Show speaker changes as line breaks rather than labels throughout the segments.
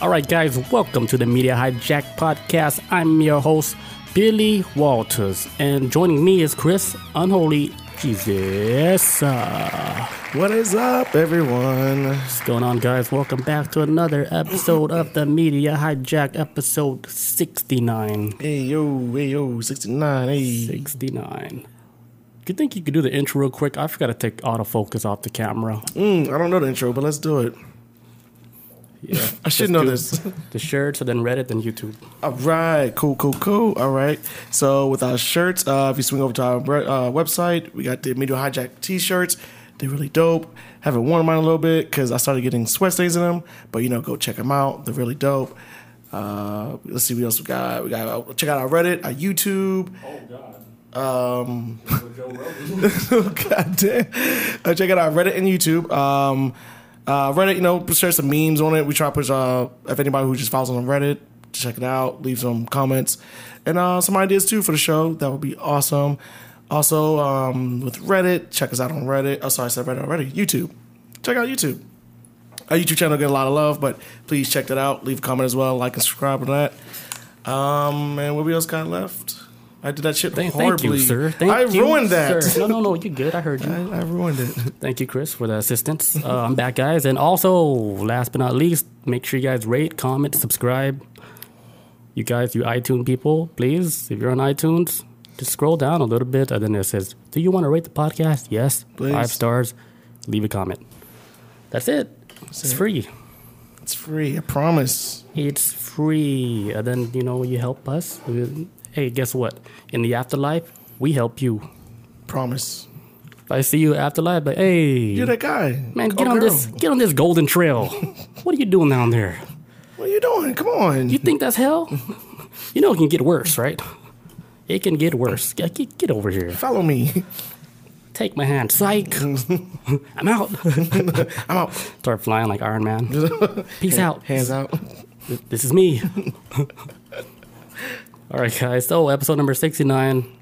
All right, guys, welcome to the Media Hijack Podcast. I'm your host, Billy Walters, and joining me is Chris Unholy Jesus.
What is up, everyone?
what's going on, guys? Welcome back to another episode of the Media Hijack, episode 69.
Hey yo, hey yo, 69, hey.
69. You think you could do the intro real quick? I forgot to take autofocus off the camera.
Mm, I don't know the intro, but let's do it.
Yeah,
I should know this.
The shirts, and then Reddit, then YouTube.
All right, cool, cool, cool. All right. So with our shirts, uh, if you swing over to our uh, website, we got the Media Hijack t-shirts. They're really dope. Haven't worn mine a little bit because I started getting sweat stains in them. But you know, go check them out. They're really dope. Uh, let's see what else we got. We got uh, check out our Reddit, our YouTube.
Oh, God.
Um, God damn. Uh, check out our Reddit and YouTube. Um, uh, Reddit, you know, share some memes on it. We try to push, uh, if anybody who just follows on Reddit, check it out, leave some comments and uh, some ideas too for the show. That would be awesome. Also, um, with Reddit, check us out on Reddit. Oh, sorry, I said Reddit already. YouTube. Check out YouTube. Our YouTube channel get a lot of love, but please check that out. Leave a comment as well, like and subscribe to that. Um, and what we else got left? I did that shit
Thank,
horribly.
thank you, sir. Thank
I
you,
ruined that.
sir. No, no, no. You're good? I heard you.
I, I ruined it.
Thank you, Chris, for the assistance. Uh, I'm back, guys. And also, last but not least, make sure you guys rate, comment, subscribe. You guys, you iTunes people, please, if you're on iTunes, just scroll down a little bit, and then it says, "Do you want to rate the podcast?" Yes,
Please.
five stars. Leave a comment. That's it. it's
it.
free.
It's free. I promise.
It's free. And then you know you help us. Hey, guess what? In the afterlife, we help you.
Promise.
If I see you afterlife, but hey,
You're that guy.
Man,
Oh,
get on
girl.
this get on this golden trail. what are you doing down there?
What are you doing? Come on.
You think that's hell? you know it can get worse, right? It can get worse. Get, get, get over here.
Follow me.
Take my hand. Psych. I'm out.
I'm out.
Start flying like Iron Man. Peace out.
Hands out.
This is me. All right, guys. So, episode number 69.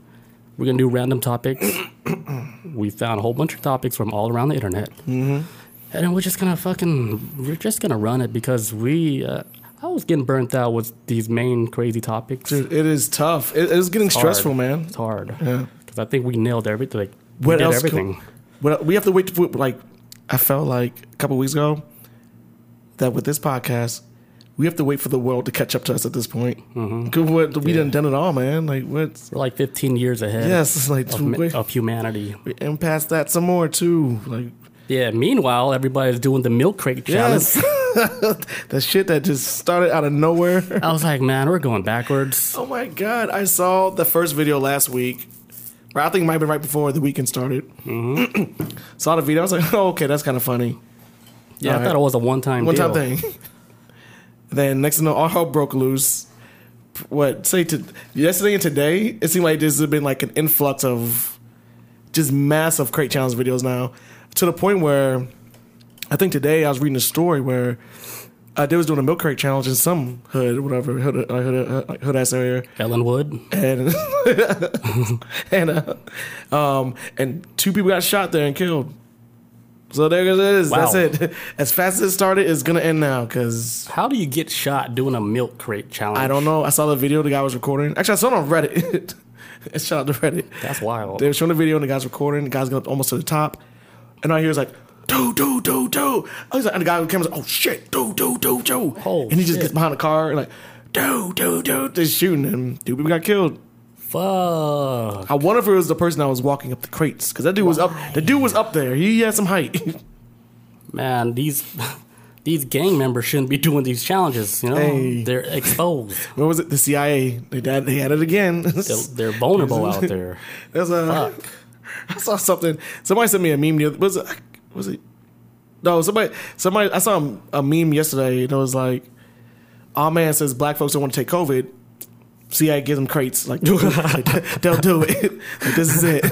We're going to do random topics. we found a whole bunch of topics from all around the internet. Mm-hmm. And then we're just going to fucking, we're just going to run it because we, uh, I was getting burnt out with these main crazy topics.
Dude, it is tough. It, it's getting stressful, man.
It's hard.
Yeah.
Because I think we nailed everything. Like, we
What
did
else?
everything.
Could, what we have to wait for? Like, I felt like a couple weeks ago that with this podcast, we have to wait for the world to catch up to us at this point. Mm-hmm. What we done done it all, man. Like
We're like 15 years ahead
yes, it's like
of,
we,
of humanity.
and past that some more too. Like
Yeah, meanwhile, everybody's doing the milk crate challenge.
yes, the shit that just started out of nowhere.
I was like, man, we're going backwards.
Oh my god! I saw the first video last week. I think it might have been right before the weekend started.
Mm-hmm.
saw the video. I was like, oh, okay, that's kind of funny.
Yeah, I
Alright.
thought it was a one-time
One
deal.
thing. Then next thing you know, all hell broke loose. What say to yesterday and today? It seemed like there's been like an influx of just massive crate challenge videos now, to the point where I think today I was reading a story where uh, they was doing a milk crate challenge in some hood, whatever hood, uh, hood, uh, hood ass area,
Ellen Wood.
and and uh, um and two people got shot there and killed. So there it is.
Wow.
That's it. As fast as it started, it's gonna end now because
How do you get shot doing a milk crate challenge?
I don't know. I saw the video the guy was recording. Actually, I saw it on Reddit. it's shout out to Reddit.
That's wild.
They were showing the video and the guy's recording. The guy's going up almost to the top, and I hear is like. Do do do do. Oh, he's like, and the guy on the camera's like, "Oh shit, do do do do."
Oh,
and he just
shit.
gets behind the car and like, "Do do do." They're shooting him. Two people got killed.
Fuck.
I wonder if it was the person that was walking up the crates because that dude was up. The dude was up there. He had some height.
Man, these these gang members shouldn't be doing these challenges. You know,
Hey.
they're exposed.
what was it? The CIA. They had, they had it again.
They're, they're vulnerable out there.
There's a.
Fuck.
I saw something. Somebody sent me a meme. the other- Was it? Was it? No, somebody. Somebody. I saw a meme yesterday. And it was like, "Oh man says black folks don't want to take COVID." CIA gives them crates. Like they'll do it. Like, this is it.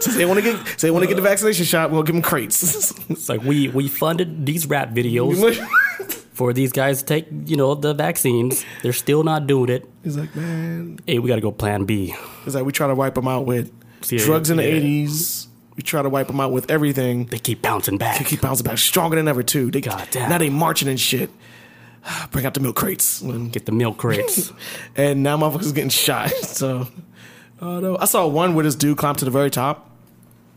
Since they want to get, say they want to get the vaccination shot, we'll give them crates.
It's like we we funded these rap videos for these guys to take you know the vaccines. They're still not doing it.
He's like, man.
Hey, we got to go Plan B.
It's like we try to wipe them out with
CIA,
drugs in the
yeah.
eighties. We try to wipe them out with everything.
They keep bouncing back.
They keep bouncing back stronger than ever too. They
God damn.
now they marching and shit. Bring out the milk crates.
Get the milk crates.
and now motherfuckers getting shot. So, oh no. I saw one where this dude climbed to the very top.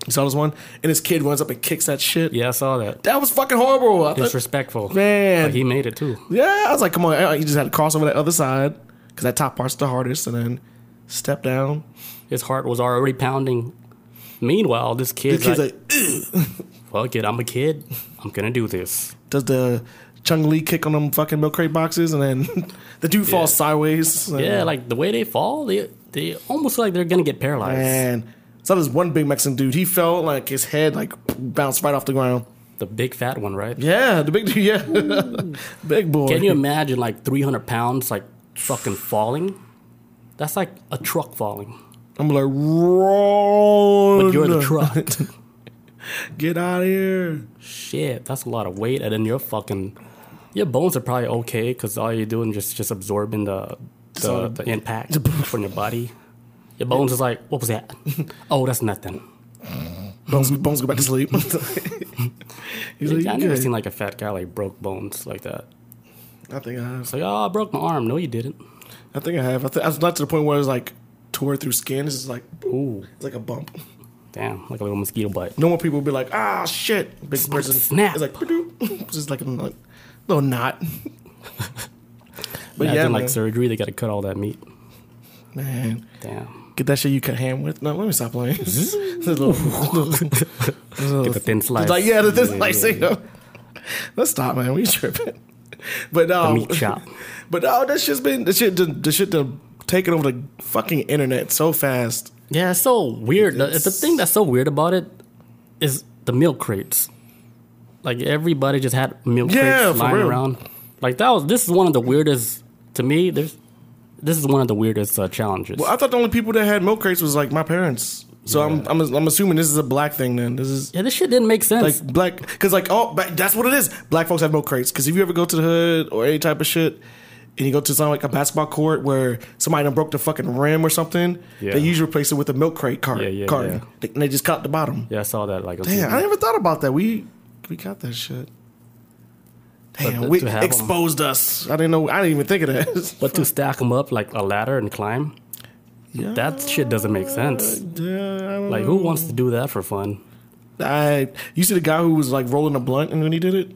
You saw this one? And his kid runs up and kicks that shit.
yeah, I saw that.
That was fucking horrible. I thought-
Disrespectful.
Man.
But he made it too.
yeah, I was like, come on. uh, He just had to cross over that other side because that top part's the hardest and then step down.
His heart was already pounding. Meanwhile, this kid's
kid's
like,
like,
fuck it, I'm a kid. I'm gonna do this.
does the Chun-Li kick on them fucking milk crate boxes and then the dude falls sideways. and-
Yeah, like the way they fall, they they almost like they're gonna get paralyzed.
Man. So this one big Mexican dude, he fell like his head like bounced right off the ground.
The big fat one, right?
Yeah, the big dude, yeah. big boy.
Can you imagine like 300 pounds like fucking falling? That's like a truck falling.
I'm like, roll.
But you're the truck.
Get out of here.
Shit, that's a lot of weight, and then you're fucking. Your bones are probably okay because all you're doing is just just absorbing the the,
So-
the impact from your body. Your bones is like, what was that? oh, that's nothing.
Bones, bones go back to sleep. He's like,
I never seen like a fat guy like broke bones like that.
I think I have.
It's like, oh, I broke my arm. No, you didn't.
I think I have. I think I was not to the point where it's like tore through skin. It's just like
Ooh,
it's like a bump.
damn, like a little mosquito bite.
No more people will be like, ah, shit. Big person.
snap.
It's like, just like a like, little knot. but
Imagine
yeah,
like
man.
surgery, they got to cut all that meat.
man.
Damn.
Get that shit you cut ham with. No, let me stop playing. Mm-hmm. This little- little-
Get the thin slice.
like, yeah, the, this
Yeah,
like,
yeah,
you know. Let's stop, man. We tripping. But no,
The um, meat chop.
But no, that shit's been the shit. The, the shit to taking over the fucking internet so fast.
Yeah, it's so weird.
It's-
the thing that's so weird about it is the milk crates. Like everybody just had milk
Yeah,
crates lying
real.
around. Like that was. This is one of the weirdest to me. There's. This is one of the weirdest uh, challenges.
Well, I thought the only people that had milk crates was like my parents. So I'm, I'm I'm assuming this is a black thing. Then this is
yeah, this shit didn't make sense.
like black because like oh that's what it is. Black folks have milk crates because if you ever go to the hood or any type of shit. And you go to something like a basketball court where somebody done broke the fucking rim or something,
Yeah.
they usually replace it with a milk crate cart.
Yeah, yeah,
carton.
yeah.
They, and they just cut the bottom.
yeah, I saw that. Like,
Damn, I never thought about that. We we got that shit. Damn, we
to have 'em-
exposed us. I didn't know. I didn't even think of that.
but to stack them up like a ladder and climb,
yeah,
that shit doesn't make sense.
yeah,
Like, who wants to do that for fun?
I you see the guy who was like rolling a blunt and when he did it.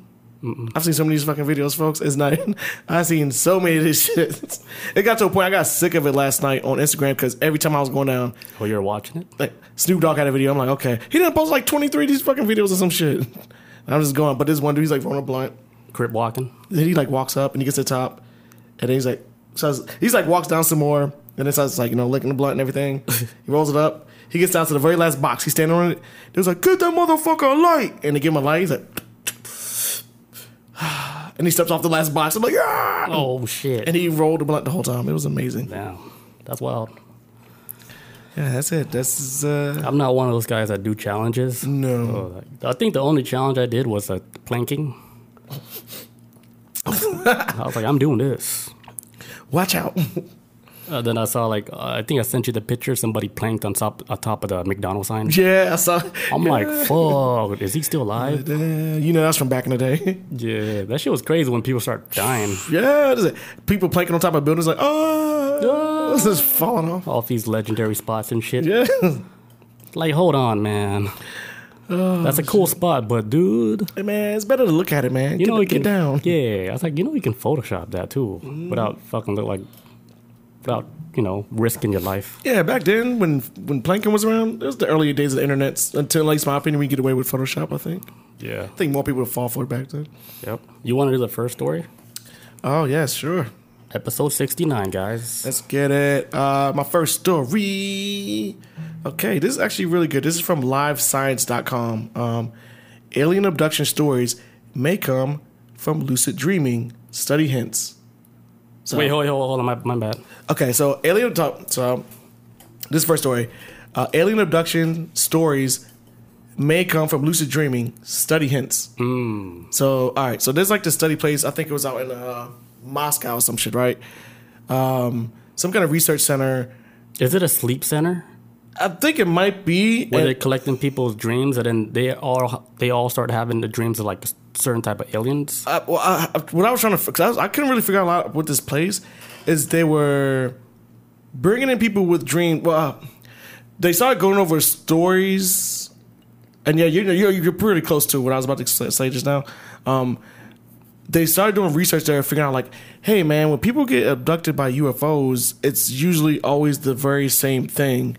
I've seen some of these fucking videos, folks. It's not. I've seen so many of this shit. It got to a point I got sick of it last night on Instagram because every time I was going down,
Oh, you're watching it?
like Snoop Dogg had a video. I'm like, okay, he didn't post like 23 of these fucking videos or some shit. I'm just going, but this one dude, he's like rolling a blunt.
Crip walking?
Then he like walks up and he gets to the top, and then he's like, says he's like walks down some more, and then starts like you know licking the blunt and everything. he rolls it up. He gets down to the very last box. He's standing on it. There's like, get that motherfucker a light, and they give him a light. He's like, and he steps off the last box. I'm like.
Oh, shit.
And he rolled the blunt the whole time. It was amazing.
Damn. That's wild.
Yeah, that's it. That's uh,
I'm not one of those guys that do challenges.
no.
Oh, like- I think the only challenge I did was uh, planking. I was like, I'm doing this.
Watch out.
Uh, then I saw like uh, I think I sent you the picture. Somebody planked on top on top of the McDonald's sign.
yeah, I saw.
I'm like, fuck, is he still alive?
You know that's from back in the day.
Yeah, that shit was crazy when people start dying
yeah, people planking on top of buildings like, oh,
Ah.
This is falling off.
off these legendary spots and shit.
Yeah.
Like, hold on, man. That's a oh, cool spot, but dude,
Hey, man, it's better to look at it, man.
you
get,
know you
get
can
down.
Yeah, I was like, you know you can Photoshop that too mm. without fucking look like without you know risking your life.
Yeah, back then when when planking was around, it was the earlier days of the internet. Until, at least my opinion, we get away with Photoshop. I think.
Yeah.
I think more people would fall for it back then.
Yep. You want to do the first story?
Oh yes, sure.
Episode sixty nine, guys.
Let's get it. Uh, my first story. Okay, this is actually really good. This is from LiveScience.com. Um, alien abduction stories may come from lucid dreaming. Study hints. So,
Wait, hold, hold, hold on, my, my bad.
Okay, so alien. So this first story, uh, alien abduction stories may come from lucid dreaming. Study hints. So all right, so there's like the study place. I think it was out in uh, Moscow or some shit, right? Um, some kind of research center.
Is it a sleep center?
I think it might be.
Where
and-
they're collecting people's dreams, and then they all they all start having the dreams of like certain type of aliens.
I, well, I, what I was trying to, because I, was- I couldn't really figure out a lot with this place, is they were bringing in people with dream. Well, uh, they started going over stories, and yeah, you're you're, you're pretty close to what I was about to say say just now. Um, they started doing research there, figuring out like, hey man, when people get abducted by UFOs, it's usually always the very same thing,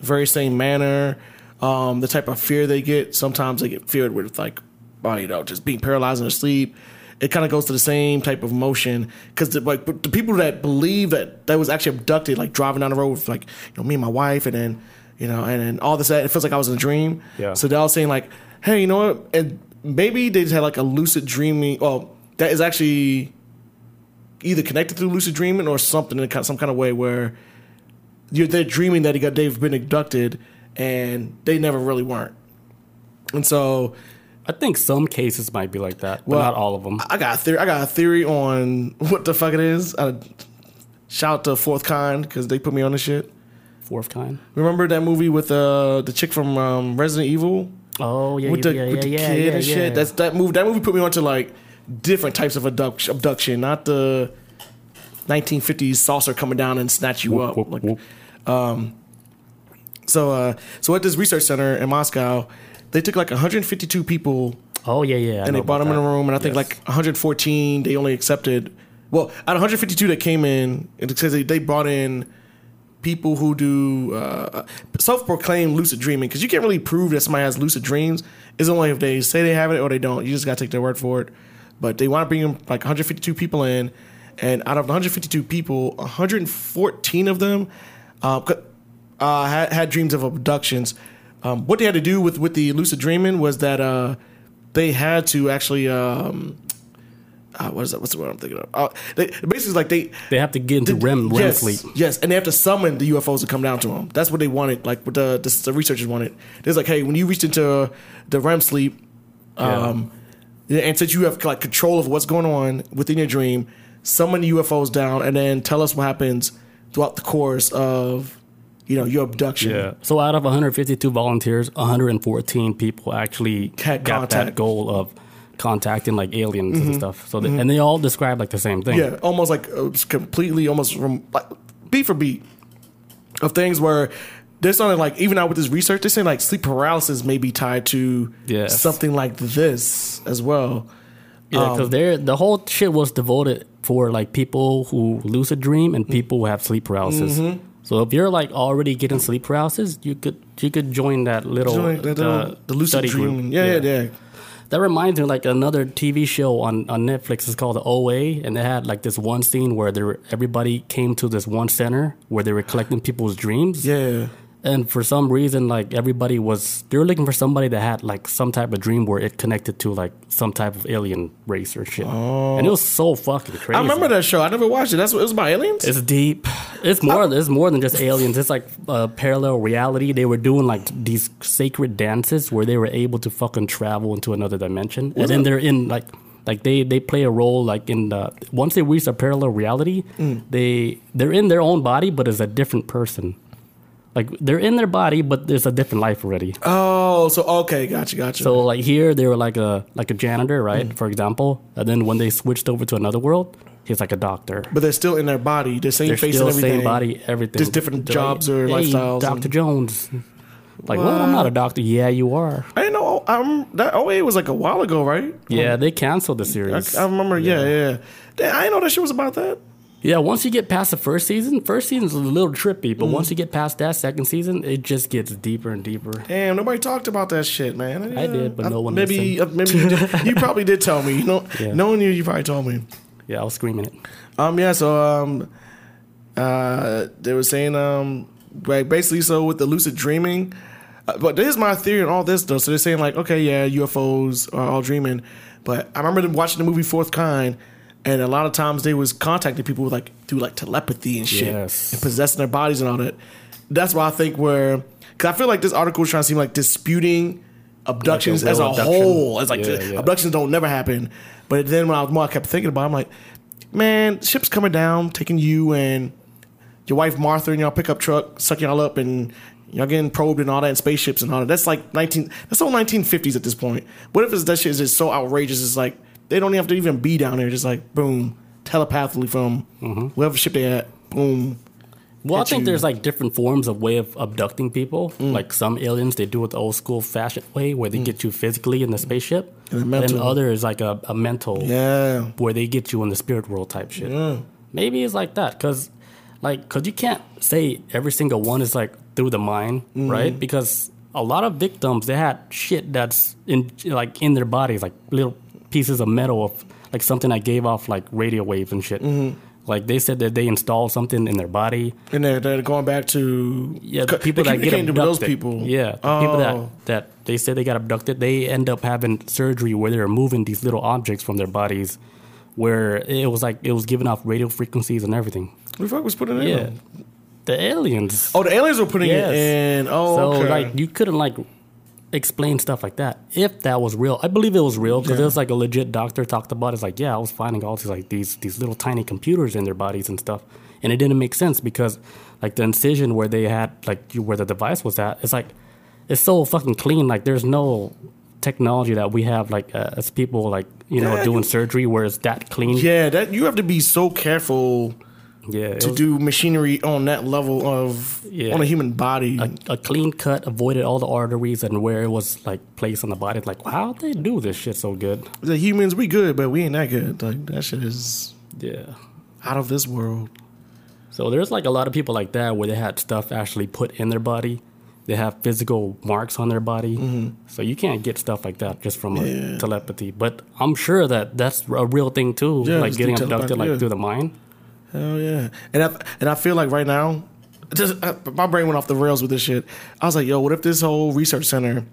very same manner, um, the type of fear they get. Sometimes they get feared with like, well, you know, just being paralyzed in their sleep. It kind of goes to the same type of motion because the, like the people that believe that that was actually abducted, like driving down the road with like you know me and my wife, and then you know, and then all this, it feels like I was in a dream.
Yeah.
So they're all saying like, hey, you know what? And maybe they just had like a lucid dreaming. Well, that is actually either connected through lucid dreaming or something in some kind of way where you're they're dreaming that he got they've been abducted and they never really weren't. And so
I think some cases might be like that, but
Well,
not all of them.
I got a theory. I got a theory on what the fuck it is. Uh, shout out to Fourth Kind because they put me on this shit.
Fourth kind.
Remember that movie with uh, the chick from um, Resident Evil?
Oh yeah,
with the,
yeah,
with the
yeah, yeah,
kid
yeah,
and shit. That's that movie. That movie put me onto like different types of abduction, abduction not the 1950s saucer coming down and snatch you
Whoop,
up.
whoop,
Like,
whoop.
So, uh, so at this research center in Moscow, they took like 152 people
Oh yeah, yeah. I
and they brought them
about
in a room, and I think
Yes.
like 114 they only accepted. Well, out of 152 that came in, it says they, they brought in people who do uh, self-proclaimed lucid dreaming because you can't really prove that somebody has lucid dreams. It's only if they say they have it or they don't. You just gotta take their word for it. But they want to bring in like 152 people in, and out of the 152 people, 114 of them uh, uh, had, had dreams of abductions. Um, what they had to do with with the lucid dreaming was that uh, they had to actually um, uh, what is that? What's the word I'm thinking of? Uh, they, basically, like they
They have to get into REM, REM
yes,
sleep.
Yes, and they have to summon the UFOs to come down to them. That's what they wanted. Like what the the, the researchers wanted. It's like, hey, when you reached into the REM sleep, um, and since you have like control of what's going on within your dream, summon the UFOs down, and then tell us what happens throughout the course of you know your abduction.
Yeah. So out of 152 volunteers, 114 people actually
Had
got
contact. Mm-hmm.
that goal of contacting like aliens and stuff. So they, and they all describe like the same thing.
Yeah, almost like uh, it's completely, almost from like beat for beat of things where they're starting like even out with this research, they're saying like sleep paralysis may be tied to
Yes.
something like this as well.
Yeah,
Um,
because they're the whole shit was devoted for like people who lucid dream
Mm.
and people who have sleep paralysis.
Mm-hmm.
So if you're like already getting sleep paralysis, you could you could join that little,
Doing that
uh,
the lucid
group.
dreaming. Yeah, yeah, yeah.
That reminds me of like another TV show on, on Netflix. It's called the OA, and they had like this one scene where there everybody came to this one center where they were collecting people's dreams.
Yeah.
And for some reason, like everybody was, they were looking for somebody that had like some type of dream where it connected to like some type of alien race or shit. And it was so fucking crazy.
I remember that show. I never watched it. That's what it was about aliens.
It's deep. It's more. It's more than just aliens. It's like uh, parallel reality. They were doing like these sacred dances where they were able to fucking travel into another dimension, and then they're in like like they they play a role like in the once they reach a parallel reality, they they're in their own body, but as a different person. Like they're in their body, but there's a different life already.
oh, so okay, gotcha, gotcha.
So like here, they were like a like a janitor, right?
Mm.
For example, and then when they switched over to another world, he's like a doctor.
but they're still in their body, the same face.
They're
face
still
and everything.
same body, everything.
Just different
They're
jobs or
hey,
lifestyles
Doctor Jones. Like, well, I'm not a doctor. Yeah, you are.
I didn't know. I'm that OA was like a while ago, right?
Yeah, they canceled the series.
I remember. Yeah, yeah. Damn, I didn't know that shit was about that.
Yeah, once you get past the first season, first season's a little trippy,
Mm.
but once you get past that second season, it just gets deeper and deeper.
Damn, nobody talked about that shit, man.
I did, but no one
Maybe, uh, maybe you, did- you probably did tell me. You know,
Yeah.
knowing you, you probably told me.
Yeah, I was screaming it.
Um, yeah. So, um, uh, they were saying, um, like basically, so with the lucid dreaming. Uh, but here's my theory on all this though. So they're saying like, okay, yeah, UFOs are all dreaming, but I remember watching the movie Fourth Kind, and a lot of times they was contacting people with like through like telepathy and shit,
Yes.
and possessing their bodies and all that. That's why I think we're because I feel like this article is trying to seem like disputing abductions
real
as a
abduction.
whole. It's like
Yeah, yeah.
abductions don't never happen. But then when I, was more I kept thinking about, it, I'm like, man, ship's coming down, taking you and your wife Martha in your pickup truck, sucking y'all up, and Y'all getting probed and all that in spaceships and all that. That's like nineteen. That's all nineteen fifties at this point. What if it's, that shit is just so outrageous? It's like they don't have to even be down there. Just like boom, telepathically from whatever ship they at. Boom.
Well, I think
you.
there's like different forms of way of abducting people.
Mm.
Like some aliens, they do it the old school fashioned way, where they get you physically in the spaceship,
And the
and
mental.
others like a, a mental,
Yeah.
where they get you in the spirit world type shit.
Yeah.
Maybe it's like that, cause like, cause you can't say every single one is like through the mind,
Mm-hmm.
right? Because a lot of victims they had shit that's in like in their bodies, like little pieces of metal of like something that gave off like radio waves and shit.
Mm-hmm.
Like they said that they installed something in their body
And they're, they're going back to
yeah, the people that get abducted.
those people.
Yeah, the people that
Oh.
that they say they got abducted, they end up having surgery where they're moving these little objects from their bodies, where it was like it was giving off radio frequencies and everything.
Who the fuck was putting it
Yeah,
in?
the aliens.
Oh, the aliens were putting
Yes.
it in. Oh,
so
okay.
like you couldn't like explain stuff like that if that was real. I believe it was real because
Yeah.
it was like a legit doctor talked about. it. It's like yeah, I was finding all these like these these little tiny computers in their bodies and stuff, and it didn't make sense because like the incision where they had like where the device was at, it's like it's so fucking clean. Like there's no technology that we have like uh, as people like you know doing
you-
surgery where it's that clean.
yeah, that you have to be so careful
yeah
to
was-
do machinery on that level of
Yeah.
on a human body.
a clean cut, avoided all the arteries and where it was like placed on the body. Like, how they do this shit so good?
the humans, we good, but we ain't that good. Like that shit is
Yeah.
out of this world.
So there's like a lot of people like that where they had stuff actually put in their body. They have physical marks on their body. So you can't get stuff like that just from like,
Mm-hmm. Yeah.
telepathy. But I'm sure that that's a real thing too.
Yeah,
like getting abducted like through the mind.
Hell yeah, and I and I feel like right now, just uh, my brain went off the rails with this shit. I was like, yo, what if this whole research center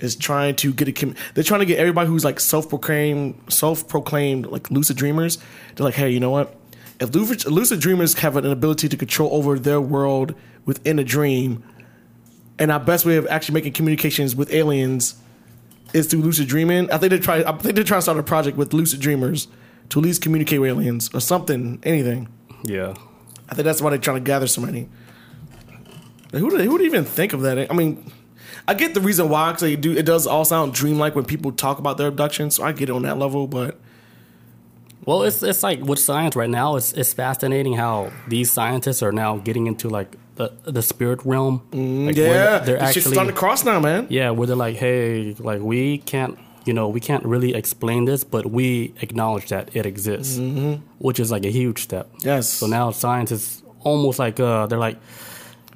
is trying to get a com- they're trying to get everybody who's like self proclaimed self proclaimed like lucid dreamers. They're like, hey, you know what? If lucid, lucid dreamers have an ability to control over their world within a dream, and our best way of actually making communications with aliens is through lucid dreaming. I think they're trying. I think they're trying to start a project with lucid dreamers to at least communicate with aliens or something, anything.
Yeah.
I think that's why they're trying to gather so many. Like, who, would, who would even think of that? I mean, I get the reason why because they do. It does all sound dreamlike when people talk about their abductions, so I get it on that level. But
Well, it's it's like with science right now. It's it's fascinating how these scientists are now getting into like the the spirit realm. Mm, like,
yeah,
they're
this shit's starting to cross now, man.
Yeah, where they're like, hey, like we can't, you know, we can't really explain this, but we acknowledge that it exists, which is like a huge step.
Yes.
So now science is almost like uh, they're like,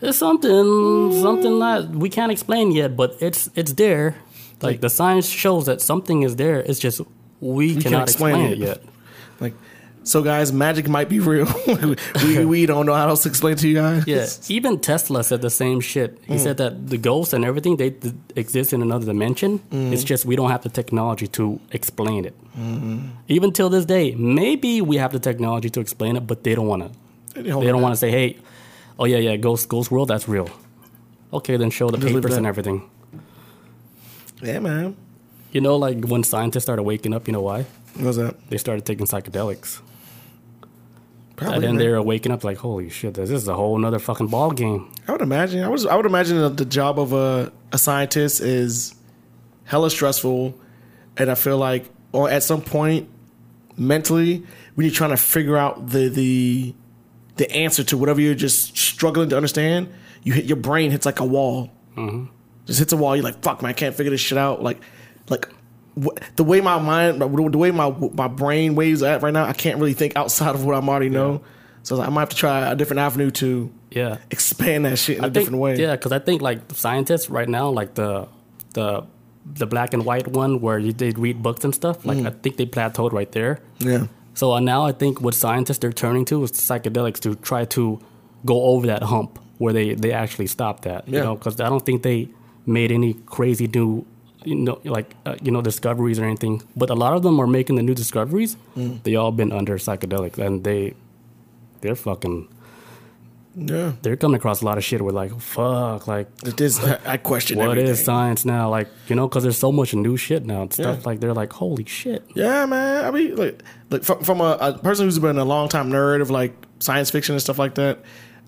there's something, something that we can't explain yet, but it's it's there. Like the science shows that something is there. It's just we,
can't
cannot
explain
explain,
it
yet.
Like, so guys, magic might be real. we we don't know how else to explain to you guys.
Yeah, even Tesla said the same shit. He mm. said that the ghosts and everything they th- exist in another dimension. Mm-hmm. It's just we don't have the technology to explain it. Mm-hmm. Even till this day, maybe we have the technology to explain it, but they don't want to.
They
They don't want to say, "Hey, oh yeah, yeah, ghost, ghost world, that's real." Okay, then show the
Just
papers and everything.
Yeah, man.
You know, like when scientists started waking up, you know why?
What's that?
They started taking psychedelics,
Probably.
and then
man.
they're waking up like, "Holy shit, this is a whole nother fucking ball game."
I would imagine. I was. I would imagine that the job of a, a scientist is hella stressful, and I feel like, or at some point, mentally, when you're trying to figure out the the the answer to whatever you're just struggling to understand, you hit your brain hits like a wall. Mm-hmm. Just hits a wall. You're like, "Fuck, man, I can't figure this shit out." Like, like. The way my mind, the way my my brain waves at right now, I can't really think outside of what I'm already know. So I, was like, I might have to try a different avenue to
Yeah.
expand that shit in a
I think-
different way.
Yeah, because I think like scientists right now, like the the the black and white one where you, they read books and stuff. Like
Mm.
I think they plateaued right there.
Yeah.
So uh, now I think what scientists they're turning to is psychedelics to try to go over that hump where they they actually stop that.
Yeah.
You know, because I don't think they made any crazy new. You know, like uh, you know, discoveries or anything. But a lot of them are making the new discoveries.
Mm.
They all been under psychedelics, and they, they're fucking,
Yeah.
they're coming across a lot of shit. Where like, fuck, like
It is. I, I question
what
everything.
is science now? Like, you know, because there's so much new shit now and stuff.
Yeah.
Like, they're like, holy shit.
Yeah, man. I mean, like, like from, from a, a person who's been a long time nerd of like science fiction and stuff like that,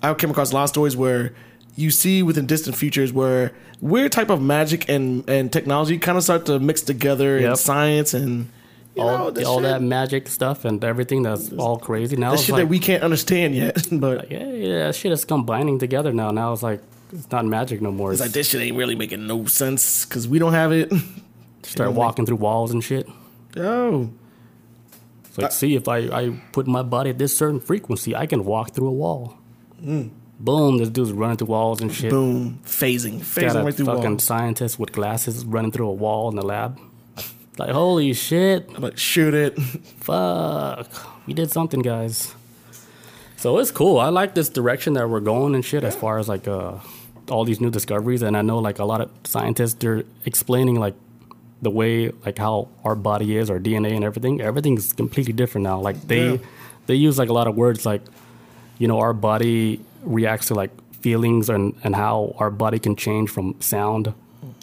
I came across a lot of stories where you see within distant futures where weird type of magic and and technology kind of start to mix together in
Yep.
science and
all,
know,
all
shit,
that magic stuff and everything that's all crazy now.
the shit
like,
that we can't understand yet. But
yeah, yeah, that shit is combining together now. Now it's like it's not magic no more.
it's
It's
like this shit ain't really making no sense because we don't have it.
start walking through walls and shit.
Oh,
It's like, uh see, if I, I put my body at this certain frequency, I can walk through a wall. Hmm. Boom, this dude's running through walls and shit.
boom, phasing, phasing right through
fucking
walls.
scientist with glasses running through a wall in the lab. Like, holy shit,
I'm like, shoot it.
fuck. We did something, guys. So it's cool. I like this direction that we're going and shit as far as like uh, all these new discoveries. And I know like a lot of scientists, they're explaining like the way, like how our body is, our DNA and everything. Everything's completely different now. Like they,
Yeah.
they use like a lot of words like, you know, our body reacts to like feelings and, and how our body can change from sound.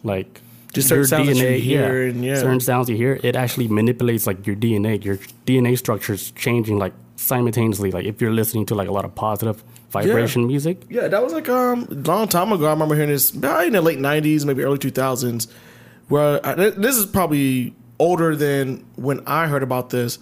Like
Just certain sounds that you hear and, yeah.
certain sounds you hear, it actually manipulates like your DNA. Your DNA structure is changing like simultaneously. Like if you're listening to like a lot of positive vibration music,
Yeah, that was like um a long time ago. I remember hearing this in the late '90s, maybe early 2000s. Where I, this is probably older than when I heard about this,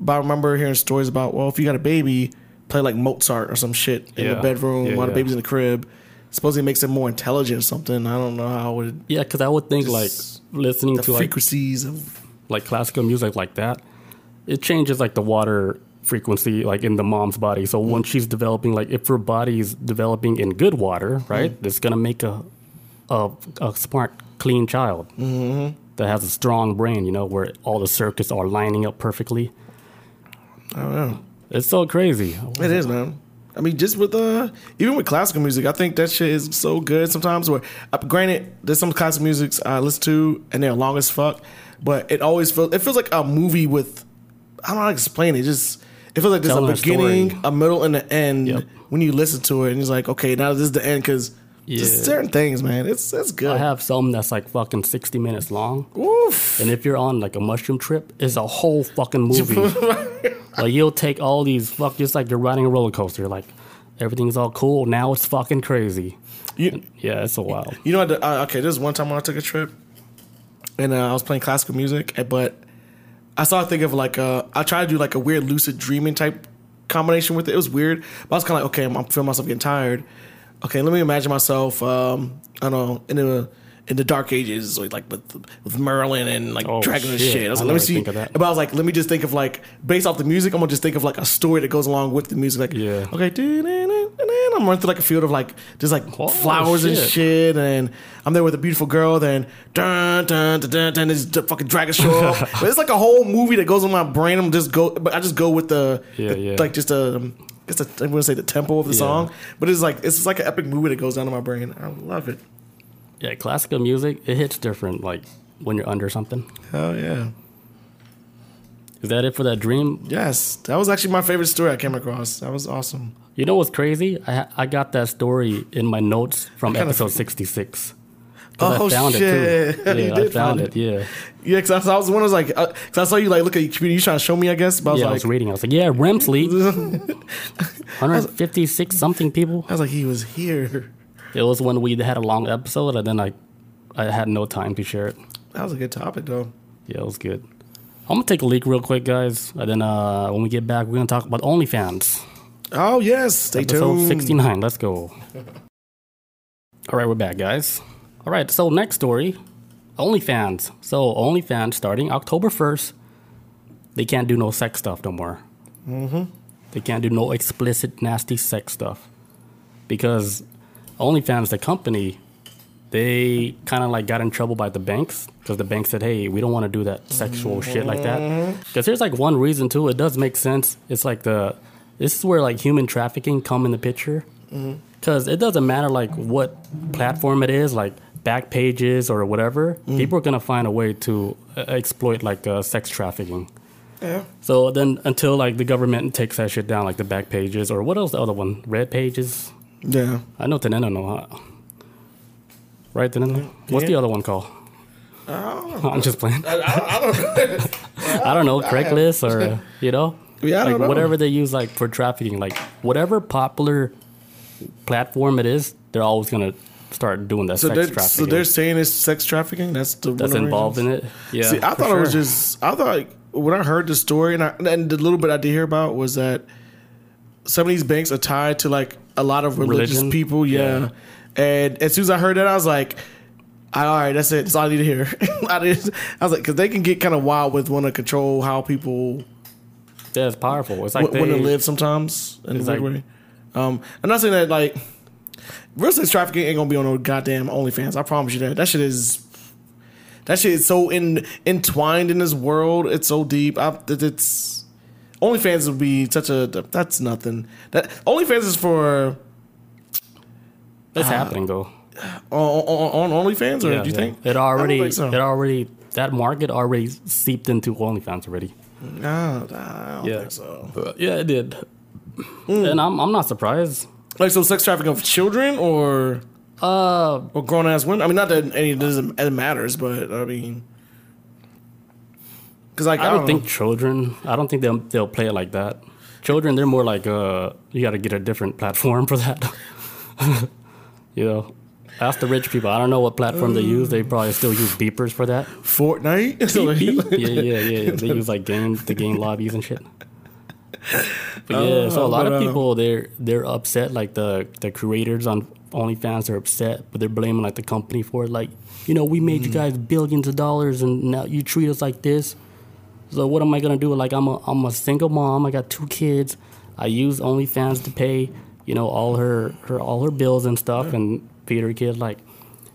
but I remember hearing stories about well, if you got a baby, play like Mozart or some shit in the bedroom
Yeah,
while the baby's in the crib. Supposedly it makes it more intelligent or something. I don't know how it
yeah, because I would think like listening
the
to like
frequencies of
like classical music like that, it changes like the water frequency like in the mom's body. So when she's developing, like if her body is developing in good water, mm-hmm. right, that's gonna make a a, a smart, clean child mm-hmm. that has a strong brain. You know, where all the circuits are lining up perfectly.
I don't know.
It's so crazy.
It is, man. I mean, just with uh, even with classical music, I think that shit is so good sometimes. Where, uh, granted, there's some classical musics I listen to and they're long as fuck, but it always feels it feels like a movie with I don't know how to explain it. it just it feels like there's
Telling
a
a
beginning,
story.
a middle, and an end
Yep.
when you listen to it, and it's like, okay, now this is the end because just
Yeah.
certain things, man. It's it's good.
I have some that's like fucking sixty minutes long.
Oof.
And if you're on like a mushroom trip, it's a whole fucking movie. like you'll take all these fuck just like you're riding a roller coaster. Like everything's all cool. Now it's fucking crazy.
You,
Yeah, it's a wild.
You know, what, uh, okay, this is one time when I took a trip, and uh, I was playing classical music, but I saw. started thinking of like uh, I tried to do like a weird lucid dreaming type combination with it. It was weird, but I was kind of like, okay, I'm, I'm feeling myself getting tired. Okay, let me imagine myself, um, I don't know, in the in the dark ages, like, with with Merlin and like
Oh,
dragons and
shit.
shit. I was
I
like, let me see.
think of that.
But I was like, let me just think of like based off the music. I'm gonna just think of like a story that goes along with the music. Like,
Yeah.
okay, I'm running through like a field of like just like
Oh,
flowers and
shit.
shit, and I'm there with a beautiful girl. Then dun dun dun dun, dun this fucking dragon show up. but it's like a whole movie that goes in my brain. I'm just go, but I just go with the,
Yeah,
the-
yeah.
like just a. It's a, I'm gonna say the tempo of the
Yeah.
song, but it's like it's like an epic movie that goes down in my brain. I love it.
Yeah, classical music, it hits different like when you're under something.
Hell yeah!
Is that it for that dream?
Yes, that was actually my favorite story I came across. That was awesome.
You know what's crazy? I I got that story in my notes from episode 66. 'Cause
Oh,
I found
shit.
it too.
You
Yeah, I found
find
it. Yeah.
Yeah, because I, was one. I was like, because I saw you like look at your computer. You trying to show me, I guess. But I was
Yeah, I was reading. I was like, yeah, REM sleep. 156 something people.
I was like, he was here.
It was when we had a long episode, and then I, I had no time to share it.
That was a good topic, though.
Yeah, it was good. I'm gonna take a leak real quick, guys, and then uh, when we get back, we're gonna talk about OnlyFans.
Oh yes, stay
Episode
tuned.
69. Let's go. All right, we're back, guys. All right, so next story OnlyFans. So, OnlyFans starting October 1st, they can't do no sex stuff no more. Mm-hmm. They can't do no explicit, nasty sex stuff. Because OnlyFans, the company, they kind of like got in trouble by the banks because the bank said, hey, we don't want to do that sexual shit like that. Because there's like one reason too. It does make sense. It's like the, this is where like human trafficking come in the picture. Because it doesn't matter like what platform it is, like back pages or whatever, people are going to find a way to uh, exploit like uh, sex trafficking.
Yeah.
So then until like the government takes that shit down, like the back pages or what else the other one? Red pages?
Yeah.
I know Teneno know. Huh? Right, Teneno? What's the other one called?
Oh.
I'm just playing.
I, I, I don't
I don't know, Craigslist or, you know?
Yeah, I
like
don't know.
whatever they use like for trafficking, like whatever popular platform it is, they're always gonna start doing that
So
sex
they're,
trafficking.
so they're saying it's sex trafficking. That's the
that's
one of the
involved in it. Yeah.
See, I thought it was just. I thought when I heard the story and I, and the little bit I did hear about was that some of these banks are tied to like a lot of religious
Religion?
people. Yeah.
Yeah.
and as soon as I heard that, I was like. All right, that's it. That's all I need to hear. I, did, I was like, because they can get kind of wild with want to control how people
Yeah, it's powerful. It's like
want to
they,
live sometimes in a
like-
way. Um, I'm not saying that like real sex trafficking ain't gonna be on no goddamn OnlyFans. I promise you that. That shit is that shit is so in entwined in this world. It's so deep. I, it- it's OnlyFans would be such a that's nothing. That OnlyFans is for
It's happening though.
on, on, on OnlyFans, or
Yeah,
do you
yeah.
think
it already?
Think so.
It already. That market already seeped into OnlyFans already.
No, I don't
Yeah.
think so.
But yeah, it did.
Hmm.
And I'm I'm not surprised.
Like so, sex trafficking of children or
Uh,
or grown ass women. I mean, not that any it doesn't it matters, but I mean, because like
I don't think children. I don't think they'll they'll play it like that. Children, they're more like uh, you got to get a different platform for that. you know, ask the rich people. I don't know what platform they use. They probably still use beepers for that.
Fortnite.
yeah, yeah, yeah, yeah. They use like game the game lobbies and shit. But yeah, so a lot
but,
of people they're they're upset. Like the the creators on OnlyFans are upset, but they're blaming like the company for it. Like, you know, we made you
Mm.
guys billions of dollars, and now you treat us like this. So what am I gonna do? Like, I'm a I'm a single mom. I got two kids. I use OnlyFans to pay, you know, all her her all her bills and stuff, and feed her kid. Like,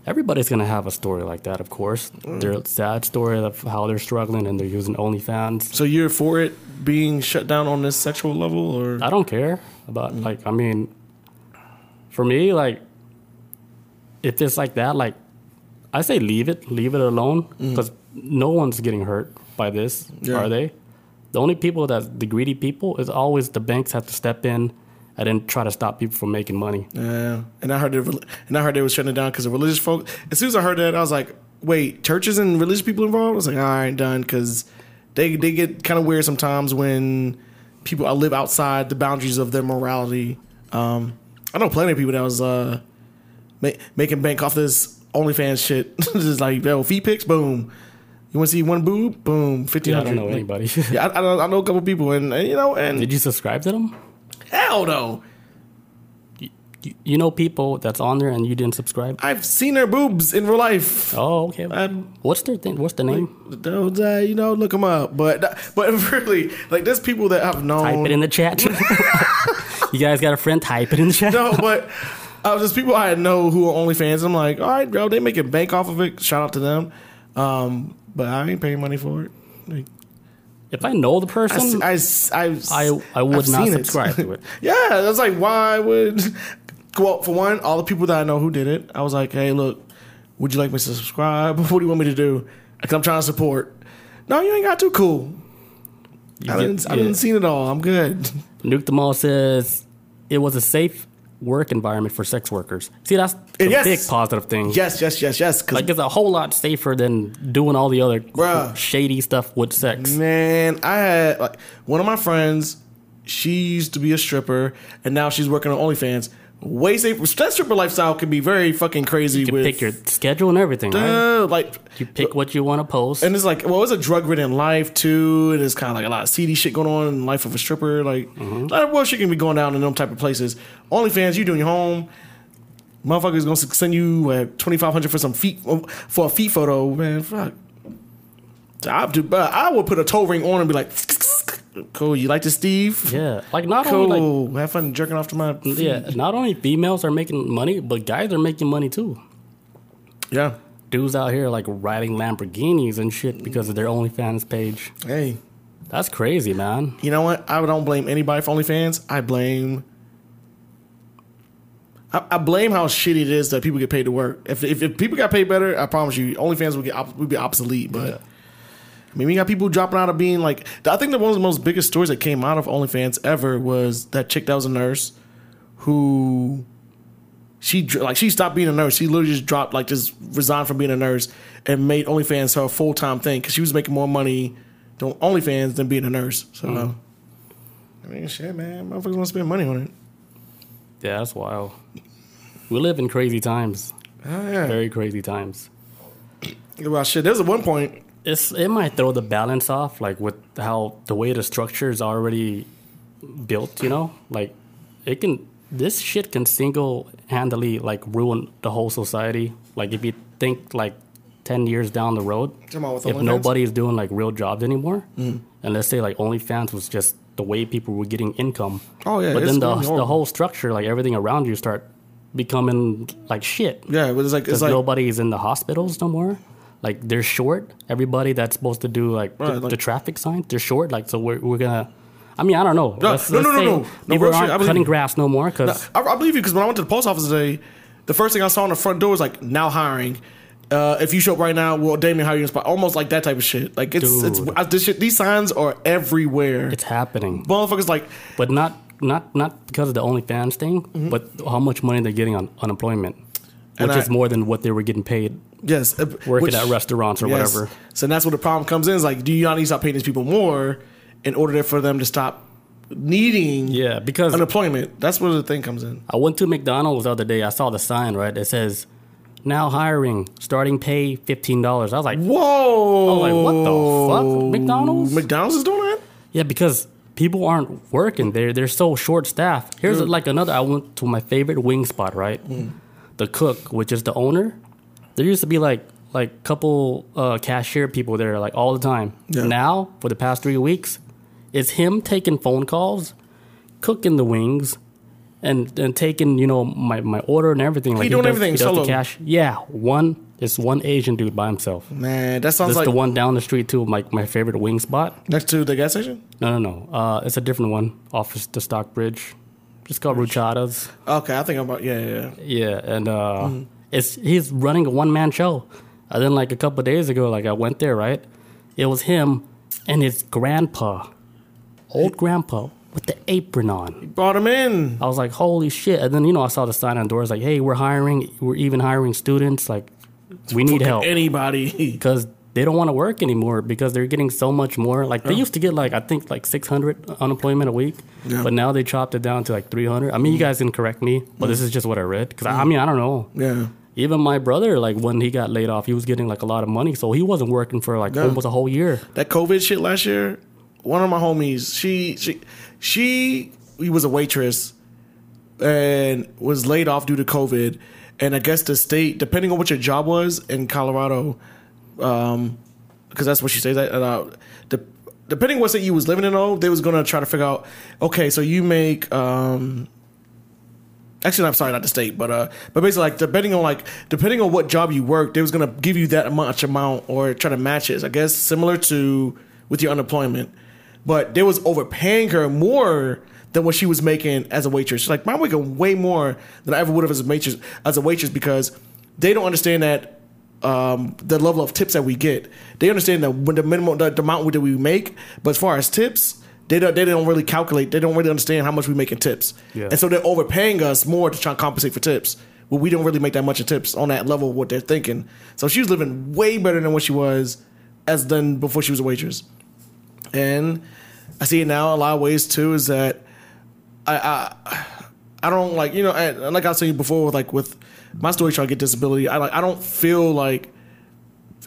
everybody's gonna have a story like that, of course.
Mm.
Their sad story of how they're struggling and they're using OnlyFans.
So you're for it being shut down on this sexual level, or
I don't care about like I mean for me like if it's like that like I say leave it leave it alone because no one's getting hurt by this
Yeah.
are they the only people that the greedy people is always the banks have to step in and then try to stop people from making money
yeah. And I heard it, and I heard they was shutting it down because of religious folk. As soon as I heard that, I was like, wait, churches and religious people involved? I was like, all right, done, because they they get kind of weird sometimes when people uh, live outside the boundaries of their morality. Um, I know plenty of people that was uh, ma- making bank off this OnlyFans shit. Just like, yo, feet pics, boom. You want to see one boob? Boom, fifteen
yeah, I don't know anybody
Yeah, I, I, know, I know a couple people, and, and you know, and
did you subscribe to them
hell no,
you, you know people that's on there and you didn't subscribe
I've seen their boobs in real life.
oh okay
I'm-
what's their thing what's the name
Those, uh, you know, look them up. But but really, like, there's people that I've known.
type it in the chat you guys got a friend type it in the chat
no, but uh, there's people I know who are OnlyFans. I'm like, all right, bro, they making bank off of it. Shout out to them. Um, but I ain't paying money for it. Like,
If I know the person,
I, I,
I, I would
I've
not
seen it.
subscribe to it.
yeah, that's like why would well for one, all the people that I know who did it, I was like, hey, look, would you like me to subscribe? What do you want me to do? Because I'm trying to support. No, you ain't got to. Cool.
You
I
get-
didn't, I didn't see it all. I'm good.
Nuke the Mall says it was a safe work environment for sex workers. See, that's a
Yes.
big positive thing.
Yes, yes, yes, yes.
Like it's a whole lot safer than doing all the other
Bruh.
shady stuff with sex.
Man, I had like one of my friends. She used to be a stripper, and now she's working on OnlyFans. Way safer. That stripper lifestyle can be very fucking crazy.
You can
with
pick your schedule and everything, right?
like,
You pick what you want to post.
and it's like, well, it's a drug ridden life too. And it's kind of like a lot of seedy shit going on in the life of a stripper. Like,
Mm-hmm.
a lot of bullshit can be going down in them type of places. OnlyFans, you doing your home. Motherfuckers gonna send you uh, twenty five hundred for some feet for a feet photo, man. Fuck. I, but I would put a toe ring on and be like, cool. You like this, Steve?
yeah, like not only
Cool.
like
Have fun jerking off to my feet.
yeah, not only females are making money, but guys are making money too.
Yeah.
Dudes out here like riding Lamborghinis and shit because of their OnlyFans page.
Hey,
That's crazy, man.
you know what? I don't blame anybody for OnlyFans. I blame. I, I blame how shitty it is that people get paid to work. If, if, if people got paid better, I promise you, OnlyFans would get would be obsolete. But I mean, we got people dropping out of being like. I think that one of the most biggest stories that came out of OnlyFans ever was that chick that was a nurse, who she like she stopped being a nurse. She literally just dropped like just resigned from being a nurse and made OnlyFans her full time thing because she was making more money doing OnlyFans than being a nurse. So mm-hmm. I mean, shit, man, motherfuckers want to spend money on it.
Yeah, that's wild. We live in crazy times.
Oh, yeah.
Very crazy times.
Well, shit. There's a one point.
It's it might throw the balance off, like with how the way the structure is already built. You know, like it can. This shit can single handedly like ruin the whole society. Like if you think like ten years down the road, if
OnlyFans?
nobody is doing like real jobs anymore,
Mm-hmm.
and let's say like OnlyFans was just the way people were getting income.
Oh, yeah,
but then the the whole structure, like everything around you, start becoming like shit.
Yeah, but it's like it's
Because
like
nobody's in the hospitals no more. Like they're short. Everybody that's supposed to do like,
Right,
the,
like-
the traffic signs, they're short. Like so, we're, we're gonna. I mean, I don't know.
No,
Let's-
no, no,
let's
no, no. No,
People
I
aren't
believe
cutting grass no more because
I, I believe you because when I went to the post office today, the first thing I saw on the front door was like now hiring. Uh, if you show up right now, well, Damien hire you. Almost like that type of shit. Like it's it's I, this shit. These signs are everywhere.
it's happening.
Motherfuckers like
But not not not because of the OnlyFans thing, but how much money they're getting on unemployment,
Mm-hmm.
Which is more than what they were getting paid
yes, uh,
working
which-
at restaurants or
yes.
whatever.
So that's where the problem comes in. Is like, do you not need to stop paying these people more in order for them to stop needing
Yeah, because
unemployment? That's where the thing comes in.
I went to McDonald's the other day. I saw the sign right. It says, "Now hiring, starting pay fifteen dollars." I was like,
Whoa!
I was like, what the fuck? McDonald's?
McDonald's is doing that?
Yeah, because people aren't working. They're they're so short staffed. Here's like another. I went to my favorite wing spot, right? The cook, which is the owner. There used to be like like couple uh, cashier people there like all the time.
Yeah.
Now for the past three weeks, it's him taking phone calls, cooking the wings. And, and taking you know my, my order and everything like he
doing
does,
everything
does the
solo?
cash yeah one it's one Asian dude by himself
Man, that sounds
this
like
the one down the street too like my favorite wing spot
next to the gas station.
no, no, no. Uh, it's a different one off the Stockbridge. It's called Ruchadas.
Okay, I think I'm about yeah, yeah. yeah.
Yeah, and uh,
Mm-hmm.
It's he's running a one man show. And then like a couple of days ago, like I went there, right? It was him and his grandpa, old grandpa with the apron on.
He brought him in.
I was like, holy shit! And then you know I saw the sign on doors like, hey, we're hiring, we're even hiring students. Like, we need help
Anybody.
because they don't want to work anymore because they're getting so much more. Like they used to get like I think like 600 unemployment a week,
Yeah.
but now they chopped it down to like 300. I mean, you mm. guys can correct me, but this mm. is just what I read because I, I mm. mean I don't know.
Yeah.
Even my brother, like when he got laid off, he was getting like a lot of money, so he wasn't working for like
Yeah.
almost a whole year.
That COVID shit last year, one of my homies, she she she he was a waitress and was laid off due to COVID. And I guess the state, depending on what your job was in Colorado, um, because that's what she says. That uh, de- depending what state you was living in, though, they was gonna try to figure out. Okay, so you make um, actually, I'm sorry, not the state, but uh, but basically, like depending on like depending on what job you work, they was gonna give you that much amount or try to match it. I guess similar to with your unemployment, but they was overpaying her more than what she was making as a waitress. She's like, I'm making way more than I ever would have as a waitress as a waitress because they don't understand that um, the level of tips that we get. They understand that when the minimum the, the amount that we make, but as far as tips, they don't they don't really calculate. They don't really understand how much we make in tips,
Yeah.
and so they're overpaying us more to try and compensate for tips. Well, we don't really make that much in tips on that level of what they're thinking. So she was living way better than what she was as than before she was a waitress. And I see it now a lot of ways too. Is that I I, I don't like you know and like I was saying before with like with my story trying to get disability. I like I don't feel like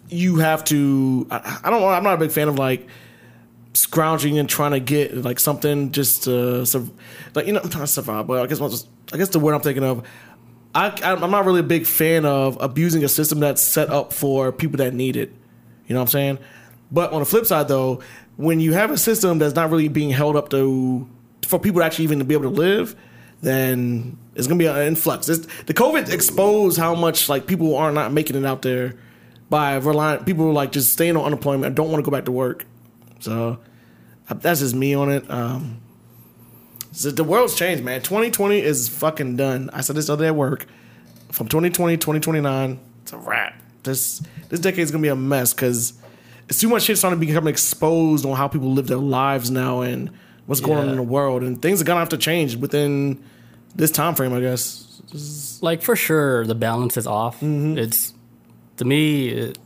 you have to. I, I don't. I'm not a big fan of like scrounging and trying to get like something just to sur- like you know I'm not survive. But I guess what's- I guess the word I'm thinking of. I, I'm not really a big fan of abusing a system that's set up for people that need it. You know what I'm saying? But on the flip side, though, when you have a system that's not really being held up to for people to actually even to be able to live, then it's gonna be an influx. It's, the COVID exposed how much like people are not making it out there by relying. People like just staying on unemployment and don't want to go back to work. So uh, that's just me on it. Um, so the world's changed, man. 2020 is fucking done. I said this the other day at work. From 2020, 2029, it's a wrap. This this decade is gonna be a mess because it's too much shit starting to become exposed on how people live their lives now and what's going on in the world and things are gonna have to change within this time frame, I guess.
Like for sure, the balance is off.
Mm-hmm.
It's to me, it,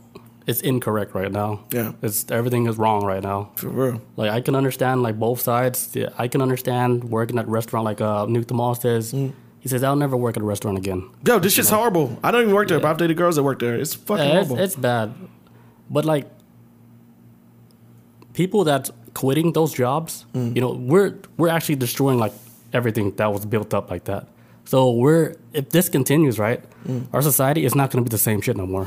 it's incorrect right now.
Yeah.
it's everything is wrong right now.
For real.
Like I can understand like both sides. Yeah, I can understand working at a restaurant like uh, Nuke the Mall says.
Mm.
He says, "I'll never work at a restaurant again."
Yo, this shit's horrible. I don't even work there, but I've dated girls that work there. It's fucking
Yeah, it's,
horrible.
it's bad, but like people that's quitting those jobs,
Mm.
you know, we're we're actually destroying like everything that was built up like that. So we're if this continues, right, our society is not going to be the same shit no more.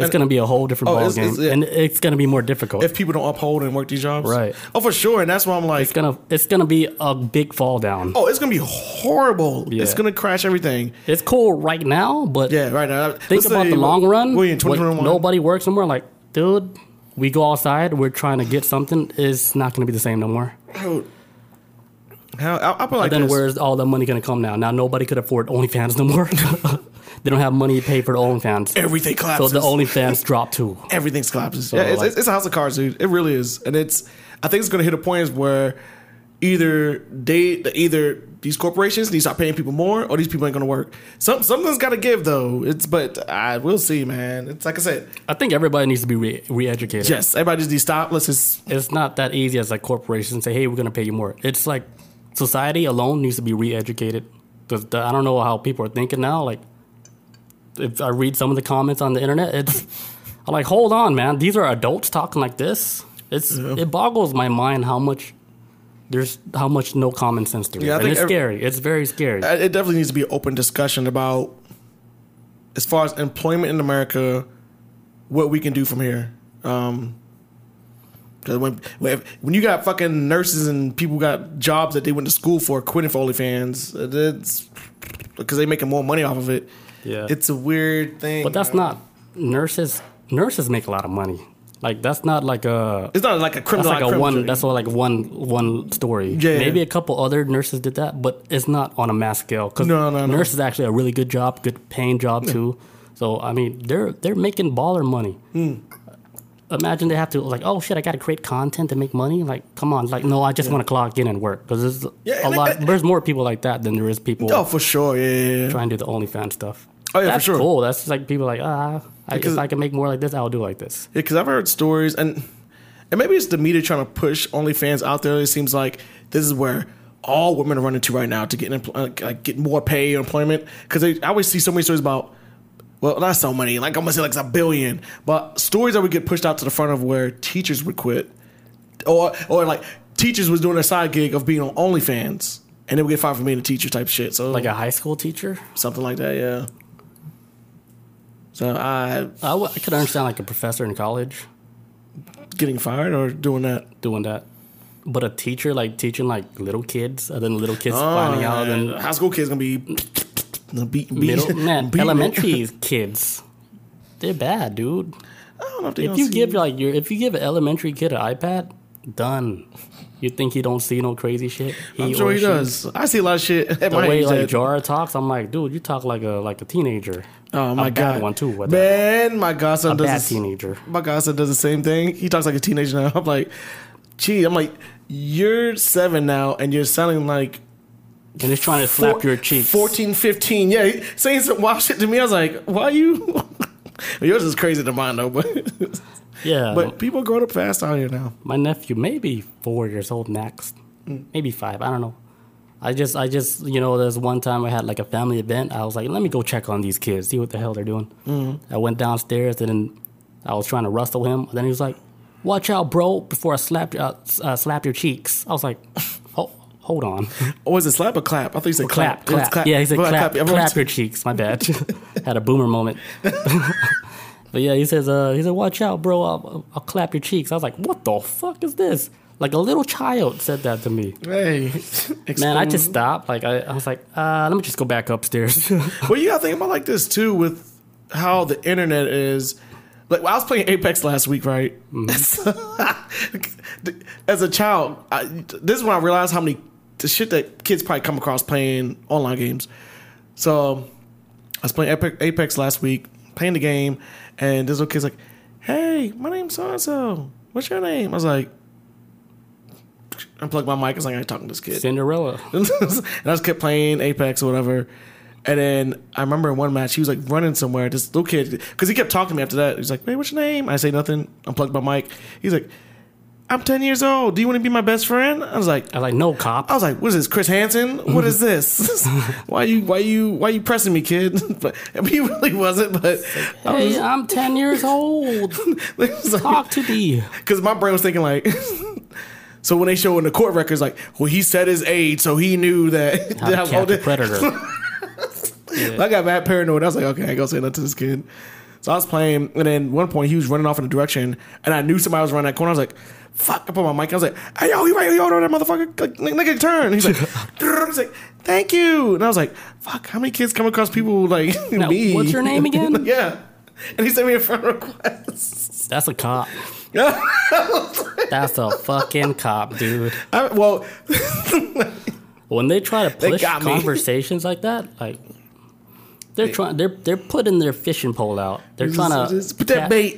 It's
Mm. And-
to be a whole different
Oh,
ball
it's-
game,
it's- yeah.
and it's going to be more difficult.
if people don't uphold and work these jobs,
Right.
Oh, for sure. And that's why I'm like,
it's gonna it's gonna be a big fall down.
oh, it's gonna be horrible.
Yeah.
It's gonna crash everything.
It's cool right now, but
Yeah, right now.
think
let's
about
say,
the long run.
What
when nobody works no more. Like, dude, we go outside. We're trying to get something. It's not going to be the same no more.
Dude. How, I, I put like
then
this.
where's all the money going to come now? Now nobody could afford OnlyFans no more. they don't have money to pay for the OnlyFans.
everything collapses.
So
collapses.
the OnlyFans drop too.
everything collapses. yeah, it's,
like-
it's a house of cards, dude. It really is, and it's. I think it's going to hit a point where either they, either these corporations need to start paying people more, or these people ain't going to work. Some something's got to give, though. It's but I we'll see, man. It's like I said,
I think everybody needs to be re- re-educated.
yes, everybody just needs to stop. Let's just
It's not that easy as like corporations say, "Hey, we're going to pay you more." It's like society alone needs to be re-educated. 'Cause the- I don't know how people are thinking now. Like, if I read some of the comments on the internet, it's I'm like, hold on, man. These are adults talking like this. It's it boggles my mind how much there's how much no common sense there is.
Yeah,
and it's
every-
scary. It's very scary.
Uh, it definitely needs to be open discussion about as far as employment in America, what we can do from here. Um 'cause when when when you got fucking nurses and people got jobs that they went to school for quitting for OnlyFans, it's because they making more money off of it.
Yeah.
it's a weird thing.
but that's not nurses. Nurses make a lot of money. Like that's not like a
It's not like a criminal.
That's
criminal.
like a
criminal
one.
thing.
That's all like one one story.
Yeah.
Maybe a couple other nurses did that, but it's not on a mass scale. Because
No, no, no.
nurse is actually a really good job, good paying job too. So I mean, they're they're making baller money.
Hmm.
Imagine they have to like, oh shit, I got to create content to make money. Like, come on, like no, I just want to clock in and work because there's
Yeah,
a lot. there's more people like that than there is people
oh, for sure. Yeah, yeah, yeah.
trying to do the OnlyFans stuff.
Oh, yeah, for
That's
sure.
cool. That's like people like ah, I, if I can make more like this, I'll do like this.
Yeah, because I've heard stories, and and maybe it's the media trying to push OnlyFans out there. It seems like this is where all women are running to right now to get like get more pay or employment. Because I always see so many stories about. Well, not so many. Like I'm gonna say like it's a billion, but stories that would get pushed out to the front of where teachers would quit, or or like teachers was doing a side gig of being on OnlyFans, and they would get fired for being a teacher type shit. So
Like a high school teacher,
something like that, yeah. So I
I, w- I could understand like a professor in college.
getting fired or doing that.
doing that. But a teacher like teaching like little kids, and then little kids
Oh,
finding out, and
high school kids gonna be beat, beat,
middle man,
beat-
elementary kids, they're bad, dude.
I don't know if, they
If you give like your if you give an elementary kid an iPad, done. You think he don't see no crazy shit? He
I'm sure he does. I see a lot of shit at
The
my
way like Jara talks, I'm like, dude, you talk like a like a teenager.
oh my
a
god,
one too. With that.
man, my godson
A
does.
bad teenager.
my godson does the same thing. He talks like a teenager now. I'm like, gee, I'm like, you're seven now, and you're sounding like
And he's trying to slap
four-
your cheeks.
14, 15. Yeah, saying some wild shit to me. I was like, why are you? Yours is crazy to mine though, but
Yeah.
but people grow up fast out here now.
my nephew maybe four years old next maybe five i don't know i just i just you know there's one time i had like a family event i was like let me go check on these kids see what the hell they're doing i went downstairs and then i was trying to rustle him and then he was like watch out bro before i slap, uh, uh, slap your cheeks i was like hold on.
Or was it slap or clap? I think he said
clap.
Clap. Was
clap. Yeah he said
Well,
clap,
Everyone-
clap your cheeks my bad. Had a boomer moment. But yeah he says uh he said watch out bro. I'll, I'll clap your cheeks. I was like what the fuck is this? Like a little child said that to me.
Hey,
man i just stopped. Like i, I was like uh let me just go back upstairs.
Well, you gotta think about like this too with how the internet is. Like I was playing Apex last week, right? As a child, I, this is when I realized how many the shit that kids probably come across playing online games. So um, I was playing Apex, Apex last week, playing the game, and this little kid's like, "Hey, my name's so and so. What's your name?" I was like, "Unplug my mic." I was like, "I ain't talking to this kid."
cinderella
and I just kept playing Apex or whatever. And then I remember in one match, he was like running somewhere. This little kid, because he kept talking to me after that. He's like, "Hey, what's your name?" I say nothing. Unplugged my mic. He's like, I'm 10 years old. Do you want to be my best friend? I was like,
I was like, no, cop.
I was like, what is this, Chris Hansen? What is this? why you why you why you pressing me, kid? but I mean, he really wasn't. But
Hey, I'm 10 years old. Talk to me.
because my brain was thinking like. So when they show in the court records, like, well, he said his age, so he knew that.
How to a predator.
I got mad paranoid. I was like, okay, I ain't gonna say nothing to this kid. So I was playing, and then one point he was running off in a direction, and I knew somebody was running that corner. I was like, fuck, I put my mic. I was like, hey, yo, you right, yo, that motherfucker, like, nigga, turn. He's like, he's like, thank you. And I was like, fuck, how many kids come across people like
Now,
me?
what's your name again?
yeah. And he sent me a friend request.
That's a cop. That's a fucking cop, dude.
I, well,
When they try to push conversations like that, like they're trying, they're they're putting their fishing pole out. They're trying to
just put that bait.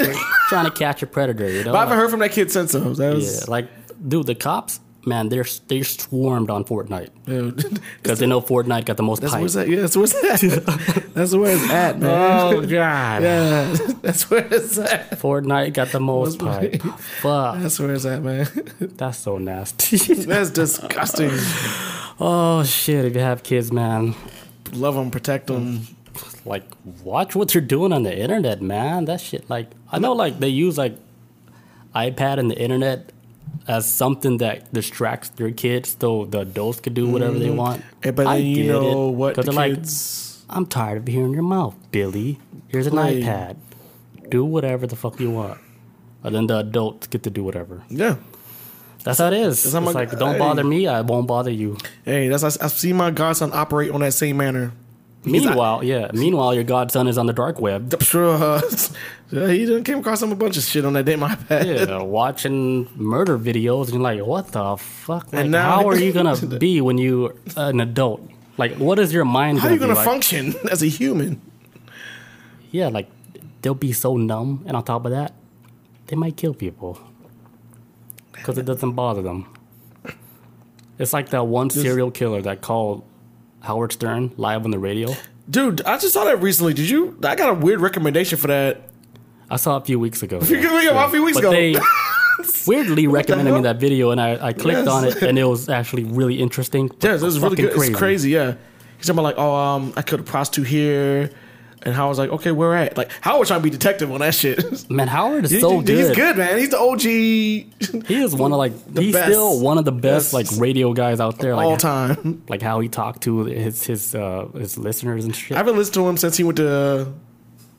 trying to catch a predator. You know, But
I haven't
Like,
heard from that kid since. So that was,
yeah, like dude, the cops, man, they're they're swarmed on Fortnite because they know Fortnite got the most
That's
hype.
where's that? Yeah, that's where's that. that's where it's at, man.
Oh god,
Yeah, that's where it's at.
Fortnite got the most
That's
hype. Fuck,
That's where it's at, man.
that's so nasty.
That's disgusting.
oh shit, if you have kids, man,
Love them, protect them.
Like watch what you're doing on the internet, man. That shit, like I know, like they use like iPad and the internet as something that distracts their kids, so the adults could do whatever they mm-hmm. want.
Eh, but then
I
you know
it,
what the
they're
kids.
like, I'm tired of hearing your mouth, Billy. Here's an iPad. Do whatever the fuck you want. And then the adults get to do whatever.
yeah.
That's how it is. It's
my-
like, don't
hey.
bother me, I won't bother you.
Hey, that's I, I see my godson operate on that same manner. He's not-
Meanwhile, yeah. Meanwhile, your godson is on the dark web.
Sure, uh, he done came across him a bunch of shit on that damn iPad.
Yeah, watching murder videos, and you're like, what the fuck? Like,
And now-
how are you gonna be when you're an adult? Like, what is your mind?
How are you gonna
like?
function as a human?
Yeah, like they'll be so numb, and on top of that, they might kill people because it doesn't bother them. It's like that one serial killer that called Howard Stern live on the radio.
Dude, I just saw that recently. Did you? I got a weird recommendation for that.
I saw it a few weeks ago.
few- yeah, a few weeks
But
ago.
They weirdly recommended me that video, and I, I clicked
Yes.
on it, and it was actually really interesting.
Yeah, this is really good. It's crazy. Yeah, he's talking about like, oh, um, I killed a prostitute here, and Howard's like, okay, where at? Like Howard trying to be detective on that shit.
Man, Howard is
He-
so
He's
good.
good, man. He's the OG
He is one of like he's
best.
still one of the best
Best.
like radio guys out there. Like
all time.
like how he talked to his his uh, his listeners and shit.
I haven't listened to him since he went to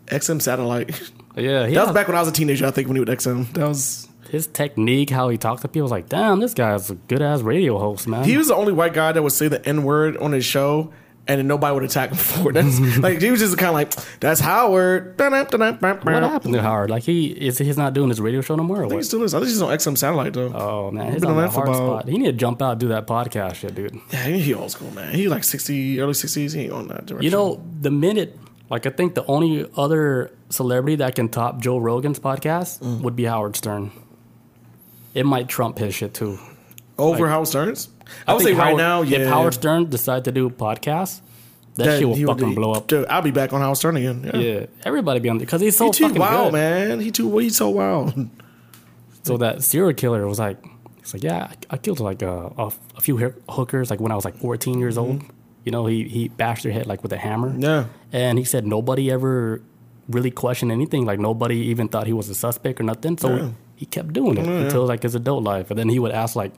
XM Satellite.
yeah, he
That was back when I was a teenager. I think when he was XM. That was
his technique, how he talked to people, was like, damn, this guy's a good ass radio host, man.
he was the only white guy that would say the N word on his show. And then nobody would attack him for it. That's like he was just kind of like, "That's Howard."
what happened to Howard? Like he is he's not doing his radio show no more. Or
I think he
what?
still is. I think he's on XM Satellite though.
Oh man, he's
been
on
on
that
that
hard
about-
spot. He need to jump out and do that podcast shit, dude.
Yeah, he old school man. He like sixty, early sixties. He ain't on that direction.
You know, the minute like I think the only other celebrity that can top Joe Rogan's podcast
Mm.
would be Howard Stern. It might trump his shit too.
over
like-
Howard Stern's. I would
think
say right now, yeah.
if Howard Stern decide to do a podcast, that,
that
shit will
would
fucking
be-
blow up.
Dude, I'll be back on Howard Stern again. Yeah.
Yeah, everybody be on there because he's so
He too
fucking
wild,
good.
man. He too. He's so wild.
So that serial killer was like, he's like, yeah, I, I killed like a, a, a few hookers like when I was like 14 years old. You know, he he bashed their head like with a hammer.
Mm-hmm. Yeah.
and he said nobody ever really questioned anything. Like nobody even thought he was a suspect or nothing. So
Yeah.
he kept doing it until like his adult life. And then he would ask like,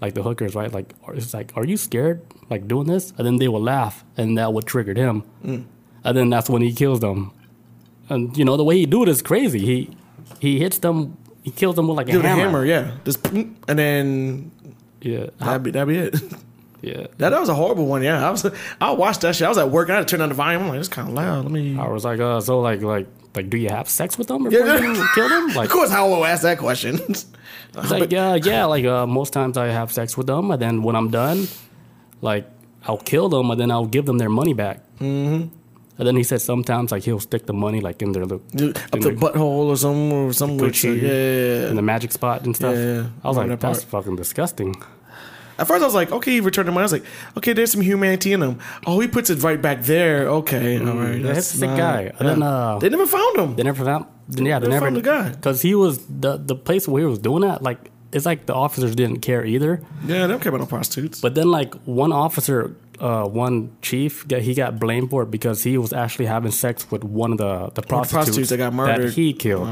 like the hookers, right? Like, it's like, are you scared like doing this? And then they would laugh, and that would trigger him.
Mm.
And then that's when he kills them. And you know the way he do it is crazy. He he hits them. He kills them with like a hammer.
hammer, yeah. Just and then
Yeah,
that'd be that'd be it.
yeah.
That, that was a horrible one. Yeah, I was I watched that shit. I was at work and I had to turn down the volume. I'm like, it's kind of loud. Let me.
I was like, uh, so like like like, do you have sex with them or
Yeah.
you kill them? Like,
Of course, how will ask that question?
Like, yeah, yeah, like uh, most times I have sex with them, and then when I'm done, like I'll kill them, and then I'll give them their money back. Mm-hmm. And then he said sometimes like he'll stick the money like in their look
up the butthole or some or some weird shit. Yeah.
in the magic spot and stuff.
Yeah,
I was like,
that
that's
part.
fucking disgusting.
At first, I was like, okay, he returned the money. I was like, okay, there's some humanity in him. Oh, he puts it right back there. Okay, all right.
Yeah,
that's
sick
not-
guy. And then, uh,
they never found him.
They never found. Yeah, they
They
never
found the guy.
because he was the the place where he was doing that. Like it's like the officers didn't care either.
Yeah, they don't care about no prostitutes.
But then like one officer, uh, one chief, got- he got blamed for it because he was actually having sex with one of the the prostitutes,
prostitutes that got murdered.
he killed.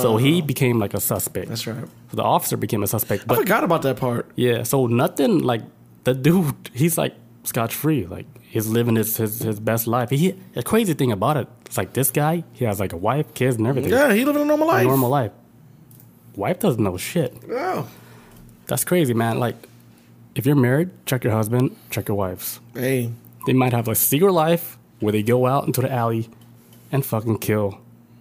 so he became like a suspect.
That's right.
So the officer became a suspect.
I forgot about that part.
yeah, so nothing like the dude. He's like scotch free. Like he's living his, his his best life. He the crazy thing about it, it's like this guy. He has like a wife, kids, and everything.
Yeah, he living a normal life.
Normal life. Wife doesn't know shit.
Oh,
That's crazy, man. Like, if you're married, check your husband, check your wives.
hey,
They might have a secret life where they go out into the alley and fucking kill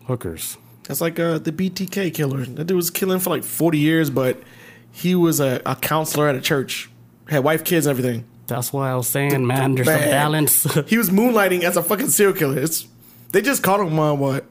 hookers.
that's like uh, the BTK killer. That dude was killing for like forty years, but he was a, a counselor at a church. Had wife, kids, everything.
That's why I was saying, man, there's a balance.
He was moonlighting as a fucking serial killer. It's, they just caught him uh, what?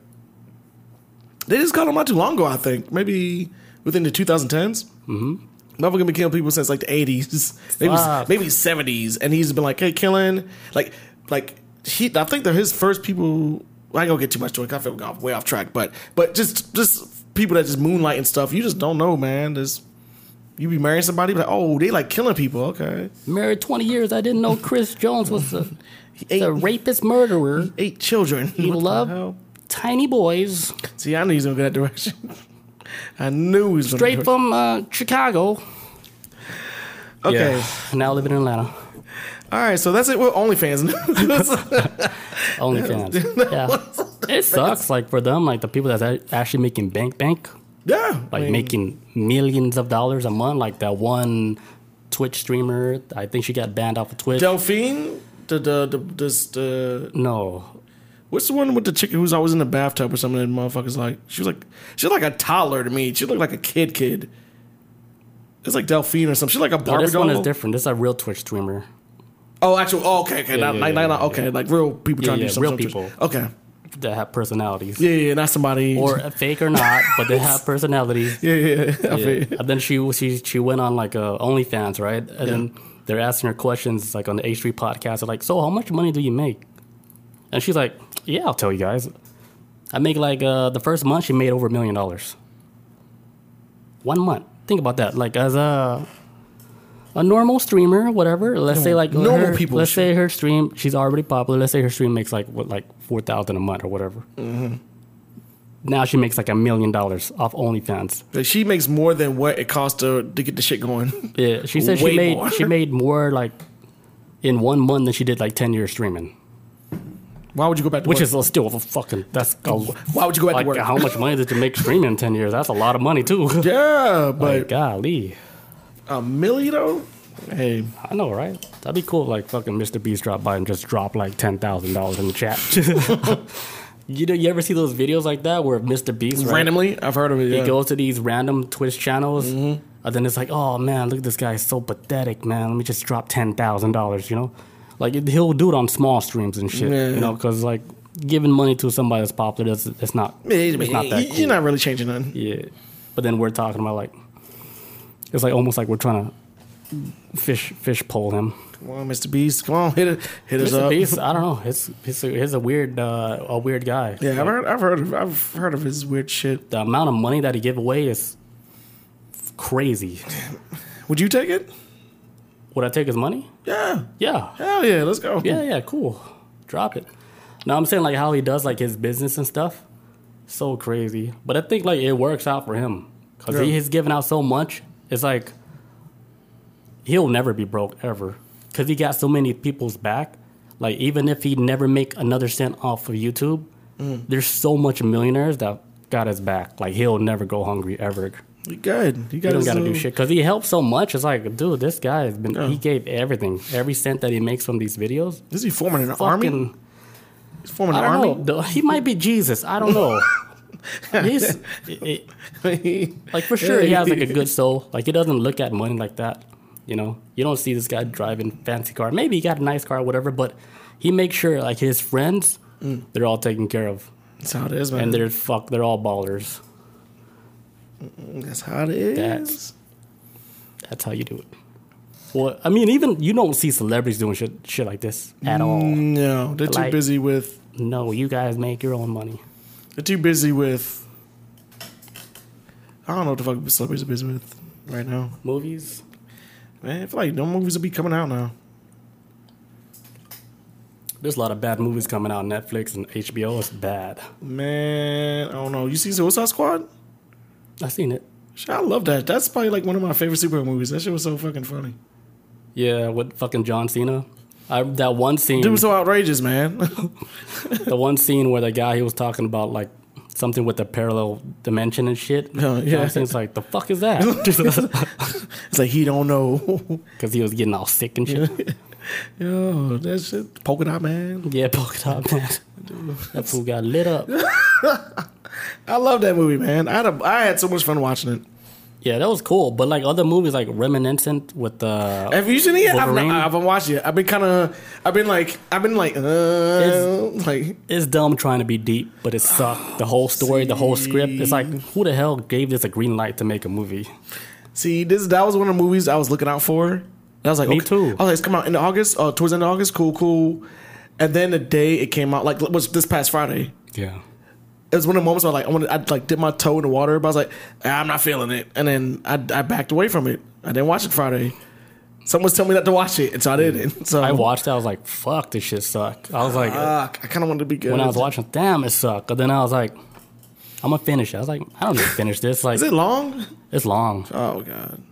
They just caught him not too long ago, I think. Maybe within the 2010s. Mm-hmm. Motherfucker been killing people since like the 80s, maybe
Fuck.
maybe 70s, and he's been like, hey, killing like like he. I think they're his first people. I ain't gonna get too much to it. I feel got way off track, but but just just people that just moonlight and stuff. You just don't know, man. There's you be marrying somebody, like oh, they like killing people. Okay,
Married 20 years, I didn't know Chris Jones was a, a rapist murderer.
eight children.
He loved tiny boys.
See, I knew he was gonna go that direction. I knew he was
Straight from uh, Chicago.
Okay.
Yeah. Now living in Atlanta.
All right, so that's it. Well, OnlyFans.
OnlyFans. yeah. It sucks, like, for them, like, the people that's a- actually making bank bank.
yeah.
like
I mean,
making millions of dollars a month. Like that one Twitch streamer, I think she got banned off of Twitch.
Delphine, the the the this the
no,
what's the one with the chicken who's always in the bathtub or something? And motherfuckers like she was like she was like a toddler to me. She looked like a kid kid. It's like Delphine or something. She's like a
no
Barbie
this one is different. This is a real Twitch streamer.
Oh, actual. Oh, okay, okay.
Yeah,
not,
yeah,
like,
yeah,
not, okay, like real people trying to do
real
something.
people.
Okay.
that have personalities,
Yeah, yeah, not somebody.
or fake or not, but they have personalities.
yeah, yeah.
And then she she she went on like uh, OnlyFans, right? And then they're asking her questions like on the H3 podcast. They're like, "So how much money do you make?" And she's like, "Yeah, I'll tell you guys. I make like uh, the first month she made over a million dollars. One month. Think about that. Like as a a normal streamer, whatever. Let's say like
normal
her-
people
Let's say her stream. She's already popular. Let's say her stream makes like what like four thousand a month or whatever.
Mm-hmm.
Now she makes like a million dollars off OnlyFans.
She makes more than what it costs to to get the shit going.
Yeah, she said she made
more.
she made more like in one month than she did like ten years streaming,
Why would you go back to
which
work?
is still a fucking that's a,
Why would you go back
like
to work?
how much money did you make streaming in ten years? That's a lot of money too.
Yeah, but
like, golly,
a million though. Hey,
I know, right? That'd be cool. Like fucking Mr. Beast drop by and just drop like ten thousand dollars in the chat. you know, you ever see those videos like that where Mr. Beast right,
randomly, I've heard of it.
he
Yeah.
goes to these random Twitch channels,
Mm-hmm.
and then it's like, oh man, look at this guy, he's so pathetic, man. Let me just drop ten thousand dollars, you know? Like it- he'll do it on small streams and shit,
Yeah.
you know, because like giving money to somebody that's popular, that's it's not, it's not that cool.
You're not really changing nothing.
yeah. But then we're talking about like, it's like almost like we're trying to fish fish pole him.
Come on, Mr. Beast. Come on, hit it, hit us up.
Beast, I don't know. It's he's a, he's a weird uh, a weird guy.
Yeah, I've heard, I've heard, of, I've heard of his weird shit.
The amount of money that he give away is crazy.
Would you take it?
Would I take his money?
Yeah,
Yeah.
hell yeah, let's go.
Yeah, yeah, cool. Drop it. Now I'm saying like how he does like his business and stuff. So crazy. But I think like it works out for him. Cause
Yeah.
he has given out so much. It's like he'll never be broke ever. Cause he got so many people's back. Like even if he never make another cent off of YouTube,
Mm.
there's so much millionaires that got his back. Like he'll never go hungry ever.
You good? You
He
got
don't
his
gotta do shit because he helps so much. It's like, dude, this guy has been. He gave everything, every cent that he makes from these videos.
Is he forming an army? He's forming an army.
know. He might be Jesus. I don't know. He's it- it- like for sure he has like a good soul. Like he doesn't look at money like that. You know, you don't see this guy driving fancy car. Maybe he got a nice car, whatever. But he makes sure like his friends, mm. they're all taken care of,
That's how it is, man.
and they're fuck. They're all ballers.
That's how it is.
That's- That's how you do it. Well, I mean, even you don't see celebrities doing shit shit like this at all.
No, they're too
Like-
busy with.
No, you guys make your own money.
They're too busy with. I don't know what the fuck celebrities are busy with. right now.
Movies.
Man, I feel like no movies will be coming out now.
There's a lot of bad movies coming out on Netflix and HBO. It's bad.
Man, I don't know. You see Suicide Squad?
I seen it.
Shit, I love that. That's probably like one of my favorite superhero movies. That shit was so fucking funny.
Yeah, with fucking John Cena. I, that one scene,
Dude was so outrageous, man.
the one scene where the guy he was talking about like something with the parallel dimension and shit.
Oh, yeah.
John Cena's like, the fuck is that?
it's like he don't know.
Because he was getting all sick and shit.
Yo, that shit. Polka dot man.
Yeah, polka dot man. That fool got lit up.
I love that movie, man. I had a, I had so much fun watching it.
Yeah, that was cool. But like other movies, like Reminiscence with the
Have you seen it yet? I've, not, I haven't watched it. I've been kind of. I've been like. I've been like. Uh, like.
it's dumb trying to be deep, but it sucked. The whole story, the whole script. It's like who the hell gave this a green light to make a movie?
See, this that was one of the movies I was looking out for. And I was like,
Me
okay.
too.
I was like, it's come out in August, uh, towards the end of August. Cool, cool. And then the day it came out, like was this past Friday.
Yeah.
It was one of the moments where like I wanted, I like dip my toe in the water, but I was like, ah, I'm not feeling it, and then I, I backed away from it. I didn't watch it Friday. Someone was telling me not to watch it, and so I didn't. So
I watched it. I was like, "Fuck, this shit suck." I was like,
Fuck, I kind of wanted to be good.
when I was watching, damn, it sucked. But then I was like, I'm gonna finish it. I was like, I don't need to finish this. Like,
Is it long?
it's long.
Oh god.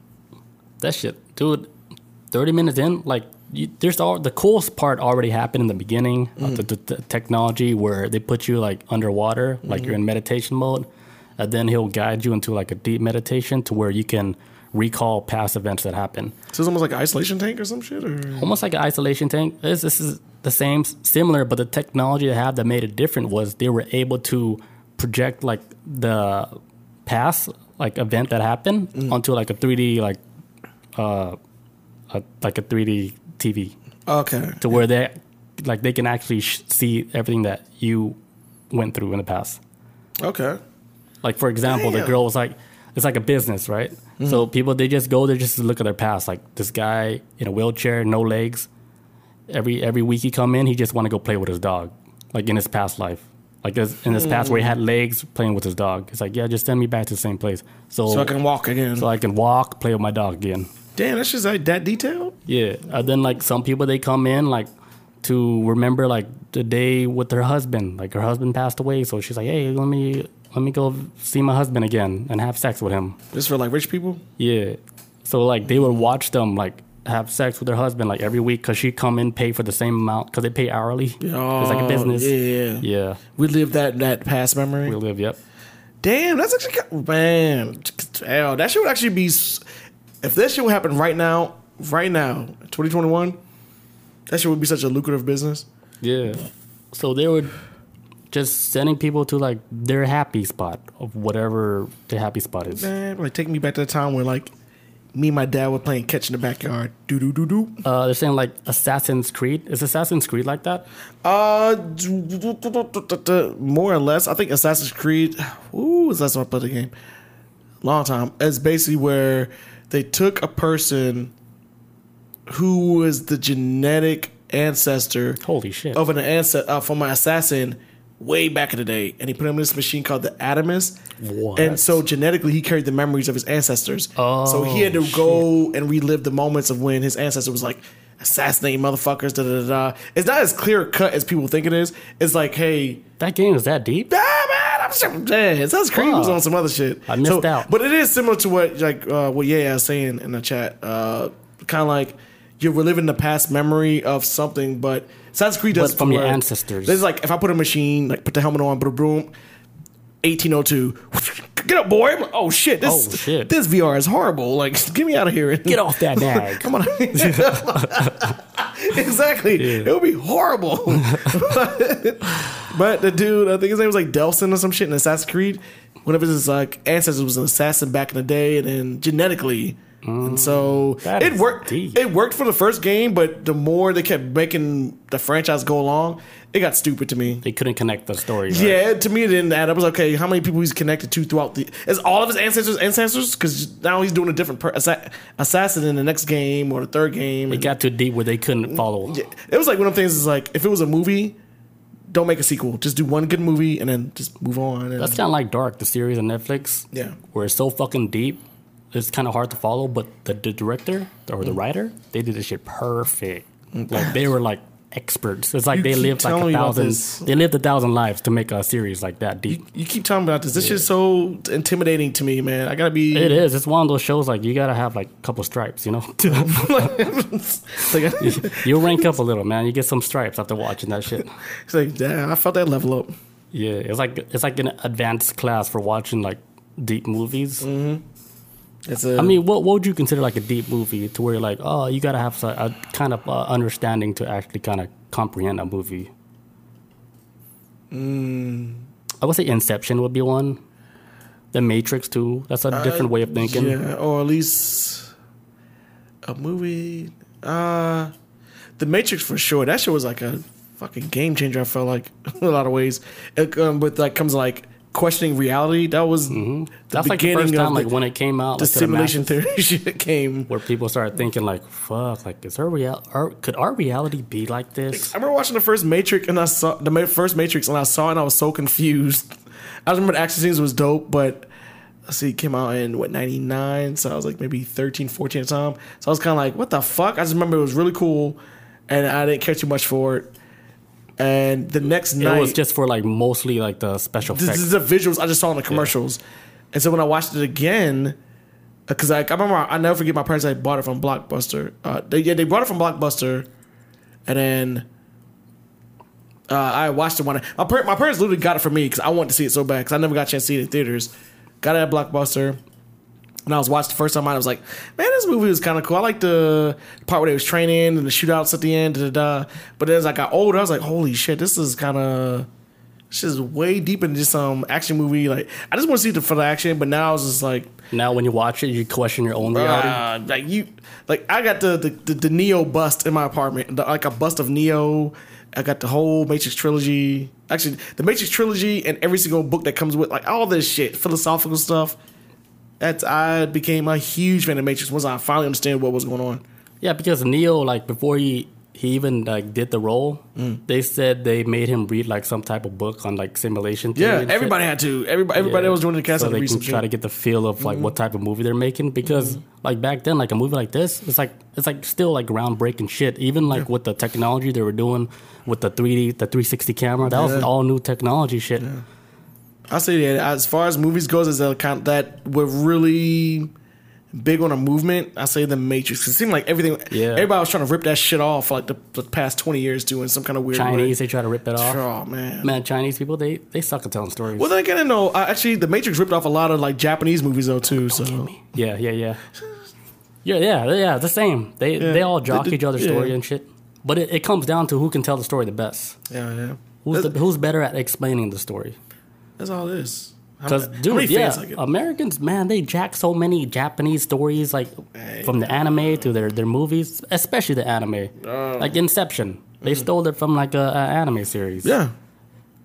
That shit, dude. Thirty minutes in, like, you, there's all the coolest part already happened in the beginning of the, mm. the, the technology where they put you like underwater, like you're in mm-hmm. meditation mode, and then he'll guide you into like a deep meditation to where you can recall past events that happen.
So it's almost like an isolation tank or some shit, or
almost like an isolation tank. This, this is the same, similar, but the technology they have that made it different was they were able to project like the past like event that happened mm. onto like a 3D like uh a, like a 3D TV
okay.
to where they like they can actually sh- see everything that you went through in the past.
Okay.
Like for example, the girl was like, it's like a business, right? Mm-hmm. So people they just go there just to look at their past. Like this guy in a wheelchair, no legs. Every every week he come in, he just want to go play with his dog, like in his past life. Like in his past where he had legs, playing with his dog. It's like, yeah, just send me back to the same place, so
So I can walk again.
so I can walk, play with my dog again.
Damn, that's just like that detailed.
Yeah. And then like some people they come in like to remember like the day with her husband. Like her husband passed away, so she's like, hey, let me let me go see my husband again and have sex with him.
This for like rich people.
Yeah. So like they would watch them like have sex with their husband like every week because she come in pay for the same amount because they pay hourly. it's like a
Oh,
business.
Yeah.
Yeah.
We live that that past memory.
We live. Yep.
Damn, that's actually man. Hell, that shit would actually be. S- If that shit would happen right now, right now, 2021, that shit would be such a lucrative business.
Yeah. So they would just sending people to like their happy spot of whatever their happy spot is.
Man, like take me back to the time where like me and my dad were playing catch in the backyard. Do do do do.
Uh, they're saying like Assassin's Creed. Is Assassin's Creed like that?
Uh, more or less. I think Assassin's Creed. Ooh, is that's what I played the game. Long time. It's basically where they took a person who was the genetic ancestor
Holy shit!
of an ancestor uh, from an assassin way back in the day, and he put him in this machine called the Animus.
What?
And so genetically, he carried the memories of his ancestors.
Oh,
so he had to go and relive the moments of when his ancestor was like assassinating motherfuckers. Da da da. da. It's not as clear cut as people think it is. It's like, hey,
that game is that deep?
ah, man, I'm so man, Assassin's Creed was on some other shit.
I missed
So-
out.
But it is similar to what like uh, what yeah I was saying in the chat. Uh, kind of like you're reliving the past memory of something, but Assassin's Creed does
But from your ancestors.
It's like if I put a machine, like put the helmet on, a broom. 1802. Get up, boy! Like, oh shit! This
Oh, shit.
this VR is horrible. Like, get me out of here!
Get off that nag.
Come on. exactly. It would be horrible. but the dude, I think his name was like Delson or some shit in Assassin's Creed. One of his like ancestors was an assassin back in the day, and then genetically. and mm, so
that
it worked.
deep.
It worked for the first game, but the more they kept making the franchise go along, it got stupid to me.
They couldn't connect the story. Right?
Yeah, to me it didn't add up. I was okay. How many people he's connected to throughout the? Is all of his ancestors ancestors? Because now he's doing a different per, assa- assassin in the next game or the third game.
It got too deep where they couldn't follow.
It was like one of the things. Is like if it was a movie, don't make a sequel. Just do one good movie and then just move on. And,
That's kind of like Dark, the series on Netflix.
Yeah.
Where it's so fucking deep. it's kind of hard to follow, but the, the director or
Mm.
the writer, they did this shit perfect. Like they were like experts. It's like
You
they lived like a thousand. They lived a thousand lives to make a series like that deep.
You keep talking about this. This is so intimidating to me, man. I gotta be.
It is. It's one of those shows like you gotta have like a couple stripes, you know.
Like,
You'll rank up a little, man. You get some stripes after watching that shit.
it's like, damn, I felt that level up.
Yeah, it's like it's like an advanced class for watching like deep movies. Mm-hmm.
It's a,
I mean, what what would you consider like a deep movie to where you're like, oh, you gotta have a, a kind of uh, understanding to actually kind of comprehend a movie. I would say Inception would be one. The Matrix too. That's a different way of thinking.
Yeah, or at least a movie. Uh The Matrix for sure. That shit was like a fucking game changer. I felt like in a lot of ways. It, um, but like comes like questioning reality. That was the
Mm-hmm. That's like the
beginning
first time, like
the,
when it came out,
the
like, to the
simulation theory shit came.
where people started thinking like, "Fuck, like is our real? Our, could our reality be like this?"
I remember watching the first Matrix and I saw the first Matrix and I saw it and I was so confused. I remember the action scenes was dope, but let's see, it came out in what ninety nine, so I was like maybe 13, 14 at the time. So I was kind of like, what the fuck? I just remember it was really cool, and I didn't care too much for it. And the next night,
It was just for like mostly like the special
this
effects.
is the visuals I just saw in the commercials. And so when I watched it again, because I, I remember I never forget my parents had bought it from Blockbuster. Uh, they, yeah, they brought it from Blockbuster, and then uh, I watched it one. My, my parents literally got it for me because I wanted to see it so bad because I never got a chance to see it in theaters. Got it at Blockbuster. And I was watching the first time, I was like, "Man, this movie was kind of cool." I like the part where they was training and the shootouts at the end. Da, da, da. But as I got older, I was like, "Holy shit, this is kind of this is way deeper than just some action movie." Like, I just want to see the for the action, but now I was just like,
now, when you watch it, you question your own reality.
uh, like you, like I got the the, the the Neo bust in my apartment, the, like a bust of Neo. I got the whole Matrix trilogy. Actually, the Matrix trilogy and every single book that comes with, like all this shit, philosophical stuff. That's I became a huge fan of Matrix once I finally understand what was going on.
Yeah, because Neo, like before he he even like did the role,
Mm.
they said they made him read like some type of book on like simulation.
Yeah,
and shit.
everybody had to. Everybody, everybody that was doing the cast
so they can try to get the feel of like
Mm-hmm.
what type of movie they're making. Because like back then, like a movie like this, it's like it's like still like groundbreaking shit. Even like with the technology they were doing with the 3D, the 360 camera, that was
Yeah.
all new technology shit.
I say that as far as movies goes, as a kind that were really big on a movement. I say the Matrix. It seemed like everything.
Yeah.
everybody was trying to rip that shit off for like the, the past twenty years, doing some kind of weird
Chinese, they try to rip that off.
Oh man.
Man, Chinese people, they they suck at telling stories.
Well, then again, no. Uh, actually, the Matrix ripped off a lot of like Japanese movies though too. So
Yeah, yeah, yeah. Yeah, yeah, yeah. The same. They they all jock
They- they-
each other's
yeah.
story and shit. But it, it comes down to who can tell the story the best.
yeah, yeah.
Who's the, who's better at explaining the story?
That's all it is.
Because dude, yeah,
fans like it?
Americans, man, they jack so many Japanese stories, like
Hey.
from the anime to their their movies, especially the anime,
Oh.
like Inception. They
Mm.
stole it from like a, a anime series,
yeah.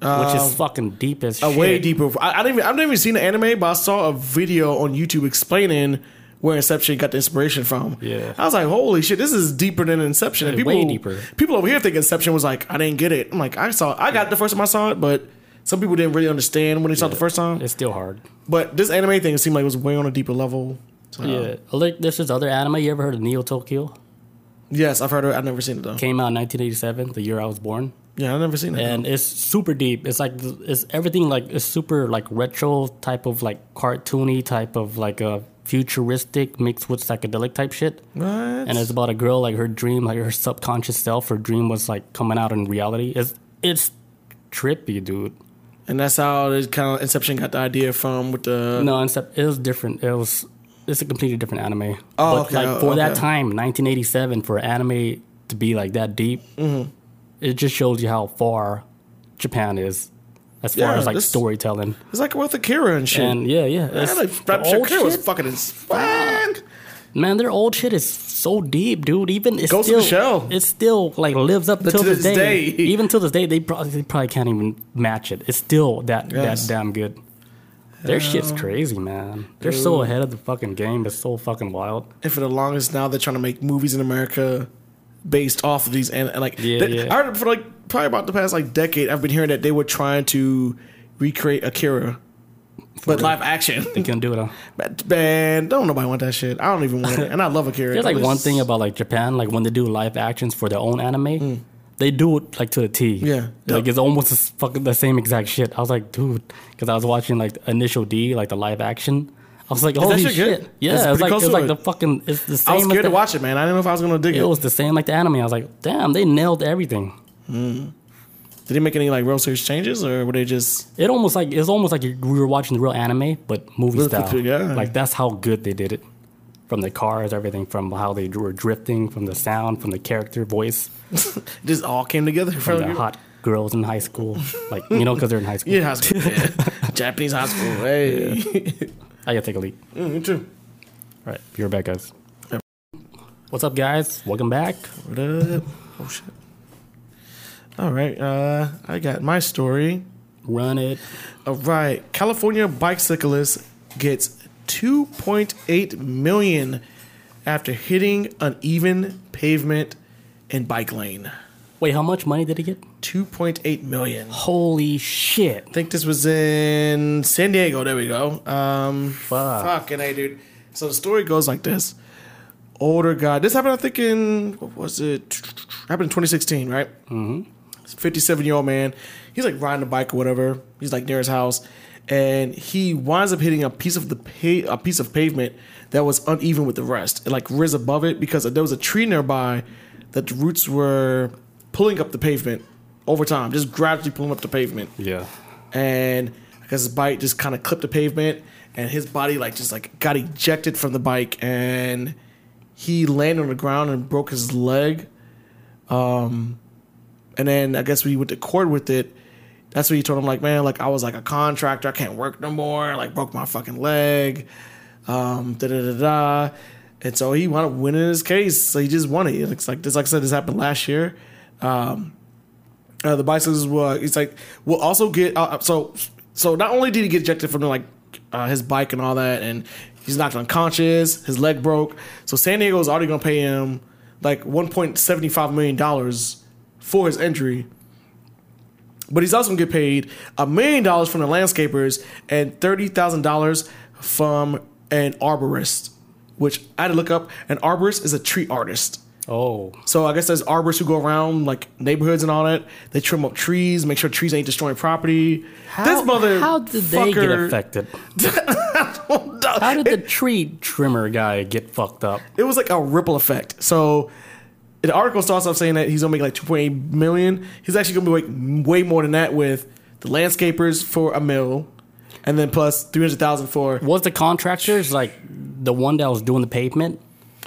which is fucking deep as
a
shit.
way deeper. I, I didn't even, I've never even seen the anime, but I saw a video on YouTube explaining where Inception got the inspiration from.
Yeah.
I was like, holy shit, this is deeper than Inception. And people,
way deeper.
People over here think Inception was like, I didn't get it. I'm like, I saw, I got it the first time I saw it, but some people didn't really understand when they saw it the first time.
It's still hard.
But this anime thing, it seemed like it was way on a deeper level. So,
Yeah, um, like there's this other anime. You ever heard of Neo Tokyo?
Yes, I've heard of it. I've never seen it though.
Came out in 1987, the year I was born.
Yeah, I've never seen it.
and it's super deep. It's like it's everything like it's super like retro type of like cartoony type of like a futuristic mixed with psychedelic type shit.
what?
And it's about a girl like her dream, like her subconscious self, her dream was like coming out in reality. It's it's trippy, dude.
And that's how this kind of Inception got the idea from with the.
No, except it was different. It was it's a completely different anime.
Oh,
but
okay,
like
oh,
for that time, 1987, for anime to be like that deep,
Mm-hmm.
it just shows you how far Japan is as far
Yeah,
as like
this-
storytelling.
It's like with Akira and shit.
And yeah, yeah. It's,
like,
the old
Akira was fucking ins- man.
their old shit is so deep, dude. Even it's
Ghost
still,
the Shell.
It still like lives up
to
this
this
day.
day.
Even till this day, they probably, they probably can't even match it. It's still that
Yes.
that damn good. Their shit's crazy, man. They're so ahead of the fucking game. It's so fucking wild.
And for the longest now, they're trying to make movies in America based off of these and, and like
Yeah,
they-
yeah.
I heard for like probably about the past like decade, I've been hearing that they were trying to recreate Akira but live action.
They couldn't do it. Huh?
But, Man, don't nobody want that shit. I don't even want it. And I love a character.
There's like one thing about like Japan, like when they do live actions for their own anime, they do it like to the T.
Mm. Yeah.
like it's almost the fucking the same exact shit. I was like, dude, because I was watching like Initial D, like the live action. I was like, holy
shit?
Yeah,
It's
it like it's like
it.
the fucking it's the same.
I was
as
scared
the,
to watch it, man. I didn't know if I was gonna dig it.
It was the same like the anime. I was like, damn, they nailed everything.
Did he make any like real serious changes, or were they just?
It almost like it's almost like we were watching the real anime, but movie style.
yeah.
Like that's how good they did it. From the cars, everything, from how they were drifting, from the sound, from the character voice,
just all came together
from the hot girls in high school. Like you know, because they're in high school.
Yeah, high school. Yeah. Japanese high school. Hey,
I gotta take a leak.
Mm, me too.
All right, you're back, guys. What's up, guys? Welcome back.
What up? Oh shit. All right, uh, I got my story.
Run it.
All right, California bicyclist gets 2.8 million after hitting uneven pavement in bike lane.
Wait, how much money did he get?
2.8 million.
Holy shit!
I think this was in San Diego. There we go. Um,
Fuck.
fucking hey, dude. So the story goes like this: older guy. This happened, I think, in what was it? Happened in 2016, right? Mm-hmm. 57 year old man. He's like riding a bike or whatever. He's like near his house, and he winds up hitting a piece of the pa- a piece of pavement that was uneven with the rest. It like riz above it because there was a tree nearby that the roots were pulling up the pavement over time, just gradually pulling up the pavement
Yeah.
and I guess his bike just kind of clipped the pavement, and his body like just like got ejected from the bike, and he landed on the ground and broke his leg. Um, and then I guess when he went to court with it, that's when he told him like, man, like I was like a contractor, I can't work no more, like broke my fucking leg, um, da da da da. And so he wound up winning his case. So he just won it. It's like this, like I said, this happened last year. Um, uh, the bicycles will it's like will also get uh, so so not only did he get ejected from like uh, his bike and all that and he's knocked unconscious his leg broke so san diego is already going to pay him like 1.75 million dollars for his injury but he's also to get paid a million dollars from the landscapers and $30000 from an arborist which i had to look up an arborist is a tree artist
Oh,
so I guess there's arborists who go around like neighborhoods and all that. They trim up trees, make sure trees ain't destroying property.
how,
this mother
how did they get affected? How did the tree trimmer guy get fucked up?
It was like a ripple effect. So the article starts off saying that he's gonna make like 2.8 million. He's actually gonna be like way more than that with the landscapers for a mill, and then plus 300,000 for.
Was the contractors like the one that was doing the pavement?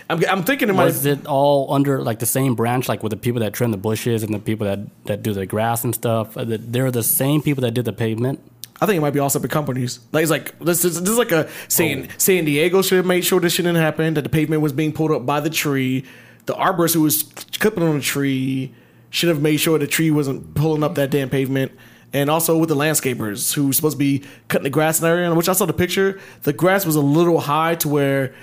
I'm, I'm thinking it might.
Was it all under like the same branch, like with the people that trim the bushes and the people that, that do the grass and stuff? Uh, that They're the same people that did the pavement.
I think it might be all separate companies. Like it's like this is this is like a San San Diego should have made sure this shit didn't happen. That the pavement was being pulled up by the tree. The arborist who was clipping on the tree should have made sure the tree wasn't pulling up that damn pavement. And also with the landscapers who were supposed to be cutting the grass in the area, which I saw the picture. The grass was a little high to where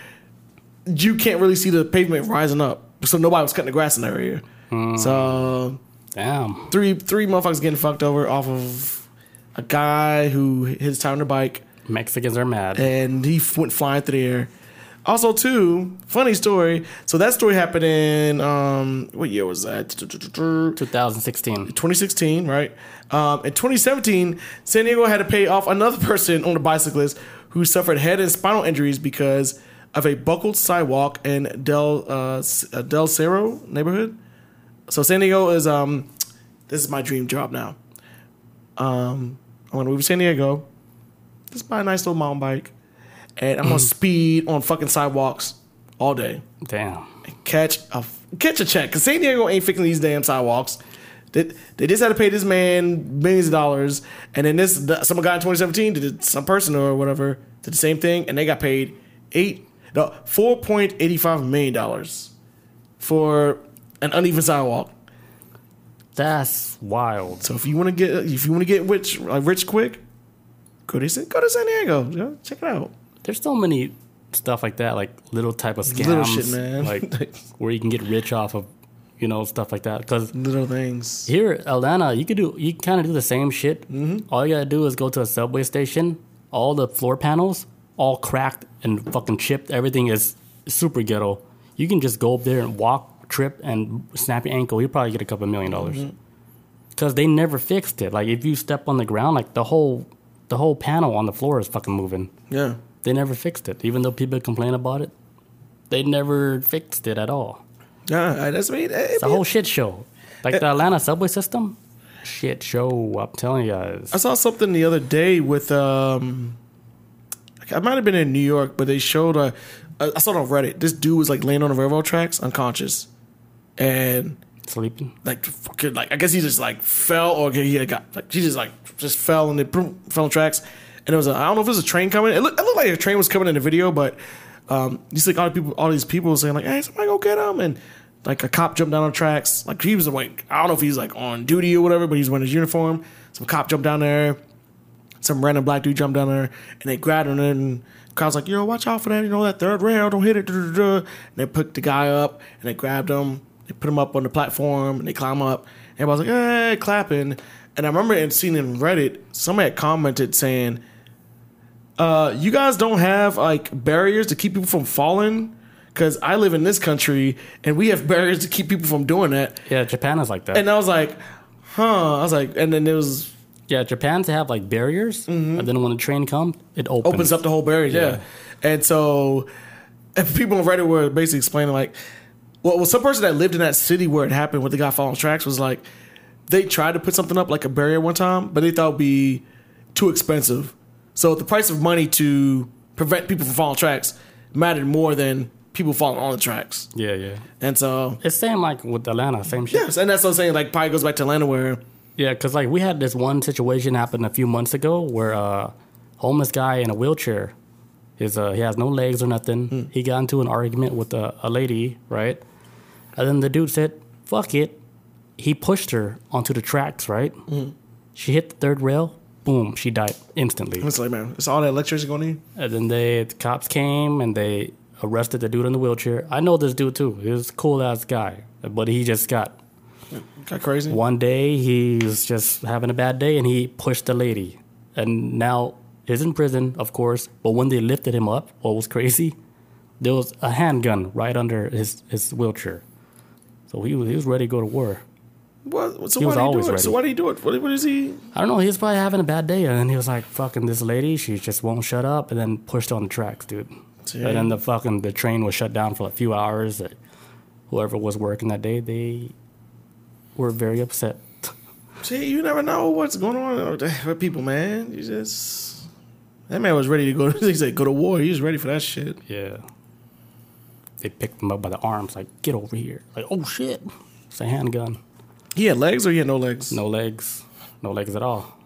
you can't really see the pavement rising up. So nobody was cutting the grass in the area. Hmm. So
Damn.
three three motherfuckers getting fucked over off of a guy who hit his time on the bike
Mexicans are mad.
and he went flying through the air. Also, too funny story. So that story happened in um, what year was that?
2016.
2016, right? Um, in 2017, San Diego had to pay off another person on a bicyclist who suffered head and spinal injuries because of a buckled sidewalk in Del uh, uh, Del Cerro neighborhood. So San Diego is um, this is my dream job now. Um, I'm gonna move to San Diego. Just buy a nice little mountain bike, and I'm gonna mm. speed on fucking sidewalks all day
Damn.
catch a catch a check because San Diego ain't fixing these damn sidewalks. They, they just had to pay this man millions of dollars, and then this the, some guy in 2017 did some person or whatever did the same thing, and they got paid eight no 4.85 million dollars for an uneven sidewalk.
That's wild.
So if you want to get if you want to get rich like rich quick, go to San- go to San Diego. Check it out.
There's so many stuff like that, like little type of scams,
Little shit, man.
like where you can get rich off of, you know, stuff like that. Because
Little things.
here, Atlanta, you could do, you can kind of do the same shit.
Mm-hmm.
All you gotta do is go to a subway station all the floor panels all cracked and fucking chipped. Everything is super ghetto. You can just go up there and walk, trip, and snap your ankle. You probably get a couple million dollars. Because they never fixed it. Like if you step on the ground, like the whole the whole panel on the floor is fucking moving.
Yeah.
They never fixed it, even though people complain about it. They never fixed it at all.
Yeah, that's me.
It's a whole shit show. Like the Atlanta subway system, shit show. I'm telling you guys.
I saw something the other day with um, I might have been in New York, but they showed a. I saw it on Reddit. This dude was like laying on the railroad tracks, unconscious, and
Sleeping.
like fucking like I guess he just like fell or he got like he just like just fell and it boom, fell on tracks, and it was I don't know if it was a train coming. It looked, it looked like a train was coming in the video, but um, you see like all the people, all these people saying like, "Hey, somebody go get him!" and like a cop jumped down on tracks. Like he was like I don't know if he's like on duty or whatever, but he's wearing his uniform. Some cop jumped down there. Some random black dude jumped down there and they grabbed him and crowd's like, yo, watch out for that, you know, that third rail, don't hit it. And they picked the guy up and they grabbed him. They put him up on the platform and they climb up. Everybody's like, hey, clapping. And I remember and seeing in Reddit, somebody had commented saying, uh, you guys don't have like barriers to keep people from falling? Because I live in this country and we have barriers to keep people from doing that.
Yeah, Japan is like that.
And I was like, huh. I was like, and then it was
yeah, Japan to have like barriers, and then when the train comes, it opens.
Mm-hmm. opens up the whole barrier. Yeah.
Yeah.
And so, and people on Reddit were basically explaining like, well, well, some person that lived in that city where it happened where the guy falling tracks was like, they tried to put something up like a barrier one time, but they thought it'd be too expensive. So the price of money to prevent people from falling tracks mattered more than people falling on the tracks.
Yeah, yeah.
And so,
It's same like with Atlanta, same shit.
yes, and that's what I'm saying. Like, probably goes back to Atlanta where,
Yeah, because like we had this one situation happen a few months ago where a homeless guy in a wheelchair, his uh, he has no legs or nothing. Hmm. He got into an argument with a, a lady, right? And then the dude said, "Fuck it." He pushed her onto the tracks, right? Hmm. She hit the third rail. Boom, she died instantly.
it's like, man, it's all that electricity going in.
And then they the cops came and they arrested the dude in the wheelchair. I know this dude too. He was a cool ass guy, but he just got
Got crazy.
one day he was just having a bad day and he pushed the lady. And now he's in prison, of course. But when they lifted him up, what was crazy? There was a handgun right under his, his wheelchair. So he was, he was ready to go to war.
What, so
He
why
was
do you
always
do it? So
ready.
why do you do it? What, what is he?
I don't know, he was probably having a bad day. And then he was like, fucking this lady, she just won't shut up. And then pushed on the tracks, dude.
Damn.
And then the fucking the train was shut down for a few hours. Whoever was working that day, they were very upset.
See, you never know what's going on with people, man. You just that man was ready to go. He said, "Go to war." He was ready for that shit.
Yeah. They picked him up by the arms, like, get over here. Like, oh shit. It's a handgun.
He had legs or he had no legs.
No legs. No legs at all.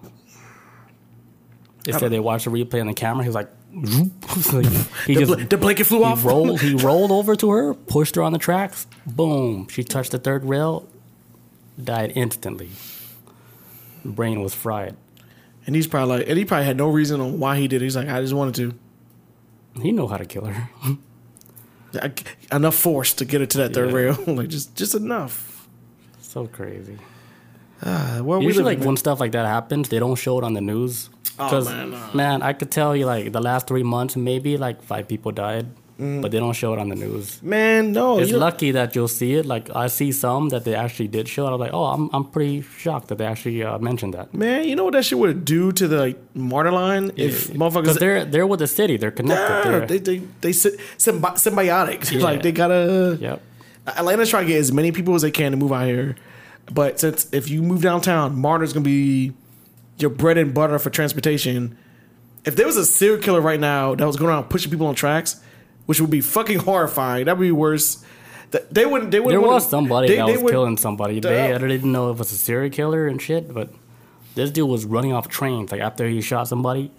They said they watched the replay on the camera. He was like, like, he
The,
just
the blanket flew
he
off.
rolled he rolled over to her, pushed her on the tracks, boom. She touched the third rail, died instantly. Brain was fried.
and he's probably like, and he probably had no reason on why he did. it. He's like, I just wanted to.
He knew how to kill her.
I, enough force to get it to that third
Yeah.
rail, like just just enough.
So crazy.
Uh, well,
Usually,
live
like
in-
when stuff like that happens, they don't show it on the news.
Oh,
'Cause,
man, no.
man, I could tell you like the last three months, maybe like five people died, but they don't show it on the news.
man, no,
It's lucky that you'll see it. Like I see some that they actually did show. it. I'm like, oh, I'm I'm pretty shocked that they actually uh, mentioned that.
man, you know what that shit would do to the like, MARTA line if motherfuckers?
Because
motherfuckers.
they're they're with the city, they're connected.
Yeah,
They're-
they they they sy- symbi- symbiotic.
Yeah.
like they gotta.
yep.
Atlanta's trying to get as many people as they can to move out here. But since if you move downtown, MARTA's gonna be your bread and butter for transportation. If there was a serial killer right now that was going around pushing people on tracks, which would be fucking horrifying, that would be worse. Th- They wouldn't. They wouldn't.
There was somebody
they-
that
they
was
would-
killing somebody. They, I didn't know if it was a serial killer and shit, but this dude was running off trains. Like after he shot somebody,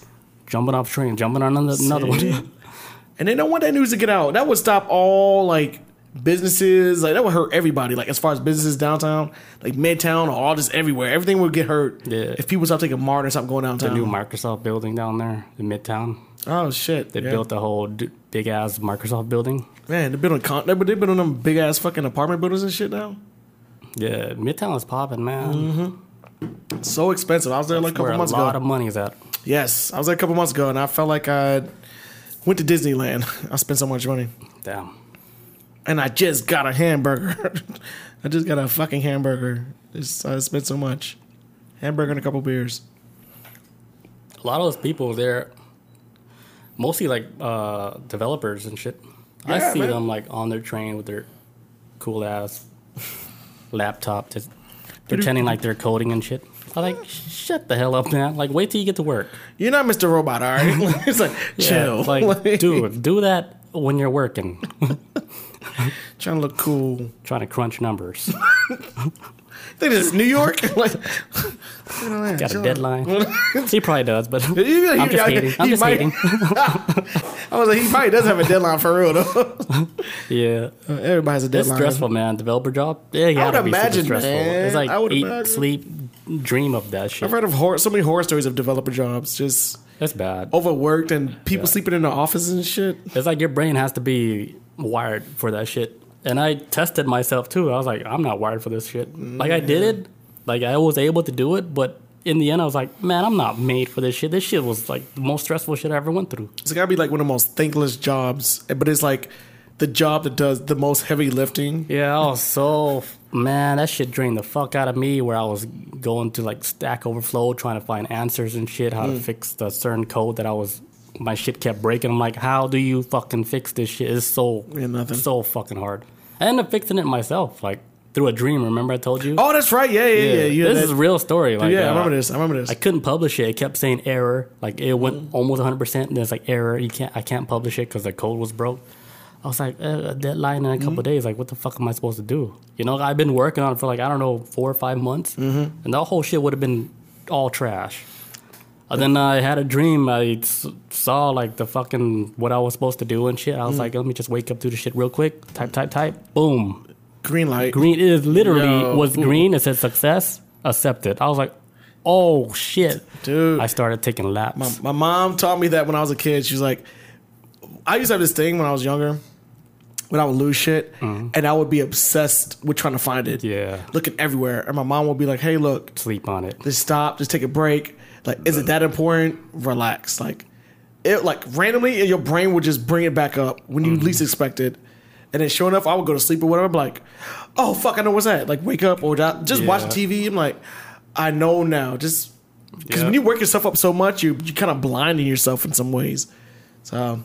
jumping off train, jumping on another, another one.
and they don't want that news to get out. That would stop all like businesses. Like that would hurt everybody. Like as far as businesses downtown, like Midtown, or all just everywhere, everything would get hurt.
Yeah.
If people stop taking MARTA and stop going downtown.
the new Microsoft building down there in Midtown.
oh shit!
They
Yeah.
built a whole d- big ass Microsoft building.
Man, they're building con- they're building them big ass fucking apartment buildings and shit now.
Yeah, Midtown is popping, man. Mm-hmm.
So expensive. I was there like a
Where
ago.
a lot
ago.
of money is at.
Yes, I was there a couple months ago, and I felt like I went to Disneyland. I spent so much money,
Damn.
And I just got a hamburger. I just got a fucking hamburger. Just, I spent so much. Hamburger and a couple beers.
A lot of those people they're mostly like uh, developers and shit. I see
man.
them like on their train with their cool ass laptop, just pretending like they're coding and shit. I'm like, shut the hell up, man! Like, wait till you get to work.
You're not Mr. Robot, all right? it's like
Yeah,
chill,
like, dude, do that when you're working,
trying to look cool.
trying to crunch numbers.
think is New York. like,
Got a deadline. he probably does, but
He-
I'm just hating. I'm just
might-
hating.
I was like, he probably does have a deadline for real though.
yeah.
Uh, everybody has a
It's
deadline.
stressful, man. Developer job. Yeah, you
I would
gotta be super
imagine,
stressful.
man.
It's like
I would
eat,
imagine.
sleep, dream of that shit.
I've heard of horror, so many horror stories of developer jobs, just
That's bad.
overworked and people
Yeah.
sleeping in the office and shit.
It's like your brain has to be wired for that shit. And I tested myself too. I was like, I'm not wired for this shit. Like I did it, like I was able to do it, but in the end, I was like, man, I'm not made for this shit. This shit was like the most stressful shit I ever went through.
It's gotta be like one of the most thankless jobs, but it's like the job that does the most heavy lifting.
Yeah, I was so man, that shit drained the fuck out of me. Where I was going to like Stack Overflow trying to find answers and shit, how to mm. fix the certain code that I was. My shit kept breaking. I'm like, how do you fucking fix this shit? It's so
Yeah, nothing.
so fucking hard. I ended up fixing it myself, like through a dream. Remember I told you?
Oh, that's right. Yeah, yeah, yeah. yeah,
this
that-
is a real story. Like,
yeah, I
uh,
remember this. I remember this.
I couldn't publish it. It kept saying error. Like it went
Mm.
almost 100. percent And it's like error. You can't. I can't publish it because the code was broke. I was like, uh, a deadline in a
Mm-hmm.
couple days. Like, what the fuck am I supposed to do? You know, I've been working on it for like I don't know four or five months,
Mm-hmm.
and the whole shit would have been all trash. And then I had a dream. I saw like the fucking what I was supposed to do and shit. I
Mm.
was like, let me just wake up, do the shit real quick. Type, type, type. Boom.
Green light.
Green. is literally
Yo.
was green. It said success accepted. I was like, oh shit,
Dude.
I started taking laps.
My mom taught me that when I was a kid. She was like, I used to have this thing when I was younger, when I would lose shit, and I would be obsessed with trying to find it.
Mm-hmm. Yeah.
Looking everywhere. And my mom would be like, hey, look,
Sleep on it.
just stop, just take a break. Like, is it that important? Relax. Like, it like randomly your brain would just bring it back up when you least mm-hmm. expect it. And then sure enough, I would go to sleep or whatever. I'm like, oh fuck, I know what's that. Like wake up or just just watch TV. I'm like, I know now. Just because
Yeah.
when you work yourself up so much, you you kind of blinding yourself in some ways. So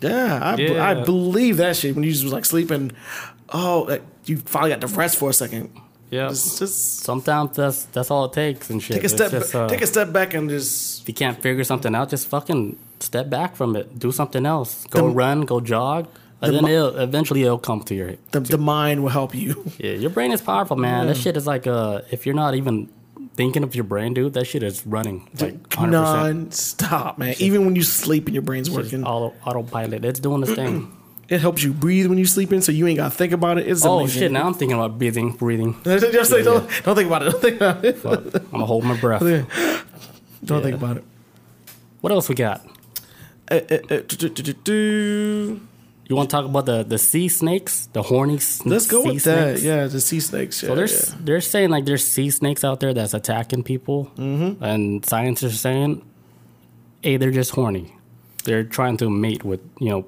yeah, I,
Yeah.
I believe that shit when you just was like sleeping. Oh, like, you finally got to rest for a second.
Yeah.
Just, just
Sometimes that's that's all it takes and shit.
take a step,
just, uh,
take a step back and just
if you can't figure something out, just fucking step back from it. Do something else. Go
The-
run. Go jog. And
the
then it'll, eventually it'll come to your
the, the mind will help you.
yeah. Your brain is powerful, man. That shit is like uh, if you're not even thinking of your brain, dude, that shit is running like 100. percent
non-stop, man. Even when you sleep and your brain's working,
Auto autopilot. It's doing this thing.
it helps you breathe when you sleeping, so you ain't gotta think about it. It's
oh
amazing.
shit! Now I'm thinking about breathing, breathing.
Just like, don't, don't think about it. Don't think about it.
Fuck. I'm gonna hold my breath.
don't
Yeah.
think about it.
What else we got?
Do, do, do, do, do.
You want to talk about the the sea snakes, the horny?
Let's go
sea
with that.
snakes?
Yeah, the sea snakes. Yeah,
So there's
yeah.
they're saying like there's sea snakes out there that's attacking people, mm-hmm. and scientists are saying, hey, they're just horny. They're trying to mate with you know,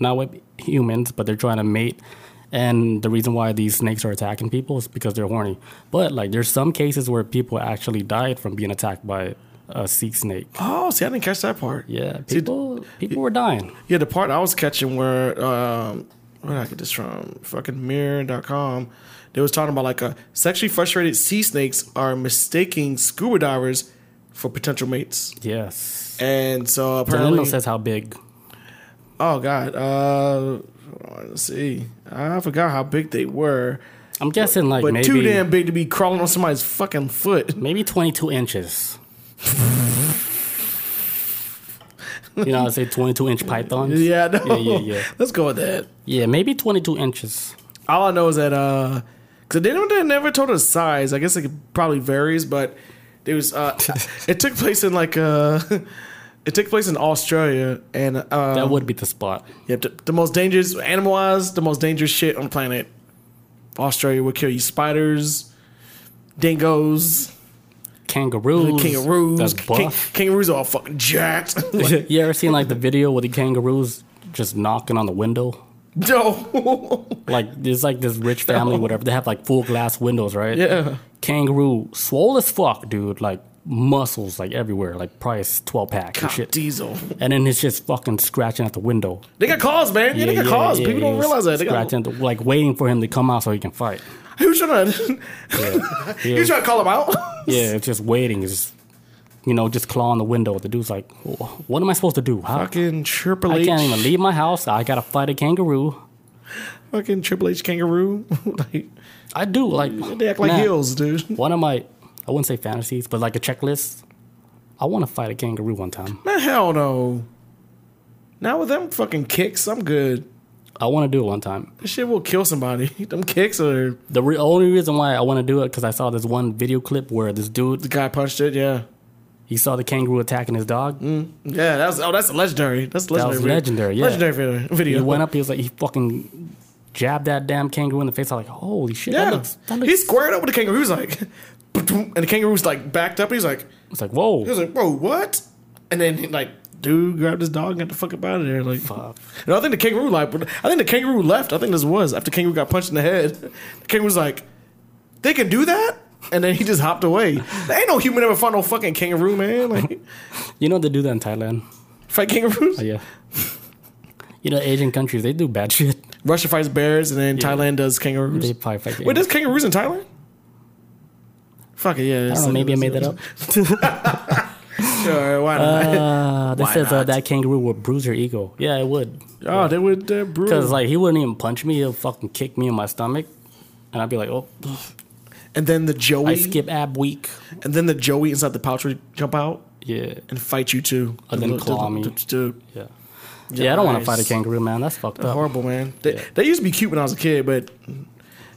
not with humans, but they're trying to mate. And the reason why these snakes are attacking people is because they're horny. But like, there's some cases where people actually died from being attacked by a sea snake.
Oh, see, I didn't catch that part.
Yeah,
See,
people people were dying.
Yeah, the part I was catching where um where did I get this from? Fucking mirror.com. They was talking about like a sexually frustrated sea snakes are mistaking scuba divers for potential mates.
Yes.
And so apparently
says how big.
Oh god. Uh let's see. I forgot how big they were.
I'm guessing like
But
maybe
too damn big to be crawling on somebody's fucking foot.
maybe 22 inches. you know, I say 22 inch pythons.
Yeah, no.
yeah, yeah, yeah.
Let's go with that.
Yeah, maybe 22 inches.
All I know is that uh, because they don't they never told us size. I guess it probably varies, but it was uh, it took place in like uh, it took place in Australia, and uh,
That would be the spot.
yeah, the, the most dangerous animal wise, the most dangerous shit on the planet. Australia would kill you: spiders, dingoes,
kangaroos.
kangaroos.
That's buff.
kangaroos are all fucking jacked. Like,
you ever seen like the video with the kangaroos just knocking on the window?
no.
Like there's like this rich family, whatever. They have like full glass windows, right?
yeah.
Kangaroo, swole as fuck, dude. Like muscles, like everywhere. Like price twelve pack and shit.
Diesel.
And then it's just fucking scratching at the window.
They got claws, man. Yeah, they got claws. People don't realize that. They got,
scratching, the- like waiting for him to come out so he can fight.
he was trying to.
Yeah,
he was trying to call him out.
yeah it's just waiting. It's just, you know, just clawing the window. The dude's like, "What am I supposed to do? How,
Fucking Triple H.
I can't even leave my house. I gotta fight a kangaroo.
Fucking Triple H kangaroo. like,
I do like
they act like
man,
heels, dude.
One of my, I wouldn't say fantasies, but like a checklist. I want to fight a kangaroo one time.
Man, hell no. Now with them fucking kicks, I'm good.
I want to do it one time.
This shit will kill somebody. them kicks are
The re- only reason why I want to do it because I saw this one video clip where this dude
the guy punched it. Yeah,
he saw the kangaroo attacking his dog.
Mm, yeah. That's oh, that's legendary. That's legendary.
was legendary, yeah.
legendary video.
He went up. He was like, he fucking jabbed that damn kangaroo in the face. I was like, holy shit,
Yeah,
that looks, that looks.
he squared up with the kangaroo. He was like, and the kangaroo's like backed up. He's like,
It's like, whoa,
he was like, whoa, what? And then he, like, dude grabbed his dog and got the fuck up out of there. Like,
fuck.
And I think the kangaroo like, I think the kangaroo left. I think this was after kangaroo got punched in the head. The kangaroo's like, they can do that, and then he just hopped away. There ain't no human ever fought no fucking kangaroo, man. Like,
You know they do that in Thailand.
fight kangaroos.
Oh, yeah. you know, Asian countries they do bad shit.
Russia fights bears, and then Thailand does kangaroos.
They probably fight.
Wait, there's kangaroos in Thailand? Fuck it, yeah.
I don't know. Maybe I made that up.
Sure, why not?
Uh, this
Why
says uh, that kangaroo would bruise your ego. Yeah, it would.
oh, they would uh, brew.
Because like he wouldn't even punch me. He'll fucking kick me in my stomach, and I'd be like, oh,
and then the Joey,
I skip ab week.
and then the Joey inside the pouch would jump out
Yeah,
and fight you too.
And then claw me.
Dude,
yeah, yeah. I don't want to fight a kangaroo, man. That's fucked up.
horrible, man. They,
Yeah.
they used to be cute when I was a kid, but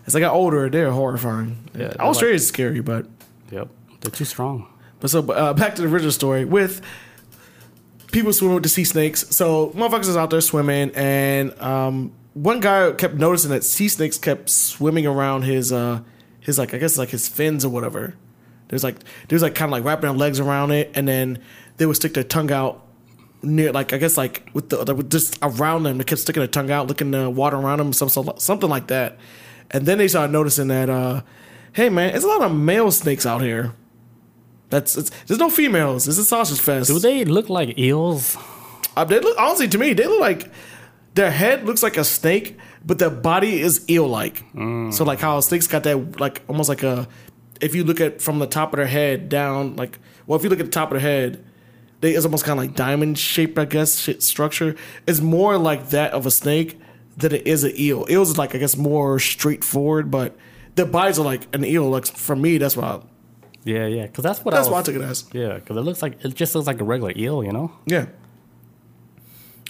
as I got older, they're horrifying.
Yeah, they're
Australia is scary, but
Yep, they're too strong.
but so uh, back to the original story with people swimming with the sea snakes. So motherfuckers is out there swimming, and um, one guy kept noticing that sea snakes kept swimming around his uh, his like I guess like his fins or whatever. There's like there's like kind of like wrapping their legs around it, and then they would stick their tongue out near like I guess like with the like, just around them. They kept sticking their tongue out, licking the water around them, some, some something like that. And then they started noticing that, uh, hey man, there's a lot of male snakes out here. That's it's, there's no females. It's a sausage fest.
Do they look like eels?
Uh, they look honestly to me, they look like their head looks like a snake, but their body is eel like. So like how snakes got that like almost like a if you look at from the top of their head down, like well if you look at the top of their head, they it's almost kind of like diamond shaped, I guess, shit structure. It's more like that of a snake than it is an eel. Eels is like I guess more straightforward, but their bodies are like an eel. Like for me, that's why
Yeah, yeah. Because that's what
that's
I
why I
was,
took it as.
Yeah, because it looks like it just looks like a regular eel, you know.
Yeah.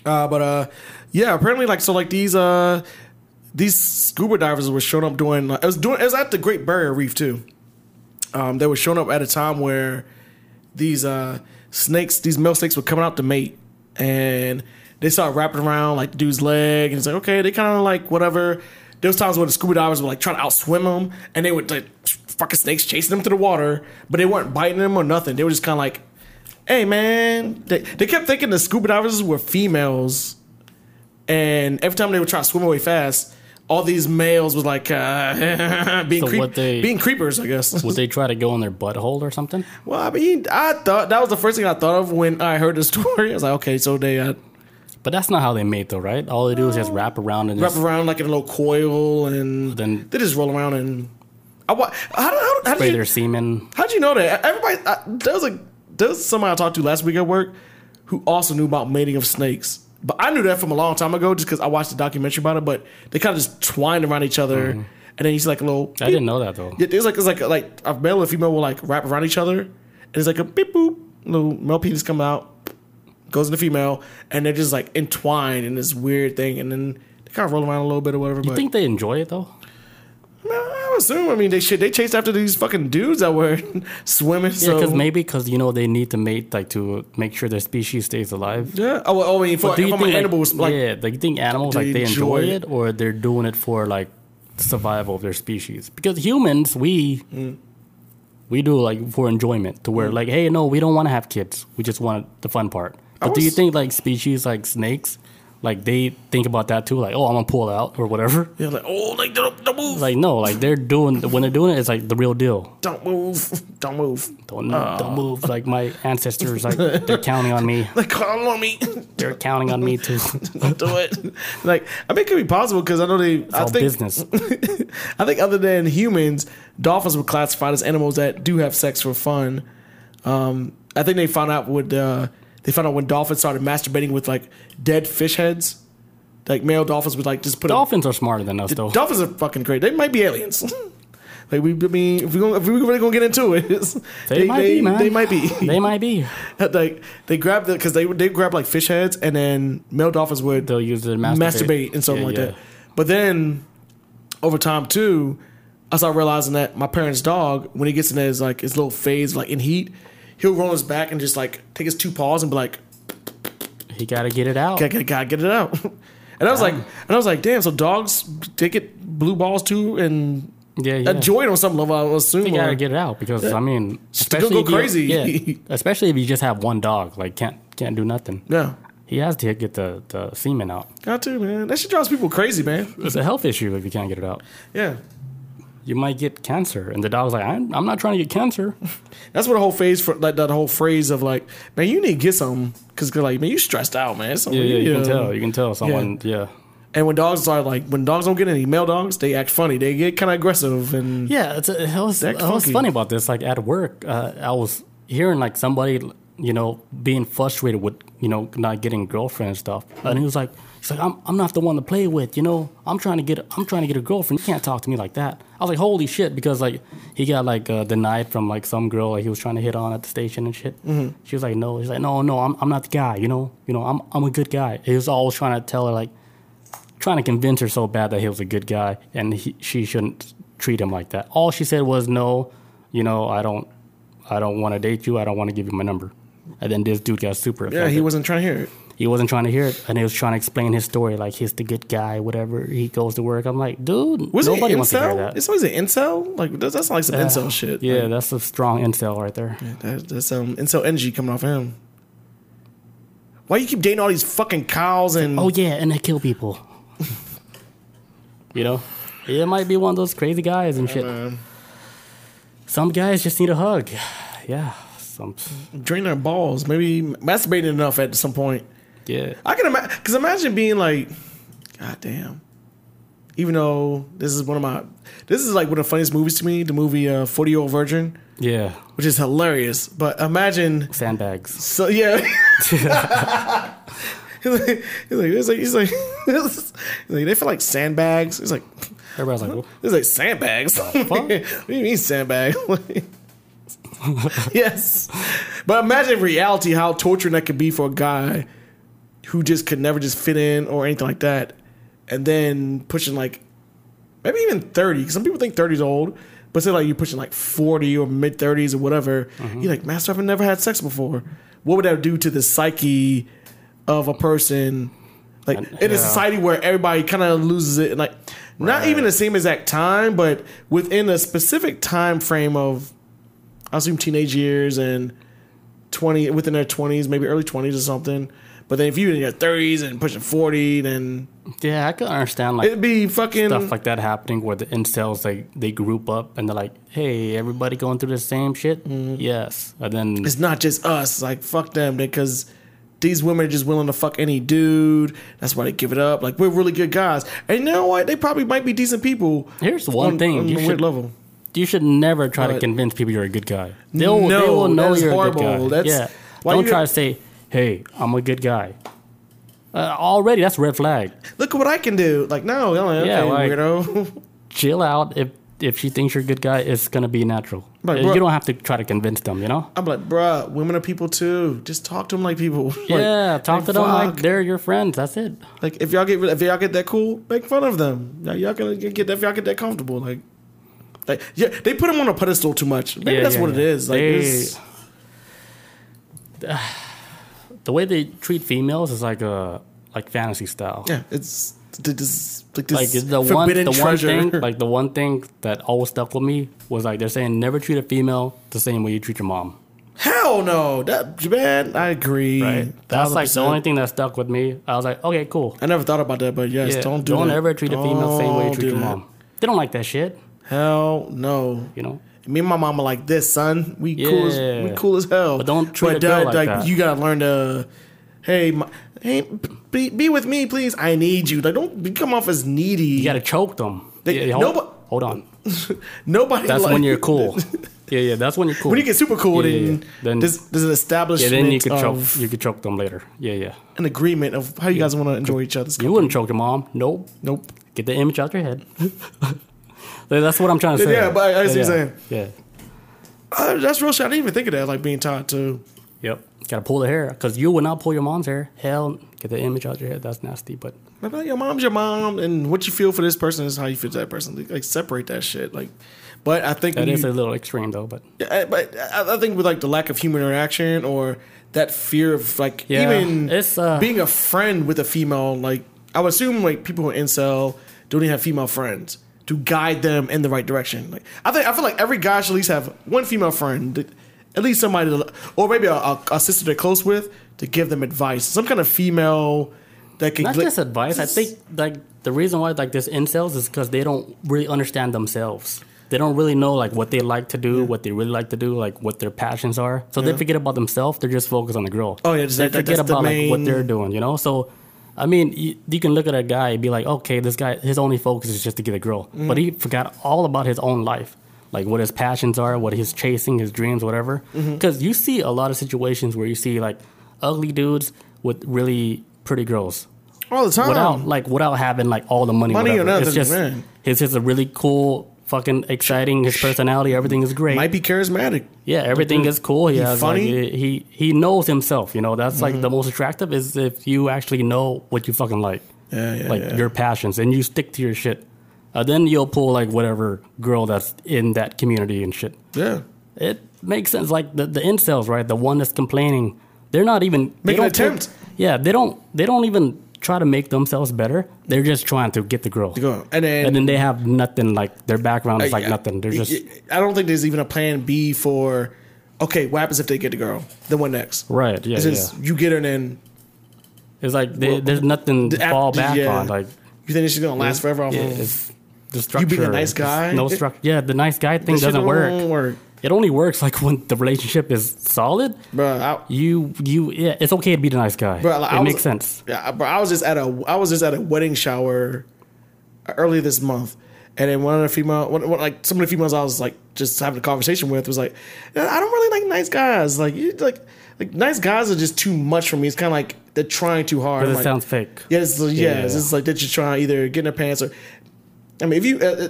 Uh, but uh, yeah, apparently, like so, like these uh, these scuba divers were showing up doing. It was doing. It was at the Great Barrier Reef too. Um, they were showing up at a time where these uh snakes, these male snakes, were coming out to mate, and they start wrapping around like the dude's leg, and it's like okay, they kind of like whatever. There was times where the scuba divers were like trying to outswim them, and they would like fucking snakes chasing them through the water, but they weren't biting them or nothing. They were just kind of like, hey man, they they kept thinking the scuba divers were females, and every time they would try to swim away fast, all these males was like uh, being
So
creep-
what they-
being creepers, I guess.
Would they try to go in their butthole or something?
Well, I mean, I thought that was the first thing I thought of when I heard the story. I was like, okay, so they uh,
But that's not how they mate, though, right? All they do is just wrap around and
wrap
just
around like in a little coil, and
Then-
they just roll around and. I, how, how, how,
spray
did
their
you,
semen.
how'd you know that? Everybody, uh, I, there was a there was somebody I talked to last week at work who also knew about mating of snakes. But I knew that from a long time ago, just because I watched the documentary about it. But they kind of just twined around each other, mm-hmm. and then he's like a little.
I didn't know that though.
Yeah, it's like it's like like a male and female will like wrap around each other, and it's like a beep boop. Little male penis come out, goes into female, and they're just like entwined in this weird thing, and then they kind of roll around a little bit or whatever.
You
but
think they enjoy it though?
I would assume. I mean, they shit. They chased after these fucking dudes that were swimming.
Yeah,
So
because maybe because you know they need to mate like to make sure their species stays alive.
yeah. Oh, well, oh, I mean, for,
do you think
an
like, yeah, like you think animals like they enjoy
enjoy
it or they're doing it for like survival of their species? Because humans, we
Mm.
We do like for enjoyment, to where like, hey, no, we don't want to have kids. We just want the fun part. But do you think like species like snakes, like they think about that too? Like, oh, I'm gonna pull out or whatever.
Yeah, like oh, like don't, don't move,
Like no, like they're doing when they're doing it, it's like the real deal.
don't move, don't move.
Don't don't move. Like my ancestors, like they're counting on me.
Like call on me,
They're counting on me too.
don't do it. Like I mean, it could be possible because I know they.
It's
I think
business.
I think other than humans, dolphins were classified as animals that do have sex for fun. Um, I think they found out with uh, they found out when dolphins started masturbating with like dead fish heads. Like male dolphins would like just put a
Dolphins are smarter than us, though.
Dolphins are fucking great. They might be aliens. like we, I mean, if we gonna, if we really gonna get into it,
They, might be, man.
They might be.
They might be.
like they grab the because they they grab like fish heads, and then male dolphins would
They'll use it
masturbate,
masturbate,
and something
Yeah,
like
yeah.
that. But then over time too, I started realizing that my parents' dog, when he gets in his like his little phase, like in heat, he'll roll his back and just like take his two paws and be like,
He got to get it out.
gotta, gotta get it out. And I was like, and I was like, damn. So dogs they get blue balls too, and
Yeah, yeah.
enjoy it on some level. I assume.
You gotta
or-
get it out because I mean,
to go- go
if you-
crazy.
yeah, especially if you just have one dog, like can't can't do nothing.
yeah,
He has to get the, the semen out.
got to man. That shit drives people crazy, man.
It's a health issue if you can't get it out.
Yeah,
You might get cancer, and the dog's like, I'm, I'm not trying to get cancer.
that's what the whole phase for like that whole phrase of like, man, you need to get something because like, man, you stressed out, man. It's
Yeah,
something-
yeah, you can tell. You can tell someone. Yeah,
And when dogs are like, when dogs don't get any male dogs, they act funny. They get kind of aggressive and
yeah. It's a, it was,
That's
it was funny about this. Like at work, uh, I was hearing like somebody, you know, being frustrated with you know not getting girlfriend and stuff, and he was like, he's like, I'm, I'm not the one to play with. You know, I'm trying to get I'm trying to get a girlfriend. You can't talk to me like that. I was like, holy shit, because like he got like uh, denied from like some girl like he was trying to hit on at the station and shit.
Mm-hmm.
She was like, no. He's like, no, no, I'm I'm not the guy. You know, you know, I'm I'm a good guy. He was always trying to tell her like trying to convince her so bad that he was a good guy and he, she shouldn't treat him like that. All she said was, "No, you know, I don't, I don't want to date you. I don't want to give you my number." And then this dude got super
yeah,
offended.
he wasn't trying to hear it.
He wasn't trying to hear it, and he was trying to explain his story, like he's the good guy, whatever. He goes to work. I'm like, dude,
Was
nobody wants to hear that.
It's always an incel. Like that, that's like some incel shit.
yeah,
Like,
that's a strong incel right there.
that, that's some incel energy coming off of him. Why you keep dating all these fucking cows and
Oh yeah, and they kill people. you know, it might be one of those crazy guys and shit.
man,
Some guys just need a hug. Yeah, some.
drain their balls? Maybe masturbating enough at some point.
Yeah.
I can imagine because imagine being like, God damn. Even though this is one of my, this is like one of the funniest movies to me, the movie uh, Forty Year Old Virgin,
Yeah.
which is hilarious. But imagine,
Sandbags.
so yeah. he's like, he's like, he's like, he's like, they feel like sandbags. He's like,
Everybody's like, "Whoa."
It's like sandbags. what do you mean sandbag? yes. But imagine reality how torturing that could be for a guy who just could never just fit in or anything like that. And then pushing like maybe even 30. 'cause Some people think 30 is old. But say like you're pushing like 40 or mid 30s or whatever. Mm-hmm. You're like, Master, I've never had sex before. What would that do to the psyche of a person? Like
And-
in a society where everybody kind of loses it and like not even the same exact time, but within a specific time frame of I assume teenage years and twenty within their twenties, maybe early twenties or something. But then if you're in your thirties and pushing forty, then
yeah, I can understand like
it'd be fucking
stuff like that happening where the incels they they group up and they're like, hey, everybody going through the same shit. Mm-hmm. Yes, and then
it's not just us. Like fuck them because these women are just willing to fuck any dude. That's why they give it up. Like we're really good guys, and you know what? They probably might be decent people.
here's the one
on,
thing
on
you should
level.
you should never try to convince people you're a good guy. They'll, they will know you're a good
horrible.
guy.
That's-
yeah, don't try to say, hey, I'm a good guy. Uh, already, that's a red flag.
Look at what I can do. Like no, okay,
Yeah, like-
weirdo.
Chill out. If if she thinks you're a good guy, it's gonna be natural.
Like,
you don't have to try to convince them. You know.
I'm like, bruh, women are people too. Just talk to them like people. Like,
yeah, talk
like,
to them like they're your friends. That's it.
Like if y'all get if y'all get that cool, make fun of them. Y'all, y'all can get that if y'all get that comfortable. Like, like yeah, they put them on a pedestal too much. Maybe
Yeah,
that's
yeah,
what it
yeah.
is. Like,
They- the way they treat females is like a like fantasy style.
yeah, it's th- this like this
like the one the one thing like the one thing that always stuck with me was like they're saying never treat a female the same way you treat your mom.
Hell no, that man. I agree.
Right. That's like the only thing that stuck with me. I was like, okay, cool.
I never thought about that, but yes,
Yeah,
don't do don't that.
ever treat a female the same way you treat your mom. They don't like that shit.
Hell no.
You know.
Me and my mom are like this, son. We cool as we cool as hell.
But don't treat a girl
dad,
like that.
You gotta learn to, hey, my, hey, be, be with me, please. I need you. Like, don't come off as needy.
You gotta choke them.
They-
Yeah, hold,
nobo-
hold on.
Nobody.
That's
like,
when you're cool. Yeah, yeah. That's when you're cool.
When you get super cool,
Yeah, yeah,
then,
yeah. Then-
there's, there's an
yeah, then you could choke. You could choke them later. Yeah, yeah.
an agreement of how you guys want to enjoy each other's.
You
company.
wouldn't choke your mom. Nope.
Nope.
Get the image out of your head. That's what I'm trying to say.
Yeah, but I- I see what
yeah.
you're saying.
Yeah.
Uh, that's real shit. I didn't even think of that, like being taught to.
Yep. Gotta pull the hair because you would not pull your mom's hair. Hell, get the image out of your head. That's nasty. But
Like, your mom's your mom, and what you feel for this person is how you feel to that person. Like, separate that shit. Like, but I think
that is
you-
a little extreme, though. But
I- but I, I think with like the lack of human interaction or that fear of like
Yeah,
even
uh,
being a friend with a female, like I would assume like people who are incel don't even have female friends to guide them in the right direction. Like I think I feel like every guy should at least have one female friend, that- at least somebody, to, or maybe a, a, a sister they're close with to give them advice. Some kind of female that can
not
like,
just advice. I think like the reason why like this incels is because they don't really understand themselves. They don't really know like what they like to do, what they really like to do, like what their passions are. So they forget about themselves. They're just focused on the girl.
Oh, yeah, just
they
that-
forget about like what they're doing. You know, so. I mean, you, you can look at a guy and be like, okay, this guy, his only focus is just to get a girl.
Mm-hmm.
But he forgot all about his own life, like what his passions are, what he's chasing, his dreams, whatever.
Mm-hmm.
Because you see a lot of situations where you see like ugly dudes with really pretty girls
all the time.
without like without having like all the money.
Money or nothing,
It's just
man.
just a really cool, fucking exciting. His personality, everything is great.
Might be charismatic.
yeah, everything is cool. He
He
has
funny. Mm-hmm.
like he he knows himself. You know, that's like the most attractive is if you actually know what you fucking like,
Yeah, yeah,
like
yeah.
your passions, and you stick to your shit. Uh, then you'll pull like whatever girl that's in that community and shit.
Yeah.
It makes sense. Like the the incels, right? The one that's complaining, they're not even they
Make an
don't take- yeah, they don't. They don't even try to make themselves better. They're just trying to get the girl.
And then
And then they have nothing. Like their background is like uh,
Yeah.
nothing. They're just
I don't think there's even a plan B for. Okay, what happens if they get the girl? Then what next?
right. Yeah,
It's
yeah.
you get her, and then
It's like they, there's nothing to fall back
yeah.
on. Like
you think she's gonna last forever. Off
yeah,
of-
the structure.
You being a nice guy?
No structure. Yeah, the nice guy thing doesn't work.
work,
It only works like when the relationship is solid.
bro. I,
You you yeah, it's okay to be the nice guy.
Bro, like,
it
was-
makes sense.
yeah, bro. I was just at a I was just at a wedding shower early this month, and then one of the female, one, one, like some of the females I was like just having a conversation with was like, I don't really like nice guys. Like you like like nice guys are just too much for me. It's kind of like they're trying too hard.
Because it
like,
sounds fake.
Yeah, it's, yeah,
Yeah.
it's like they're just trying to either get in their pants or. I mean, if you, uh,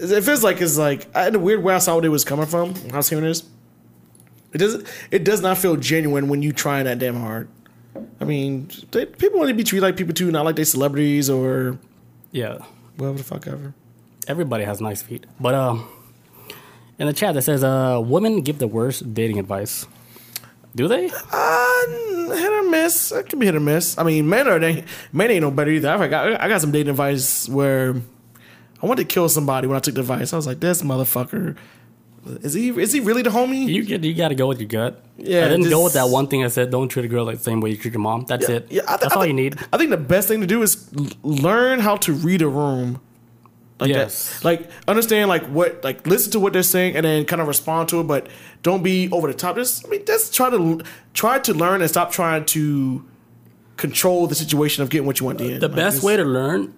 it, it feels like it's like I had a weird way I saw what it was coming from. when I was hearing this. It does. It does not feel genuine when you trying that damn hard. I mean, they, people want to be treated like people too, not like they celebrities or
Yeah.
whatever the fuck ever.
Everybody has nice feet. But um in the chat that says uh women give the worst dating advice. Do they?
Uh, hit or miss. It can be hit or miss. I mean, men are they men ain't no better either. I got I got some dating advice where I wanted to kill somebody when I took the advice. I was like, this motherfucker. Is he is he really the homie?
You get you gotta go with your gut.
Yeah,
I didn't go with that one thing I said, don't treat a girl like the same way you treat your mom. That's it.
Yeah, I thi-
That's
I
all you need.
I think the best thing to do is learn how to read a room. Like
Yes.
that. Like understand like what like listen to what they're saying and then kind of respond to it, but don't be over the top. Just I mean, just try to try to learn and stop trying to control the situation of getting what you want at the end.
The
Like,
best way to learn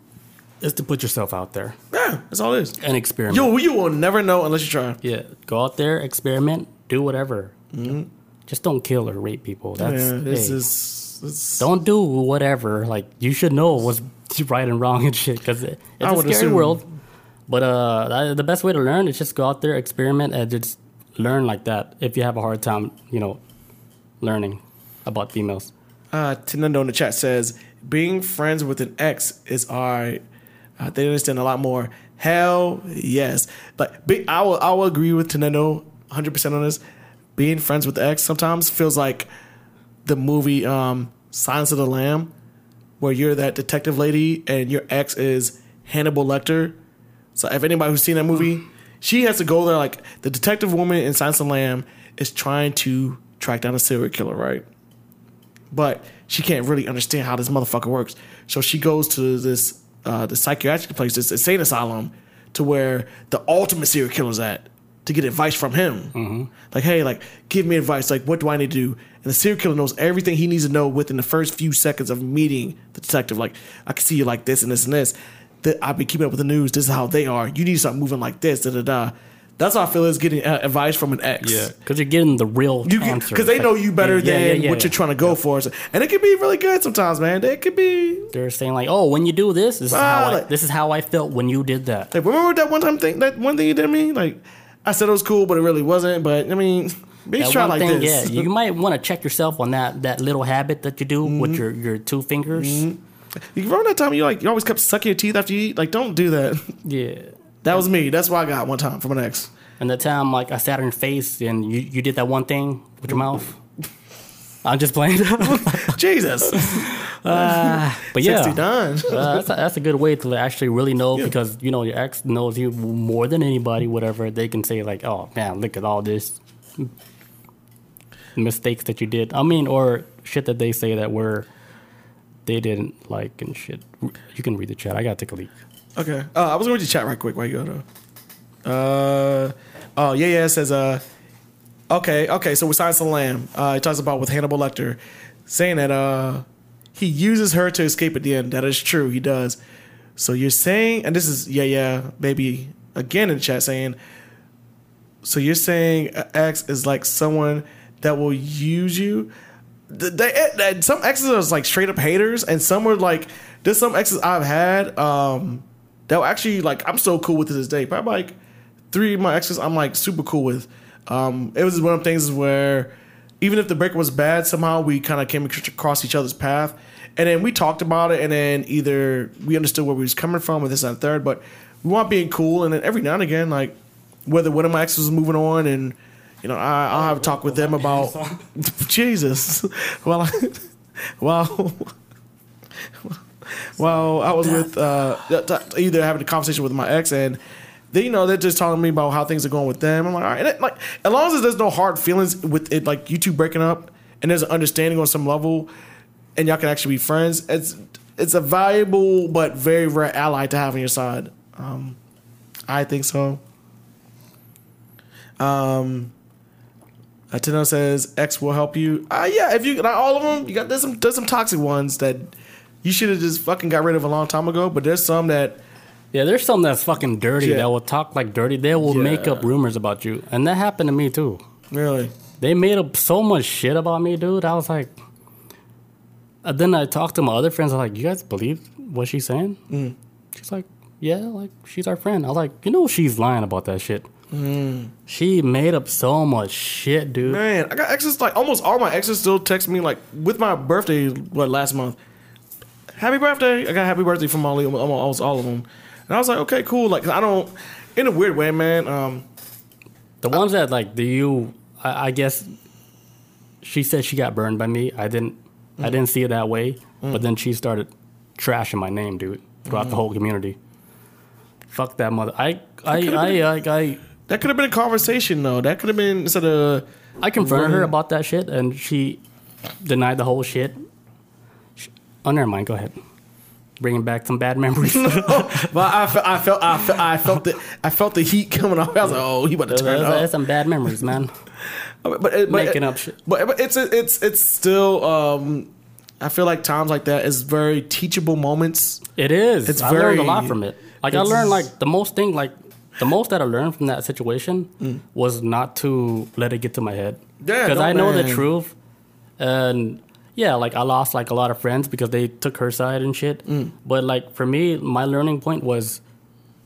is to put yourself out there
Yeah, that's all it is.
and experiment.
You you will never know unless you try.
yeah. Go out there, experiment, do whatever. Just don't kill or rape people. That's
Mm-hmm. yeah, this
hey,
is this,
don't do whatever. Like you should know what's right and wrong and shit because it, it's a
would
scary
assume.
world. But uh, that- the best way to learn is just go out there, experiment, and just learn like that. If you have a hard time, you know, learning about females.
Uh, Tenendo in the chat says being friends with an ex is alright. They understand a lot more. Hell yes, like be, I will I will agree with Tenendo 100 percent on this. Being friends with the ex sometimes feels like the movie um, Silence of the Lamb where you're that detective lady and your ex is Hannibal Lecter. So if anybody who's seen that movie, she has to go there like the detective woman in Silence of the Lamb is trying to track down a serial killer, right? But she can't really understand how this motherfucker works. So she goes to this uh, the psychiatric place, this insane asylum, to where the ultimate serial killer's at to get advice from him. Like, hey, like, give me advice. Like, what do I need to do? And the serial killer knows everything he needs to know within the first few seconds of meeting the detective. Like, I can see you like this and this and this. That I've been keeping up with the news. This is how they are. You need to start moving like this. Da da da. That's how I feel is getting uh, advice from an ex.
Yeah, because you're getting the real
You
answer.
because they know you better
yeah,
than
yeah, yeah,
what you're trying to go for, So- and it can be really good sometimes, man. It could be
They're saying like, "Oh, when you do this, this is how I,
like-
this is how I felt when you did that."
like remember that one time thing that one thing you did to me? Like I said it was cool, but it really wasn't. But I mean, maybe try like
thing,
this.
yeah, you might want to check yourself on that that little habit that you do
Mm-hmm.
with your your two fingers.
You remember that time you like you always kept sucking your teeth after you eat? Like, don't do that.
Yeah.
That was me. That's what I got one time from an ex.
And the time like I sat on your face and you, you did that one thing with your mouth. I'm just playing.
Jesus,
but yeah, uh, that's, a, that's a good way to actually really know
Yeah.
because you know your ex knows you more than anybody. Whatever they can say, like, "Oh man, look at all this mistakes that you did." I mean, or shit that they say that were they didn't like and shit. You can read the chat. I gotta take a leak.
Okay. Uh, I was going to chat right quick while you go though. Uh, oh yeah, yeah. It says uh, okay, okay. So with Silence of the Lamb, uh, it talks about with Hannibal Lecter saying that uh, he uses her to escape at the end. That is true. He does. So you're saying, and this is yeah, yeah, maybe again in the chat saying. So you're saying ex is like someone that will use you. Th- They, they, some exes are like straight up haters, and some are like there's some exes I've had um, that actually like I'm so cool with to this day. Probably like three of my exes I'm like super cool with. Um, it was one of the things where even if the breakup was bad, somehow we kind of came across each other's path, and then we talked about it, and then either we understood where we was coming from, or this and third, but we want being cool, and then every now and again, like whether one of my exes was moving on, and you know I, I'll have a talk with them about Jesus. Well, I, well. Well, I was with uh, either having a conversation with my ex, and they, you know, they're just telling me about how things are going with them. I'm like, all right, and it, like as long as there's no hard feelings with it, like you two breaking up, and there's an understanding on some level, and y'all can actually be friends. It's it's a valuable but very rare ally to have on your side. Um, I think so. Um, Atino says X will help you. Uh, yeah, if you not all of them, you got there's some there's some toxic ones that you should have just fucking got rid of a long time ago. But there's some that
Yeah, there's some that's fucking dirty
Yeah.
that will talk like dirty. They will make up rumors about you, and that happened to me too.
really
They made up so much shit about me, dude. I was like, and then I talked to my other friends. I was like, you guys believe what she's saying? Mm. She's like, yeah, like she's our friend. I was like, you know, she's lying about that shit. She made up so much shit, dude.
man, I got exes like almost all my exes still text me like with my birthday what last month. Happy birthday! I got happy birthday from all almost all of them, and I was like, okay, cool. Like I don't in a weird way, man. Um,
The ones that like, do you? I, I guess she said she got burned by me. I didn't. I mm-hmm. didn't see it that way. But mm. then she started trashing my name, dude, throughout the mm-hmm. whole community. Fuck that mother. I I I I, I,
that could have been a conversation though. That could have been instead of
I confronted her about that shit, and she denied the whole shit. Oh, never mind. Go ahead. Bringing back some bad memories.
But I felt, I felt, I felt, I felt the, I felt the heat coming off. I was like, oh, he about to turn
That's
up.
some bad memories, man.
But, but,
Making up shit.
But, but it's it's it's still. Um, I feel like times like that is very teachable moments.
It is.
It's
I learned a lot from it. Like I learned like the most thing like the most that I learned from that situation
Mm.
was not to let it get to my head.
Yeah,
Because I know the truth. And yeah, like I lost like a lot of friends because they took her side and shit.
Mm.
But like for me, my learning point was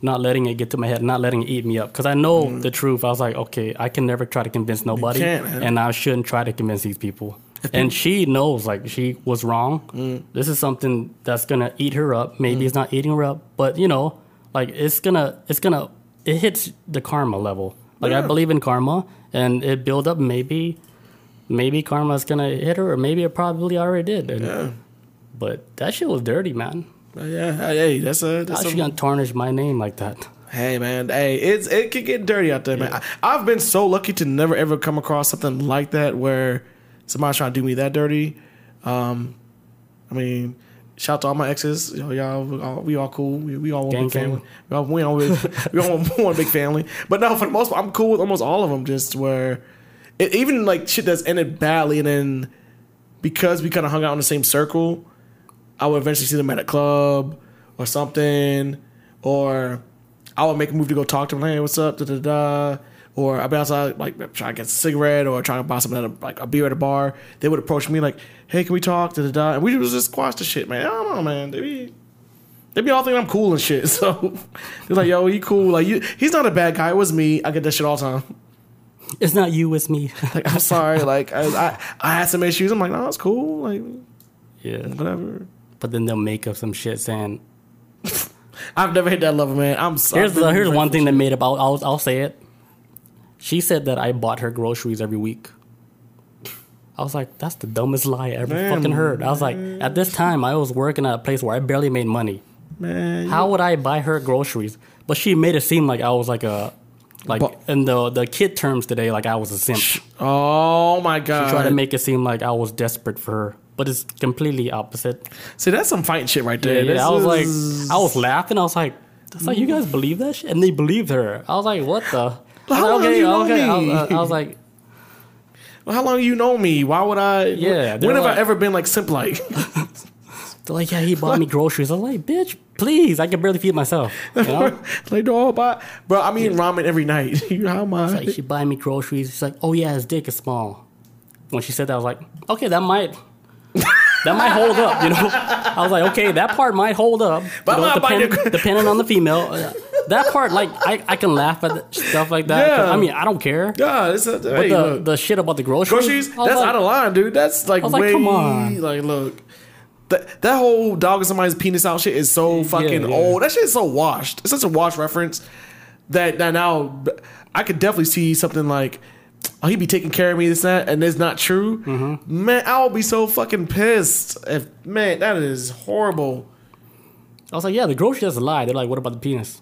not letting it get to my head, not letting it eat me up. Because I know the truth. I was like, okay, I can never try to convince nobody,
Mm.
and I shouldn't try to convince these people. And she knows, like, she was wrong.
Mm.
This is something that's gonna eat her up. Maybe it's not eating her up, but you know, like, it's gonna, it's gonna, it hits the karma level. Like, I believe in karma, and it build up. Maybe, maybe karma's gonna hit her, or maybe it probably already did. And
Yeah.
But that shit was dirty, man.
Uh, yeah, hey, that's a
How
that's
she
some,
gonna tarnish my name like that?
hey man, hey, it's it can get dirty out there, man. I, I've been so lucky to never ever come across something like that where somebody's trying to do me that dirty. Um, I mean, shout out to all my exes. You know, y'all, we all, we all cool. We, we all one
Gang,
big
gang.
family. We all, we all, we all one big family. But no, for the most part, I'm cool with almost all of them. Just where, it, even like shit that's ended badly, and then because we kind of hung out in the same circle, I would eventually see them at a club or something, or I would make a move to go talk to them. Hey, what's up? Da da da. Or I'd be outside, like trying to get a cigarette or trying to buy something at a, like a beer at a bar. They would approach me like, "Hey, can we talk?" Da da da. And we would just squash the shit, man. I don't know, man. They be they be all thinking I'm cool and shit. So they're like, "Yo, he cool? Like you? He's not a bad guy. It was me. I get that shit all the time."
It's not you, it's me.
Like I'm sorry. Like I, I I had some issues. I'm like, no, it's cool. Like
yeah.
whatever.
But then they'll make up some shit saying,
I've never hit that level, man. I'm sorry.
Here's the, here's one thing that made up. I'll, I'll I'll say it. She said that I bought her groceries every week. I was like, that's the dumbest lie I ever
Man,
fucking heard. I was like, at this time, I was working at a place where I barely made money.
man.
How would I buy her groceries? But she made it seem like I was like a, like
But-
in the the kid terms today, like I was a simp.
Oh my god.
Try to make it seem like I was desperate for her, but it's completely opposite.
See, that's some fighting shit right there.
yeah.
This
I was
is-
like, I was laughing. I was like, that's like you guys believe that shit, and they believed her. I was like, what the? I was
How
like,
long
okay,
you know
okay. I was,
me?
uh, I was like,
well, how long you know me? Why would I?
Yeah,
When have
like-
I ever been like simp like?
they're like, yeah, he bought me groceries. I was like, bitch, please, I can barely feed myself. You know?
like, no, but bro, I mean ramen every night. how am I?
like she buy me groceries. She's like, oh yeah, his dick is small. When she said that, I was like, okay, that might. That might hold up, you know. I was like, okay, that part might hold up,
But
you know,
I'm not
depend- depending on the female. That part, like, I, I can laugh at stuff like that.
Yeah.
I mean, I don't care.
Yeah, it's a,
But
hey,
the,
look.
the shit about the groceries,
groceries. That's
like,
out of line, dude. That's like
was like,
way.
come on.
Like, look. That, that whole dog and somebody's penis out shit is so fucking
yeah.
old. That shit is so washed. It's such a washed reference that, that now I could definitely see something like, oh, he'd be taking care of me, this, that, and it's not true.
Mm-hmm.
Man, I would be so fucking pissed. If Man, that is horrible.
I was like, yeah, the grocery doesn't lie. They're like, what about the penis?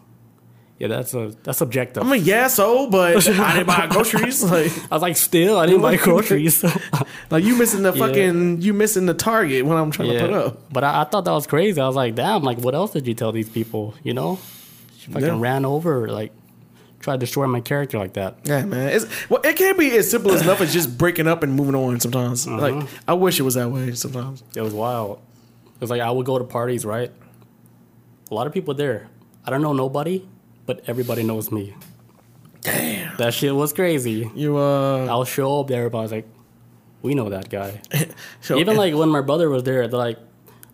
Yeah, that's a that's subjective.
I mean, yeah, so, but I didn't buy groceries. Like,
I was like, still, I didn't buy groceries.
like you missing the fucking, you missing the target when I'm trying to put up.
but I, I thought that was crazy. I was like, damn, like, what else did you tell these people? You know, she fucking
Yeah.
ran over, like, tried to destroy my character like that.
Yeah, man. It's well, it can't be as simple as enough as just breaking up and moving on. Sometimes,
Uh-huh.
like I wish it was that way. Sometimes,
It was wild. It was like I would go to parties, right? A lot of people there. I don't know nobody, but everybody knows me.
damn.
That shit was crazy.
You uh,
I'll show up there, everybody's like, we know that guy.
so-
Even like when my brother was there, they're like,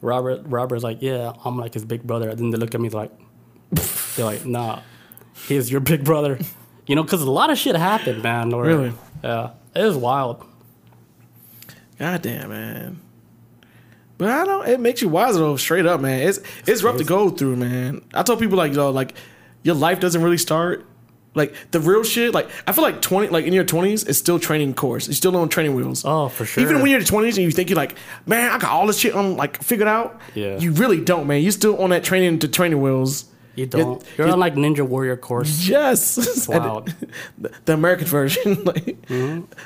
Robert, Robert's like, yeah, I'm like his big brother. And then they look at me like, they're like, nah, he's your big brother. You know, because a lot of shit happened, man. Or,
Really?
Yeah. It was wild.
God damn, man. But I don't. It makes you wiser though. Straight up, man. It's it's rough to go through, man. I told people like, yo, like your life doesn't really start. Like the real shit. Like I feel like twenty, like in your twenties, it's still training course. You're still on training wheels.
Oh, for sure.
Even when you're in your twenties and you think you're like, man, I got all this shit on like figured out.
Yeah.
You really don't, man. You still on that training to training wheels.
You don't. You're
you-
on like Ninja Warrior course.
Yes,
wild.
the, American version. like,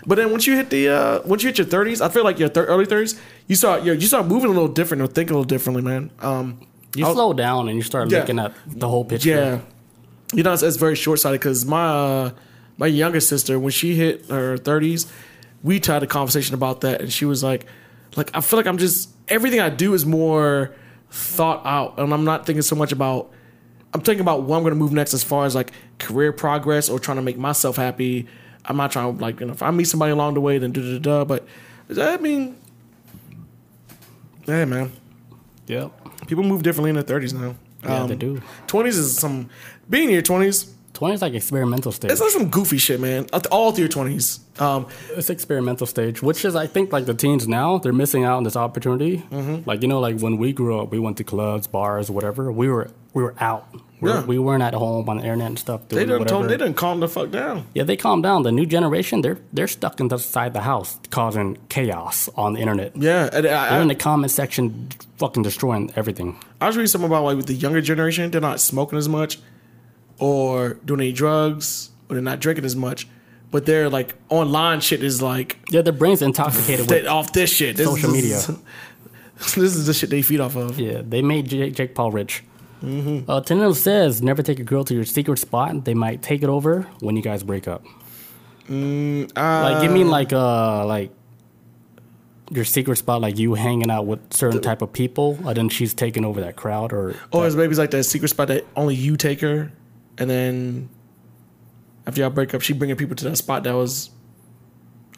But then once you hit the uh, once you hit your thirties, I feel like your thir- early thirties, you start you you start moving a little different or thinking a little differently, man. Um,
You
I'll-
slow down and you start
Yeah.
looking at the whole picture.
yeah, you know it's, it's very short sighted because my uh, my younger sister when she hit her thirties, we had a conversation about that, and she was like, like I feel like I'm just everything I do is more thought out, and I'm not thinking so much about. I'm thinking about what I'm going to move next as far as like career progress or trying to make myself happy. I'm not trying to like you know if I meet somebody along the way then da da da. But I mean, hey man,
Yep.
people move differently in their 30s now.
Yeah, they do.
20s is some being in your 20s.
20s is like experimental stage.
It's like some goofy shit, man. All through your 20s. Um,
It's experimental stage, which is I think like the teens now they're missing out on this opportunity.
Mm-hmm.
Like you know, like when we grew up, we went to clubs, bars, whatever. We were we were out. We're,
Yeah.
We weren't at home on the internet and stuff.
They
Doing
done
whatever.
told they done calm the fuck down.
Yeah, they calm down. The new generation, they're they're stuck inside the house, causing chaos on the internet.
Yeah, and I,
They're in the comment section, fucking destroying everything.
I was reading something about like with the younger generation, they're not smoking as much, or doing any drugs, or they're not drinking as much, but they're like online shit is like
Yeah, their brains intoxicated with.
off this shit. This
Social
is,
media.
This is the shit they feed off of.
Yeah, they made Jake, Jake Paul rich.
Mm-hmm.
Uh, Tenino says never take a girl to your secret spot. They might take it over when you guys break up.
Uh,
like, you mean like uh like your secret spot, like you hanging out with certain type of people, and then she's taking over that crowd, or
Or is maybe like that secret spot that only you take her, and then after y'all break up, she bringing people to that spot that was.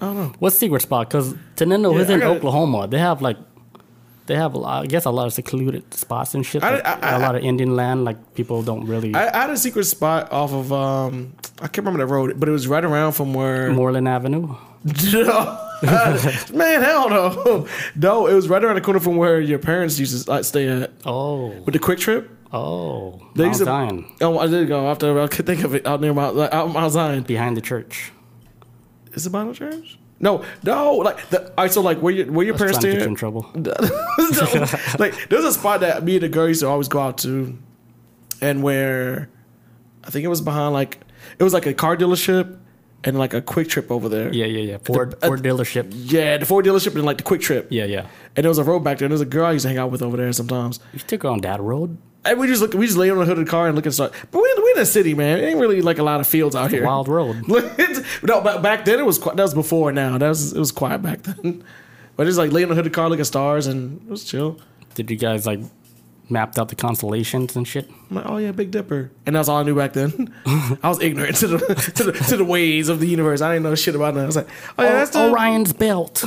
I don't know.
What's secret spot? Because Tenendo
Yeah,
is in Oklahoma. They have like, they have a lot, I guess a lot of secluded spots and shit.
I-
like,
I- I-
a lot of Indian land. Like people don't really.
I, I had a secret spot off of um I can't remember the road, but it was right around from where
Moreland Avenue.
man hell no no it was right around the corner from where your parents used to like, stay at
Oh,
with the QuikTrip.
oh,
They
Mount
used to-
Zion
Oh, I did go after I could think of it out near Mount like, out Mount Zion.
behind the church.
Is it Bible Church? No, no. Like the all right, so like where your where your
I was
parents
trying to get
stay?
in trouble.
like there's a spot that me and the girl used to always go out to, and where I think it was behind like it was like a car dealership and like a QuikTrip over there.
Yeah, yeah, yeah. Ford,
uh,
Ford dealership.
Yeah, the Ford dealership and like the QuikTrip.
Yeah, yeah.
And there was a road back there. And there was a girl I used to hang out with over there sometimes.
You took her on that road.
And we just look, we just lay on the hood of the car and look at stuff. But we we in the city, man. It ain't really like a lot of fields out here.
Wild road.
no, but back then it was that was before now. That was it was quiet back then. But just like lay on the hood of the car, look at stars, and it was chill.
Did you guys like mapped out the constellations and shit?
I'm like, oh yeah, Big Dipper, and that's all I knew back then. I was ignorant to the to the to the ways of the universe. I didn't know shit about that. I was like, oh yeah, that's the,
Orion's belt.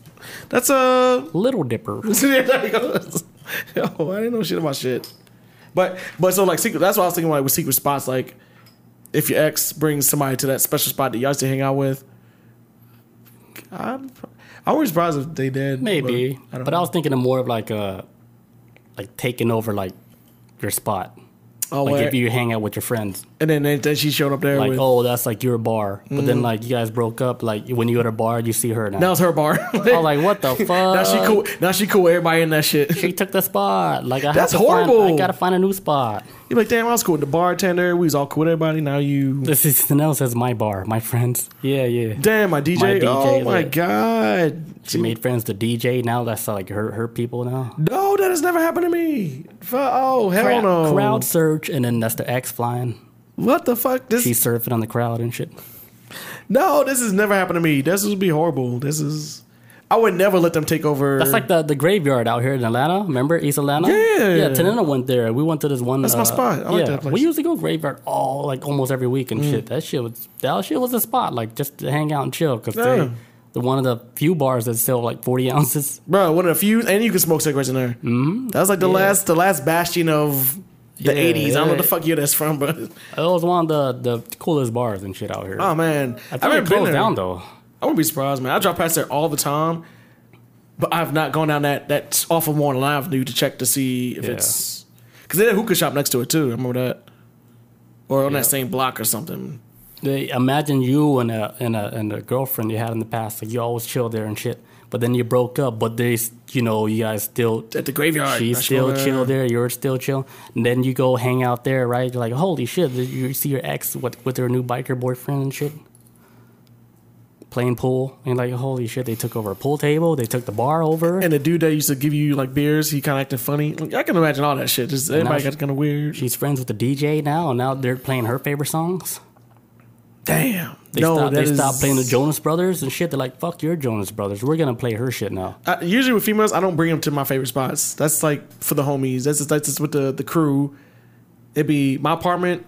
that's a.
Little Dipper.
there you go. Yo, I didn't know shit about shit. But but so like secret. That's what I was thinking like with secret spots. Like if your ex brings somebody to that special spot that y'all used to hang out with. I'm, I wouldn't surprised if they did.
Maybe.
but I
But I was thinking of more of like uh like taking over like your spot.
Oh,
Like if you hang out with your friends.
and then, then she showed up there
Like,
with.
oh, that's like your bar. But then mm. like you guys broke up, like when you at a bar, you see her now.
That was her bar.
I was like, what the fuck?
now she cool. Now she cool. Everybody in that shit.
She took the spot. Like I
That's
have to Find,
horrible.
I gotta find a new spot.
You're like, damn, I was cool with the bartender. We was all cool with everybody. Now you,
This is Chanel says my bar, my friends. Yeah, yeah.
damn, my DJ.
My DJ,
oh my
like-
god.
She made friends to DJ. Now that's like her her people now.
No, that has never happened to me. Oh hell
Crowd,
no.
crowd search, and then that's the X flying.
What the fuck? This
She's surfing on the crowd and shit.
no, this has never happened to me. This would be horrible. This is. I would never let them take over.
That's like the, the graveyard out here in Atlanta. Remember East Atlanta?
Yeah.
Yeah, Tanina went there. We went to this one.
That's my
uh,
spot. I like
yeah,
that place. Mm.
we usually go graveyard all like almost every week and shit. That shit was that shit was a spot like just to hang out and chill because
Yeah.
they the one of the few bars that sell like forty ounces.
bro. One of the few, and you can smoke cigarettes in there. Mm-hmm. That was like the
Yeah.
last, the last bastion of the
Yeah,
'80s. I don't know what the fuck year that's from, but
It was one of the the coolest bars and shit out here.
oh man,
I think
haven't
it
been
closed
there.
down though.
I wouldn't be surprised, man. I drive past there all the time, but I've not gone down that that off of Warren Avenue to check to see if
Yeah.
it's because they had a hookah shop next to it too. I remember that, or on
Yeah.
that same block or something.
They imagine you and a and a and a girlfriend you had in the past. Like you always chill there and shit. But then you broke up. But they, you know, you guys still.
At the graveyard,
She's still chill there. You're still chill. And then you go hang out there, right? You're like, holy shit! You see your ex with with her new biker boyfriend and shit. Playing pool, and like, holy shit! They took over a pool table. They took the bar over.
And the dude that used to give you like beers, he kind of acted funny. Like, I can imagine all that shit. Just everybody got kind of weird.
She's friends with the DJ now, and now they're playing her favorite songs.
Damn.
They
no,
stopped. They
is-
stopped playing the Jonas Brothers and shit. They're like, "Fuck your Jonas Brothers. We're gonna play her shit now."
I, usually with females, I don't bring them to my favorite spots. That's like for the homies. That's just, that's just with the the crew. It'd be my apartment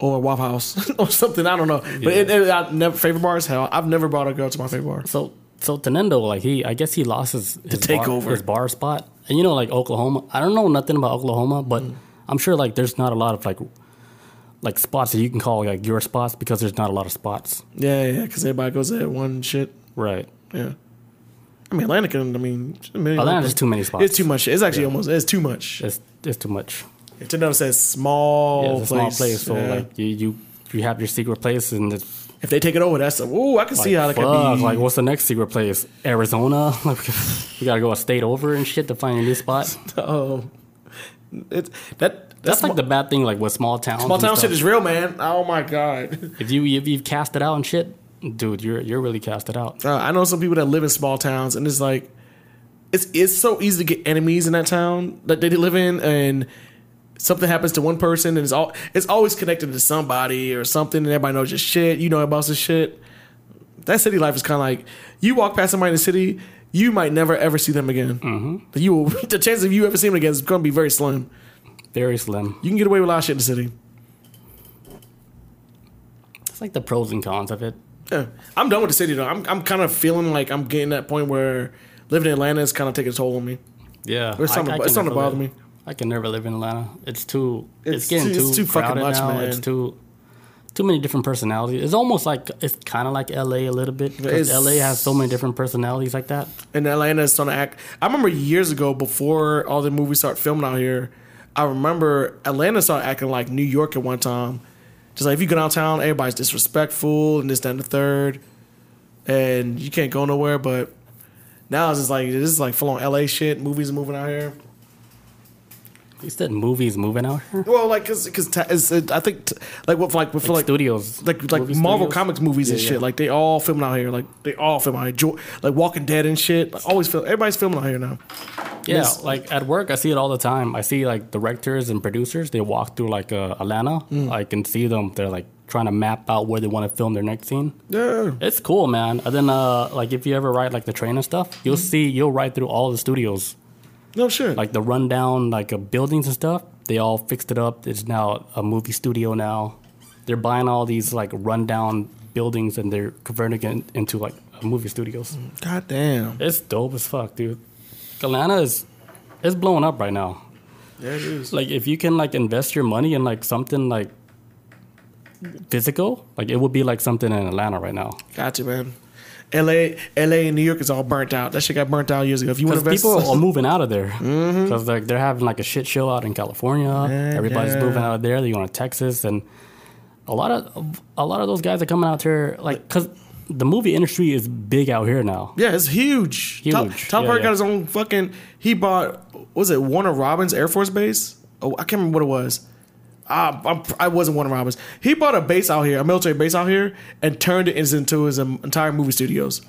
or Waffle House or something. I don't know. But it, it, I never favorite bars. Hell, I've never brought a girl to my favorite bar.
So so Tenendo, like he, I guess he lost his, his
take
bar,
over.
his bar spot, and you know, like Oklahoma. I don't know nothing about Oklahoma, but
Mm.
I'm sure like there's not a lot of like like spots that you can call like your spots because there's not a lot of spots.
Yeah, yeah, because everybody goes there one shit.
Right.
Yeah. I mean, Atlantic. I mean, a million
Atlanta's too many spots.
It's too much. It's actually almost. It's too much.
It's it's too much.
If Nintendo says small
Yeah, it's a
place,
small place. So
yeah.
like you, you you have your secret place and it's
if they take it over, that's a, ooh, I can see how that
fuck,
could be.
like what's the next secret place? Arizona? Like we gotta go a state over and shit to find a new spot.
oh, it's that
That's
that's
like the bad thing, like with small towns.
small town shit is real, man. Oh my god.
If you if you've cast it out and shit, dude, you're you're really casted out.
Uh, I know some people that live in small towns, and it's like, it's it's so easy to get enemies in that town that they live in, and something happens to one person, and it's all it's always connected to somebody or something, and everybody knows your shit. You know about this shit. That city life is kind of like you walk past somebody in the city, you might never ever see them again. Mm-hmm. You will, the chances of you ever seeing them again is going to be very slim.
Very slim.
You can get away with a lot of shit in the city.
It's like the pros and cons of it.
Yeah. I'm done with the city though. I'm I'm kind of feeling like I'm getting that point where living in Atlanta is kind of taking a toll on me.
Yeah,
It's starting, to,
can
it's starting to bother me.
I can never live in Atlanta. It's too. It's,
It's
getting
too- it's too fucking
crowded
much,
now.
man.
It's too. Too many different personalities. It's almost like it's kind of like LA a little bit because LA has so many different personalities like that.
and Atlanta is starting to act. I remember years ago, before all the movies start filming out here, I remember Atlanta started acting like New York at one time. Just like if you go downtown, everybody's disrespectful and this, that, and the third, and you can't go nowhere. But now it's just like this is like full on LA shit. Movies are moving out here.
You said movies moving out here.
Well, like because because I think t- like what like with
Like,
like
studios,
like like
movie
Marvel
studios?
Comics movies and shit.
yeah.
Like they all filming out here. Like they all film out here. Jo- like Walking Dead and shit. Like, always film. Everybody's filming out here now.
Yeah, like at work, I see it all the time. I see like directors and producers. They walk through like uh, Atlanta.
Mm.
I can see them. They're like trying to map out where they want to film their next scene.
Yeah.
It's cool, man. And then, uh, like, if you ever ride like the train and stuff, you'll
Mm-hmm.
see you'll ride through all the studios,
No shit.
like the rundown like buildings and stuff. They all fixed it up. It's now a movie studio now. They're buying all these like rundown buildings and they're converting it into like movie studios.
God damn.
It's dope as fuck, dude. Atlanta is it's blowing up right now.
Yeah, it is.
Like if you can like invest your money in like something like physical, like it would be like something in Atlanta right now.
Got you, man. L.A. L.A. and New York is all burnt out. That shit got burnt out years ago. If you want to
people are moving out of there mm-hmm. because like they're having like a shit show out in California. Everybody's
yeah.
moving out of there. They're going to Texas, and a lot of a lot of those guys are coming out here like because the movie industry is big out here now.
yeah, it's huge.
Huge.
Tom
Yeah, yeah.
got his own fucking. He bought. Was it Warner Robins Air Force Base? Oh, I can't remember what it was. I'm, I wasn't one Warner Robins. He bought a base out here, a military base out here, and turned it into his um, entire movie studios.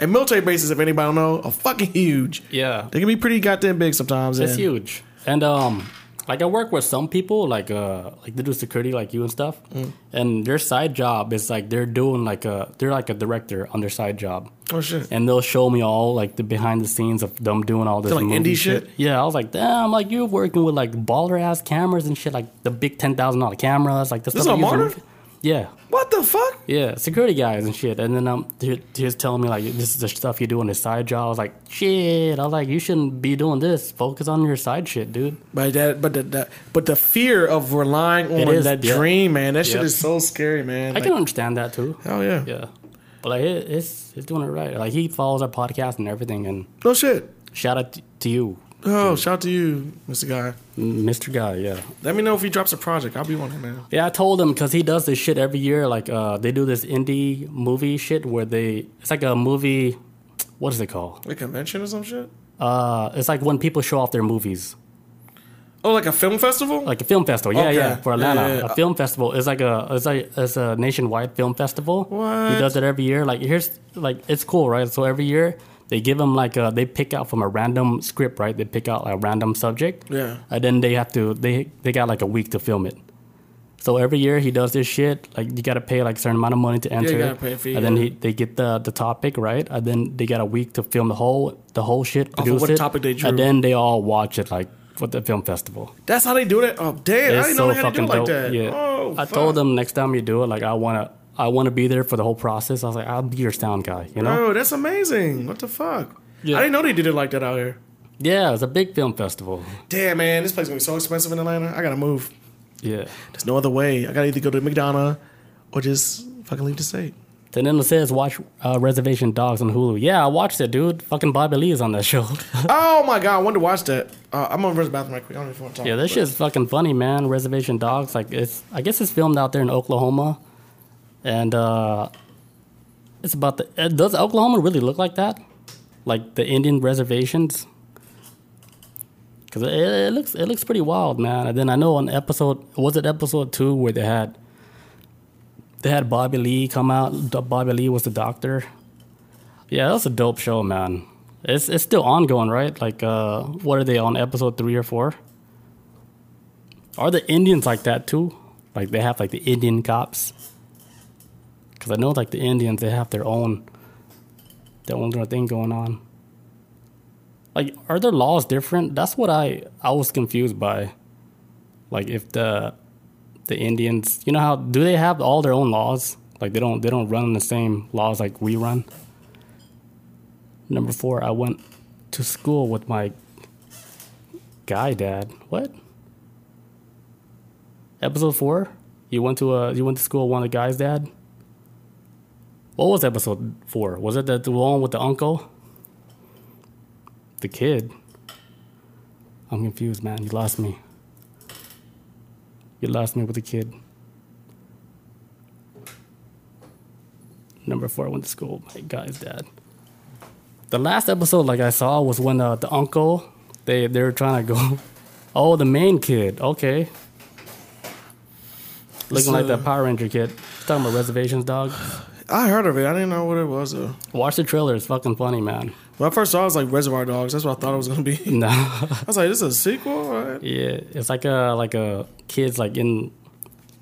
And military bases, if anybody don't know, are fucking huge.
Yeah,
They can be pretty goddamn big sometimes.
It's
and-
huge. And um like I work with some people like uh like they do security like you and stuff.
Mm.
And their side job is like they're doing like a they're like a director on their side job.
Oh shit.
And they'll show me all like the behind the scenes of them doing all this
like indie shit?
Yeah, I was like, damn, like you're working with like baller ass cameras and shit, like the big ten thousand dollar cameras, like the
This
stuff
on
they use
Martyr?
movie- Yeah.
What the fuck?
Yeah, security guys and shit. And then um, he, he was telling me like, this is the stuff you do on the side job. I was like, shit. I was like, you shouldn't be doing this. Focus on your side shit, dude.
But that, but the, the, but the fear of relying on
is,
that
yeah.
dream, man, that shit is so scary, man.
I
Like,
can understand that too.
hell yeah.
Yeah, but like it, it's it's doing it right. Like he follows our podcast and everything. And
No shit.
shout out to you,
Oh, shout out to you, Mr. Guy.
Mr. Guy. Yeah,
Let me know if he drops a project. I'll be on it, man.
yeah. I told him because he does this shit every year. Like uh, they do this indie movie shit where they it's like a movie. What is it called?
A convention or some shit?
Uh, it's like when people show off their movies.
Oh, like a film festival?
like a film festival. Yeah,
Okay.
yeah, for Atlanta,
Yeah, yeah, yeah.
a film festival is like a it's like it's a nationwide film festival.
What?
He does it every year. Like here's like it's cool, right? So every year they give them like a, they pick out from a random script, right? They pick out like, a random subject.
Yeah.
And then they have to they they got like a week to film it. So every year he does this shit. Like you got to pay like a certain amount of money to enter.
Yeah, gotta pay fee,
and then he, they get the the topic right, and then they got a week to film the whole the whole shit.
of
Produce
what
it,
topic they drew.
And then they all watch it like for the film festival.
That's how they do it? Oh, damn. I
It's
didn't know
so
they had to do it like
dope.
that.
Yeah.
Oh,
I
fuck.
told them next time you do it, like I wanna I wanna be there for the whole process. I was like, I'll be your sound guy, you know?
Bro, that's amazing. What the fuck?
Yeah.
I didn't know they did it like that out here.
Yeah, it's a big film festival.
Damn, man. This place is going to be so expensive in Atlanta. I got to move.
Yeah.
There's no other way. I got to either go to McDonough or just fucking leave the state.
It says watch uh, Reservation Dogs on Hulu. Yeah, I watched it, dude. Fucking Bobby Lee is on that show.
Oh my god, I wanted to watch that. Uh, I'm gonna run to the bathroom right quick. I don't know if you want to talk.
yeah, this shit's fucking funny, man. Reservation Dogs, like it's. I guess it's filmed out there in Oklahoma, and uh it's about the. Uh, does Oklahoma really look like that? Like the Indian reservations? Because it, it looks it looks pretty wild, man. And then I know on episode was it episode two where they had they had Bobby Lee come out. Bobby Lee was the doctor. Yeah, that's a dope show, man. It's it's still ongoing, right? Like, uh, what are they on episode three or four? Are the Indians like that too? Like they have like the Indian cops? Because I know like the Indians, they have their own their own little thing going on. Like, are their laws different? That's what I I was confused by. Like, if the the Indians, you know how do they have all their own laws? Like they don't they don't run the same laws like we run. Number four, I went to school with my guy dad. What? Episode four? You went to a you went to school with one of the guys' dad? What was episode four? Was it the, the one with the uncle? The kid? I'm confused, man. You lost me. You lost me with the kid. Number four, I went to school my guy's dad. The last episode, like I saw, was when uh, the uncle they they were trying to go. Oh, the main kid. Okay, looking like that Power Ranger kid. Talking about reservations, dog.
I heard of it. I didn't know what it was though.
Watch the trailer. It's fucking funny, man.
When I first saw, it, I was like Reservoir Dogs. That's what I thought it was gonna be.
No,
I was like, this is a sequel. Right.
yeah, it's like a like a kids like in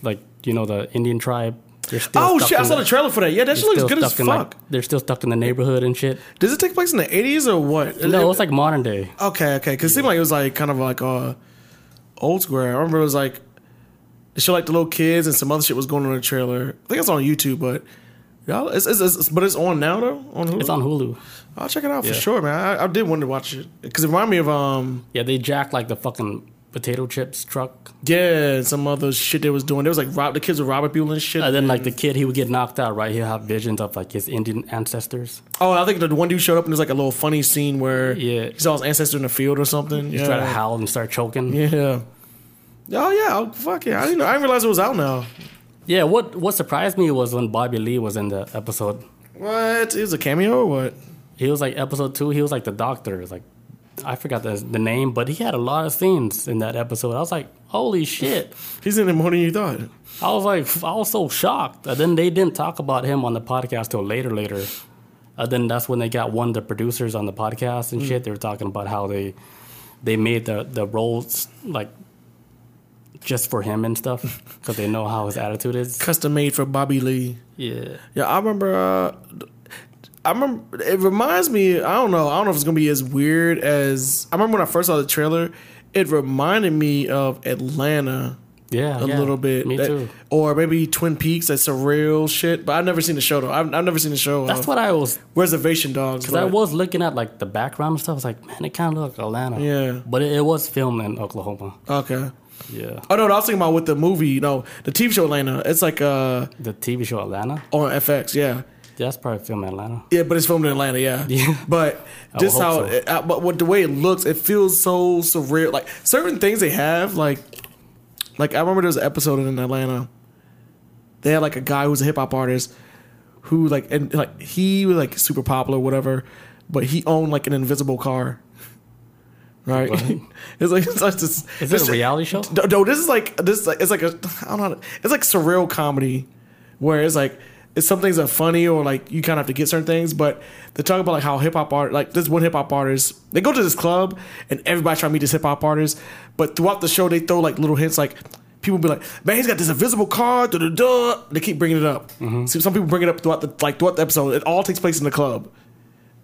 like you know the Indian tribe.
Oh shit! I saw the trailer for that. Yeah, that shit looks good as fuck.
in, like, they're still stuck in the neighborhood and shit.
Does it take place in the '80s or what?
No, it's like modern day.
Okay, okay. Because it seemed like it was like kind of like uh, old square. I remember it was like it showed like the little kids and some other shit was going on in the trailer. I think it's on YouTube, but y'all, it's, it's, it's but it's on now though. On Hulu.
It's on Hulu.
I'll check it out for sure, man. I, I did want to watch it because it reminded me of um
Yeah, they jacked like the fucking potato chips truck.
yeah and some other shit they was doing. There was like rob the kids were robbing people and shit.
And then like the kid, he would get knocked out, right? He'll have visions of like his Indian ancestors.
oh, I think the one dude showed up and there's like a little funny scene where
Yeah.
he saw his ancestor in the field or something.
He
yeah.
try to howl and start choking. Yeah.
Yeah. Oh yeah, oh, fuck yeah! I didn't know. I didn't realize it was out now.
What what surprised me was when Bobby Lee was in the episode.
What? It was a cameo or what?
He was like episode two. He was like the doctor. Like I forgot the the name, but he had a lot of scenes in that episode. I was like, holy shit!
He's in it more than you thought.
I was like, I was so shocked. And then they didn't talk about him on the podcast till later, later. And then that's when they got one of the producers on the podcast and mm. shit. They were talking about how they they made the the roles like just for him and stuff because they know how his attitude is.
Custom made for Bobby Lee.
Yeah,
Yeah, I remember. Uh, I remember. It reminds me. I don't know. I don't know if it's gonna be as weird as. I remember when I first saw the trailer. It reminded me of Atlanta
yeah,
a
yeah.
little bit.
Me
That-
too.
Or maybe Twin Peaks. That's surreal shit. But I've never seen the show though. I've, I've never seen the show.
That's
uh,
what I was
Reservation Dogs.
Because I was looking at like the background and stuff. I was like, man, it kind of looked like Atlanta.
Yeah.
But it, it was filmed in Oklahoma.
Okay.
Yeah.
Oh no, no, I was thinking about with the movie. No, the TV show Atlanta. It's like uh
The TV show Atlanta.
on FX. Yeah.
That's probably filmed in Atlanta.
Yeah, but it's filmed in Atlanta, yeah.
Yeah.
But just how,
so.
it, uh, but what the way it looks, it feels so surreal. Like certain things they have, like, like I remember there was an episode in Atlanta. They had like a guy who's a hip hop artist, who like and like he was like super popular, whatever, but he owned like an invisible car. Right? It's like it's like this.
Is it a reality show?
No, no, this is like this. Is like it's like a I don't know. It's like surreal comedy, where it's like it's some things are funny or like you kind of have to get certain things. But they talk about like how hip hop art, like this one hip hop artist, they go to this club and everybody try to meet this hip hop artist. But throughout the show, they throw like little hints, like people be like, "Man, he's got this invisible car." Da da da. They keep bringing it up. Mm-hmm. See, some people bring it up throughout the like throughout the episode. It all takes place in the club.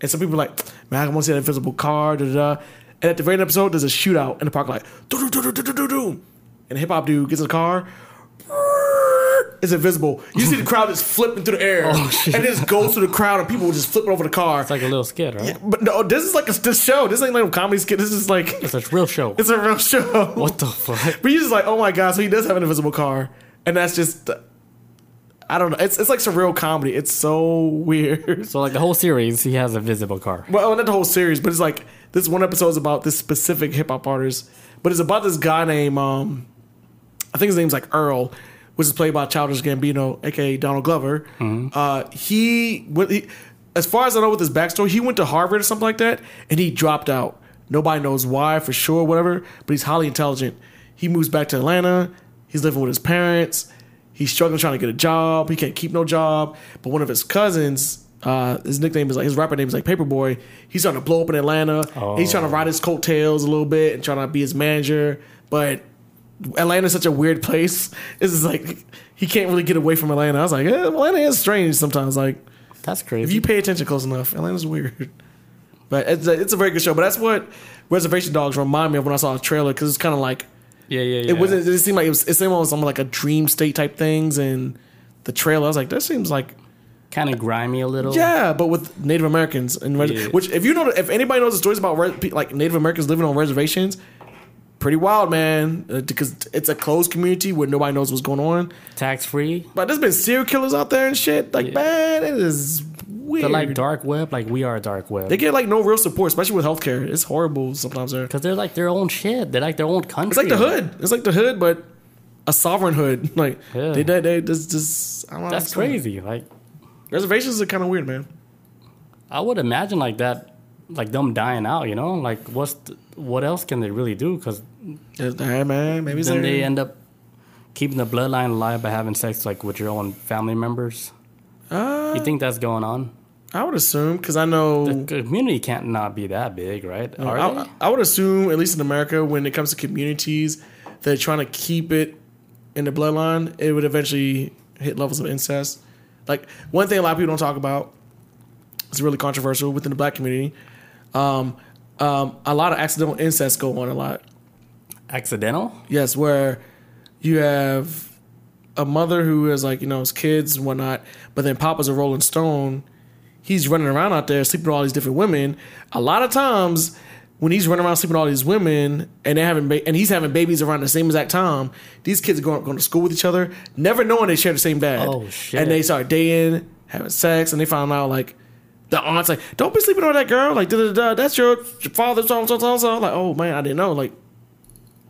And some people are like, man, I want to see that invisible car, da da. And at the very end of the episode, there's a shootout in the park, like, do do do do do do do. And the hip hop dude gets in the car, it's invisible. You see the crowd just flipping through the air,
Oh, shit.
and it just goes through the crowd, and people just flipping over the car.
It's like a little skit, right?
but no, this is like a this show. This ain't like a comedy skit. This is like
It's a real show.
it's a real show.
what the fuck?
But you're just like, oh my god, so he does have an invisible car, and that's just I don't know. It's it's like surreal comedy. It's so weird.
So like the whole series, he has a visible car.
Well, not the whole series, but it's like this one episode is about this specific hip hop artist, but it's about this guy named um, I think his name's like Earl, which is played by Childish Gambino, aka Donald Glover. Uh, he, went, he, as far as I know, with his backstory, he went to Harvard or something like that, and he dropped out. Nobody knows why for sure, whatever. But he's highly intelligent. He moves back to Atlanta. He's living with his parents. He's struggling trying to get a job. He can't keep no job. But one of his cousins, uh, his nickname is like his rapper name is like Paper Boi. He's starting to blow up in Atlanta. He's trying to ride his coattails a little bit and trying to be his manager. But Atlanta's such a weird place. This is like he can't really get away from Atlanta. I was like, eh, Atlanta is strange sometimes. Like
That's crazy.
if you pay attention close enough, Atlanta's weird. But it's a, it's a very good show. But that's what Reservation Dogs remind me of when I saw a trailer because it's kind of like
yeah, yeah, yeah.
it wasn't. It seemed like it was. It seemed almost something like a dream state type things and the trailer. I was like, that seems like
kind of grimy a little.
yeah, but with Native Americans and res-
Yeah.
which if you know if anybody knows the stories about res- like Native Americans living on reservations, pretty wild, man. Uh, because it's a closed community where nobody knows what's going on.
Tax free.
But there's been serial killers out there and shit. Like
Yeah.
man, it is weird.
They're like dark web, like we are dark web.
They get like no real support, especially with healthcare. It's horrible sometimes. There,
Because they're like their own shit. They're like their own country.
it's like the hood. It's like the hood, but a sovereign hood. Like
Yeah.
they, they, they just, just I don't know.
That's crazy. Like
Reservations are kind of weird, man.
I would imagine like that, like them dying out. You know, like what's the, what else can they really do? Because
Hey, man, maybe
then they end up keeping the bloodline alive by having sex like with your own family members.
Uh,
You think that's going on?
I would assume because I know.
The community can't not be that big, right? Are
I,
they?
I would assume, at least in America, when it comes to communities, they're trying to keep it in the bloodline. It would eventually hit levels of incest. Like one thing a lot of people don't talk about. It's really controversial within the black community. Um, um, a lot of accidental incest go on a lot.
Accidental?
Yes, where you have a mother who has like you know his kids and whatnot, but then Papa's a Rolling Stone. He's running around out there sleeping with all these different women. A lot of times, when he's running around sleeping with all these women and they having ba- and he's having babies around the same exact time, these kids are going going to school with each other, never knowing they share the same dad.
Oh, shit.
And they start dating, having sex, and they find out like. The aunt's like, don't be sleeping with that girl. Like, da da da. That's your, your father. So so so so. Like, oh man, I didn't know. Like,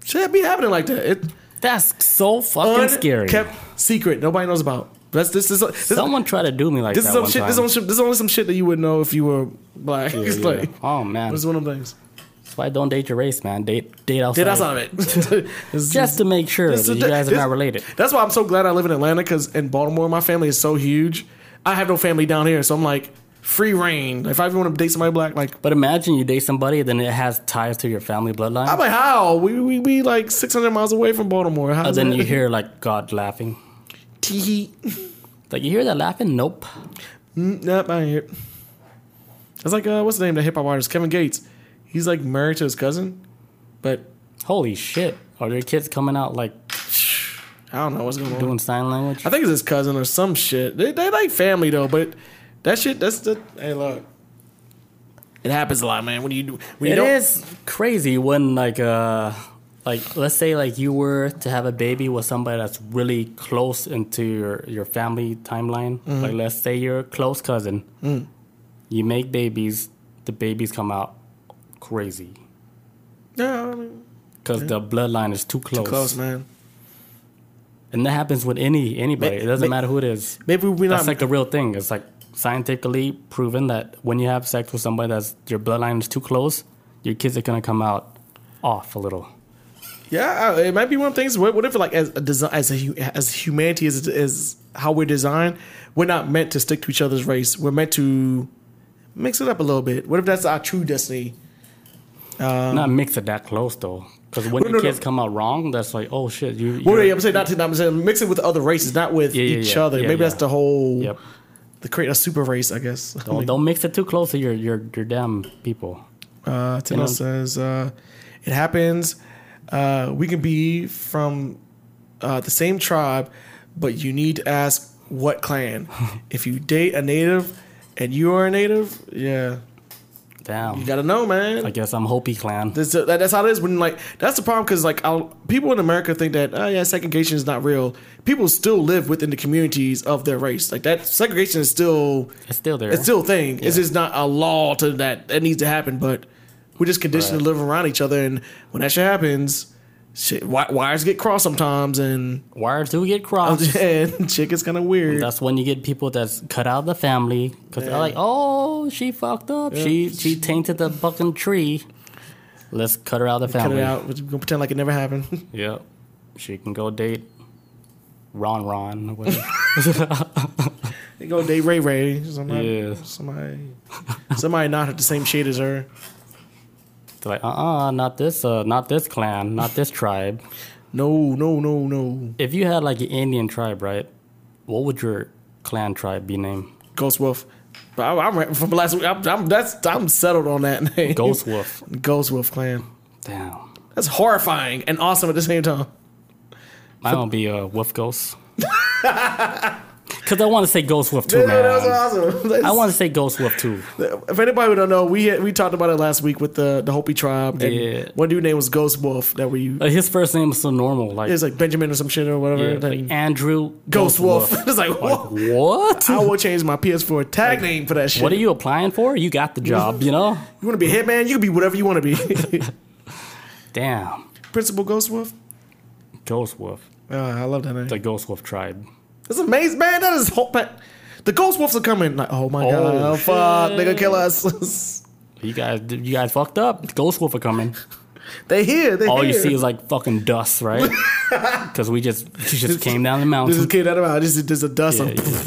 should shit be happening like that. It,
That's so fucking scary.
Kept secret. Nobody knows about. That's this is this,
Someone try to do me like
this
that
is some shit. This is, some shit- this is only some shit that you would know if you were black.
Yeah,
It's
yeah.
like
Oh man,
it's one of them things.
that's why don't date your race, man. Date date outside.
Did I saw it?
Just to make sure
This
that
is-
you guys are
this-
not related.
That's why I'm so glad I live in Atlanta because in Baltimore my family is so huge. I have no family down here, so I'm like free reign. If I ever want to date somebody black, like
But imagine you date somebody, then it has ties to your family bloodline.
I'm like, how we we be like 600 miles away from Baltimore. How's
and then
that?
you hear like God laughing.
Tee.
Like you hear that laughing? Nope.
Mm, Nope, I ain't hear. it. It's like uh, what's the name? of The hip hop artist Kevin Gates. He's like married to his cousin, but
Holy shit! Are your kids coming out like
I don't know what's going on.
doing sign language?
I think it's his cousin or some shit. They, they like family though, but that shit. That's the hey look. It happens a lot, man. When you do, when you
It
don't,
is crazy when like uh like let's say like you were to have a baby with somebody that's really close into your your family timeline.
Mm-hmm.
Like let's say you're a close cousin.
Mm.
You make babies, the babies come out crazy
Yeah, I mean,
because the bloodline is too close.
close, man.
And that happens with any anybody.
Ma-
it doesn't
ma-
matter who it is.
Maybe we
That's
not.
like a real thing. It's like scientifically proven that when you have sex with somebody that's your bloodline is too close, your kids are gonna come out off a little.
Yeah, it might be one of the things. What, if like as a design, as a as humanity is is how we're designed? We're not meant to stick to each other's race. We're meant to mix it up a little bit. What if that's our true destiny?
Not mix it that close though, because when
Um,
your
No, no, no.
kids come out wrong, that's like, oh shit, you.
Well, yeah, I'm saying not to. I'm saying mix it with other races, not with
Yeah, yeah,
each other. Maybe that's the whole.
Yep.
The create a super race, I guess.
Don't, don't mix it too close to your your your damn people.
Uh, Tino
know?
says uh, it happens. Uh, we can be from uh, the same tribe, but you need to ask what clan. if you date a native and you are a native, yeah,
Damn.
You gotta know, man.
I guess I'm Hopi clan.
That's, that, that's how it is when like that's the problem because like I'll, people in America think that oh yeah segregation is not real. People still live within the communities of their race. Like that segregation is still
It's still there.
it's still a thing. It's just not a law to that that needs to happen. But we're just conditioned to live around each other, and when that shit happens, shit, wi- wires get crossed sometimes, and
Wires do get crossed.
and shit gets kind of weird.
That's when you get people that's cut out of the family because
Yeah.
they're like, "Oh, she fucked up. She she tainted the fucking tree. Let's cut her out of the family.
Cut
family."
it out. We're gonna pretend like it never happened.
Yep, she can go date Ron Ron. or Whatever.
they go date Ray Ray. Somebody,
Yeah.
somebody, somebody not have the same shade as her.
They're like, "Uh, uh not this, uh, not this clan, not this tribe."
No, no, no, no.
If you had like an Indian tribe, right? What would your clan tribe be named?
Ghost Wolf. But I, I'm from last week. I'm, I'm that's I'm settled on that name.
Ghost Wolf.
Ghost Wolf Clan.
Damn.
That's horrifying and awesome at the same time.
Mine will be a Wolf Ghost. Because I want to say Ghost Wolf too, man.
that was awesome. That's-
I want to say Ghost Wolf too.
If anybody who don't know, we had, we talked about it last week with the the Hopi tribe. And
Yeah.
one dude name was Ghost Wolf. That we
Like his first name was so normal, like,
it's like Benjamin or some shit or whatever.
yeah, like Andrew
Ghost Wolf. it's like,
Like, what?
I will change my PS4 tag name for that shit.
What are you applying for? You got the job, you know?
You want to be a hitman? You can be whatever you want to be.
Damn.
Principal Ghost Wolf.
Ghost Wolf.
Oh, I love that name.
The Ghost Wolf tribe.
That's amazing, man. That is whole. man, The Ghost Wolves are coming. Like, oh my oh, god,
Oh,
oh, fuck, they gonna kill us.
You guys, you guys fucked up. The Ghost Wolf are coming.
they here. They
All
here.
you see is like fucking dust, right? Because we just, she just came down the
This is
mountain.
kid out of This is just a dust.
Yeah, yeah.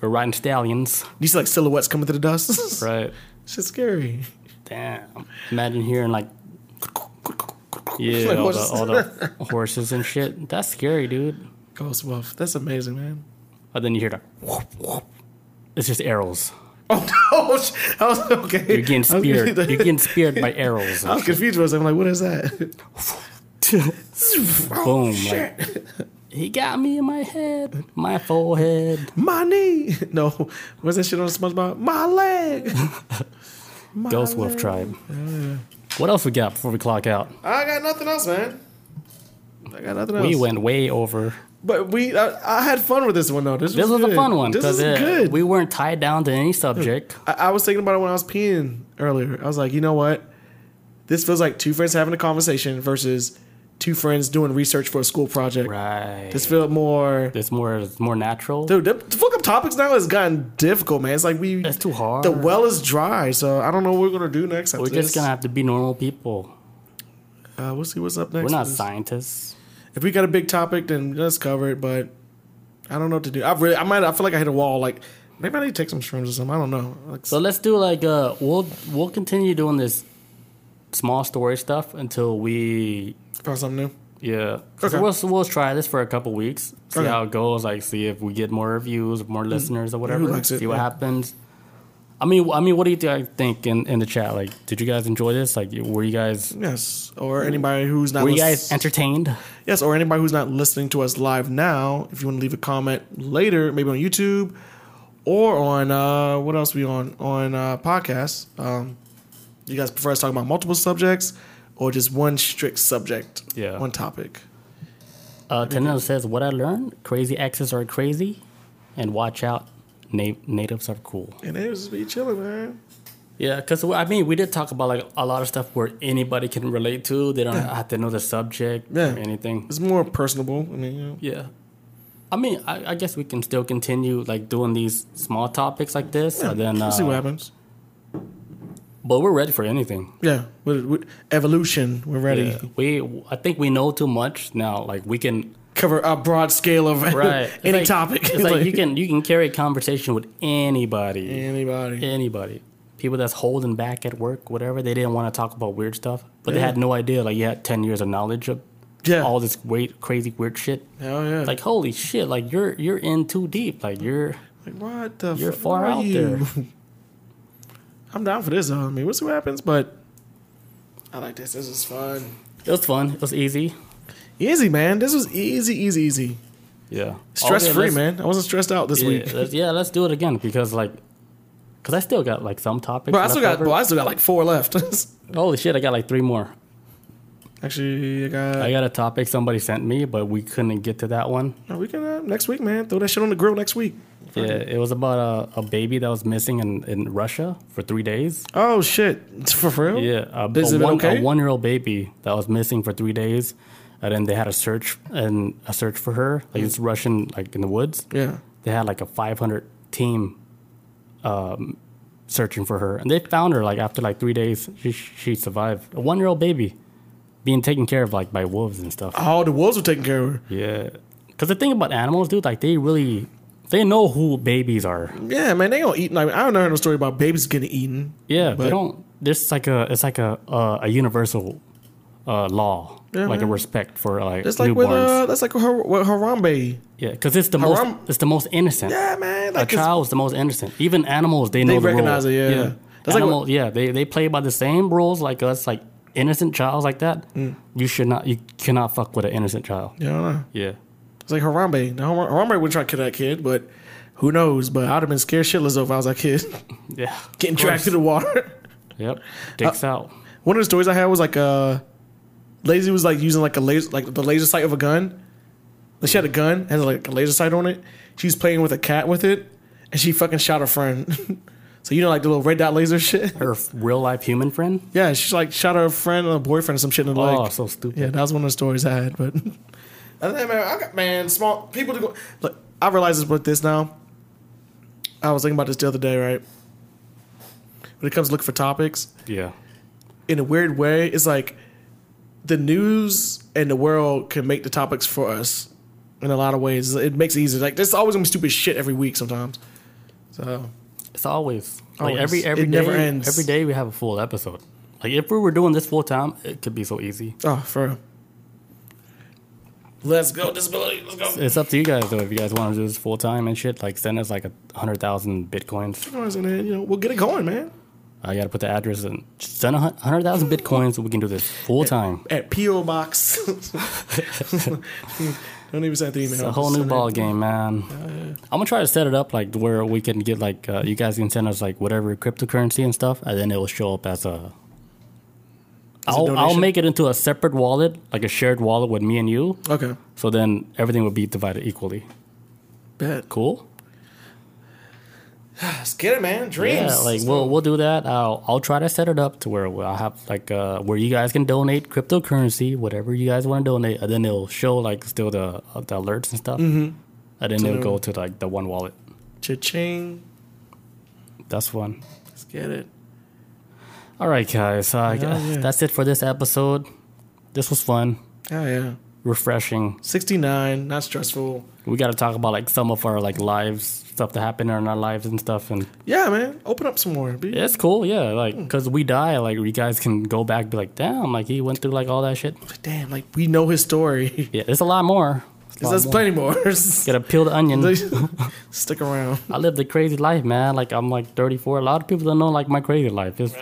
We're riding stallions,
You see like silhouettes coming through the dust.
right?
Shit's scary.
Damn. Imagine hearing like, yeah,
Like
all the, all the horses and shit. That's scary, dude.
Ghost Wolf. That's amazing, man.
But then you hear the, whoop, whoop. it's just arrows.
Oh no! I was okay.
You're getting speared. You're getting speared by arrows.
I was confused for a. I'm like, what is that?
Boom! Oh, like, he got me in my head, my forehead.
My knee. No, what's that shit on the SpongeBob? My leg. My
Ghost Wolf
leg.
tribe. What else we got before we clock out?
I got nothing else, man. I got nothing else.
We went way over.
But we. I, I had fun with this one though. This,
This was
good.
a fun one
This
because
is good.
we weren't tied down to any subject.
I, I was thinking about it when I was peeing earlier. I was like, you know what? This feels like two friends having a conversation versus two friends doing research for a school project.
Right.
This felt more.
It's more. It's more natural.
Dude, the, the fuck up topics now has gotten difficult, man. It's like we.
It's too hard.
The well is dry, so I don't know what we're gonna do next.
We're just
this.
gonna have to be normal people.
Uh, we'll see what's up next.
We're not
This-
scientists.
If we got a big topic, then let's cover it. But I don't know what to do. I really, I might. I feel like I hit a wall. Like maybe I need to take some shrooms or something. I don't know. Like,
So let's do like uh we'll we'll continue doing this small story stuff until we
find something new.
yeah. So
Okay.
we'll we'll try this for a couple weeks. See
Okay.
how it goes. Like see if we get more reviews, more listeners or whatever. see what
yeah.
happens. I mean, I mean, what do you guys think in, in the chat? Like, did you guys enjoy this? Like, were you guys
Yes, or anybody who's not.
were you guys entertained?
Yes, or anybody who's not listening to us live now, if you want to leave a comment later, maybe on YouTube or on uh, what else we on on uh, podcasts. Um, you guys prefer us talking about multiple subjects or just one strict subject?
Yeah.
one topic.
Uh, Tanel says, "What I learned: crazy exes are crazy, and watch out, na- natives are cool."
And just be chilling, man.
Yeah, because I mean, we did talk about like a lot of stuff where anybody can relate to. They don't have to know the subject
Yeah.
or anything.
It's more personable. I mean, you know.
Yeah, I mean, I, I guess we can still continue like doing these small topics like this,
Yeah,
and then
we'll see what
uh,
happens.
but we're ready for anything.
Yeah, with, with evolution, we're ready.
Yeah. We, I think we know too much now. Like we can,
Cover a broad scale of
right?
Any
like-
topic.
It's like you can you can carry a conversation with anybody.
anybody.
anybody. People that's holding back at work, whatever, they didn't want to talk about weird stuff, but they had no idea. Like you had ten years of knowledge of
Yeah.
all this weird, crazy, weird shit.
Hell yeah.
Like holy shit! Like you're you're in too deep. Like you're
Like, what the
You're
fuck
far out
you?
there.
I'm down for this though. I mean, we'll see what happens, but I like this. This is fun.
it was fun. It was easy.
Easy, man. This was easy, easy, easy.
Yeah,
Stress free, man. I wasn't stressed out this
Yeah,
week.
let's, yeah, let's do it again because like, because I still got like some topics.
Bro, I still got. Bro. I still got like four left.
Holy shit! I got like three more.
Actually, I got.
I got a topic somebody sent me, but we couldn't get to that one.
No, we can uh, next week, man. Throw that shit on the grill next week.
Yeah, it was about a, a baby that was missing in, in Russia for three days.
Oh shit! For real?
Yeah, a,
Is
a one
okay?
a one year old baby that was missing for three days, and then they had a search and a search for her. Like it's Russian, like in the woods.
Yeah.
They had like a 500 team um, searching for her, and they found her like after like three days. She she survived. A one year old baby being taken care of like by wolves and stuff.
Oh, the wolves were taking care of her.
Yeah, because the thing about animals, dude, like they really they know who babies are.
Yeah, man, they don't eat. Like I don't know no story about babies getting eaten.
Yeah,
But-
they don't. There's like a it's like a uh, a universal uh, law,
Yeah,
like a respect for like
That's like
newborns.
with uh, that's like with, Har- with Harambe.
yeah, because it's the
Haram-
most it's the most innocent.
Yeah, man.
a
Like it's-
child is the most innocent. Even animals, they know
They
the
recognize
rules.
it, yeah. yeah. That's like
Animal, yeah, they they play by the same rules like us, like innocent childs like that.
Mm.
You should not, you cannot fuck with an innocent child.
Yeah, know.
Yeah,
It's like Harambe. Now Har- Harambe wouldn't try to kill that kid, but who knows? But I'd have been scared shitless if I was that kid
yeah.
getting dragged to the water.
Yep, dicks out.
One of the stories I had was like uh Lazy was like using like a laser like the laser sight of a gun. Like she had a gun, had like a laser sight on it. She was playing with a cat with it, and she fucking shot her friend. so you know like the little red dot laser shit.
Her real life human friend.
Yeah, she like shot her friend or boyfriend or some shit in the
Oh,
leg.
so stupid.
Yeah, that was one of the stories I had. But I think, man, I got man, small people to go. Look, I realize this with this now. I was thinking about this the other day, right? When it comes to looking for topics,
Yeah,
in a weird way, it's like the news and the world can make the topics for us in a lot of ways. It makes it easier. Like there's always gonna be stupid shit every week sometimes. So
it's always like
Always.
every every
It
day.
never ends.
Every day we have a full episode. Like if we were doing this full time, it could be so easy.
oh, for real. Let's go disability. Let's go.
It's up to you guys though. If you guys want to do this full time and shit, like send us like a hundred thousand bitcoins.
And then, you know, we'll get it going, man.
I gotta put the address and just send a hundred thousand bitcoins so we can do this full time.
At PO Box. Don't even send the email.
It's a whole new
send it.
ball game, man. I'm gonna try to set it up like where we can get like uh, you guys can send us like whatever cryptocurrency and stuff, and then it will show up as a I'll, I'll make it into a separate wallet, like a shared wallet with me and you.
Okay.
So then everything will be divided equally.
Bet.
Cool.
Let's get it, man. Dreams.
Yeah, like we'll we'll do that. I'll I'll try to set it up to where I'll have like uh where you guys can donate cryptocurrency, whatever you guys want to donate, and then it'll show like still the uh, the alerts and stuff, mm-hmm. and then it'll go to like the one wallet.
Cha-ching.
That's one.
Let's get it.
All right, guys. Uh,
Yeah, yeah.
That's it for this episode. This was fun,
Oh, yeah.
refreshing.
69, not stressful.
We got to talk about like some of our like lives, stuff that happened in our lives and stuff, and
Yeah, man. Open up some more. Be,
it's cool. Yeah, like
Hmm.
because we die, like you guys can go back, and be like, damn, like he went through like all that shit.
Damn, like we know his story.
Yeah, there's a lot more. There's
There's
more.
plenty more.
Gotta peel the onion.
Stick around.
I lived a crazy life, man. Like I'm like 34. A lot of people don't know like my crazy life. It's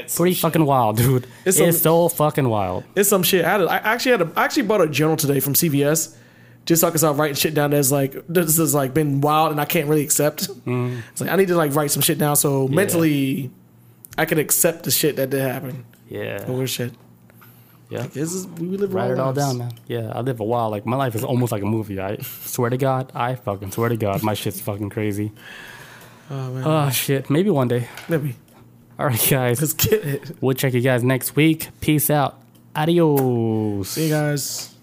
It's
pretty fucking wild, dude.
It's
It's,
some-
so fucking wild.
It's some shit. I, had a, I actually had a, I actually bought a journal today from CVS. Just so I start writing shit down that's like this has like been wild and I can't really accept.
Mm-hmm.
It's like I need to like write some shit down so mentally I can accept the shit that did happen.
Yeah,
weird shit.
yeah.
This is we live
Write it all down, man. Yeah, I live a while. Like my life is almost like a movie. I swear to God, I fucking swear to God, my shit's fucking crazy.
Oh man,
Oh shit, maybe one day.
maybe
All right, guys.
let's get it.
We'll check you guys next week. Peace out. Adios.
See you guys.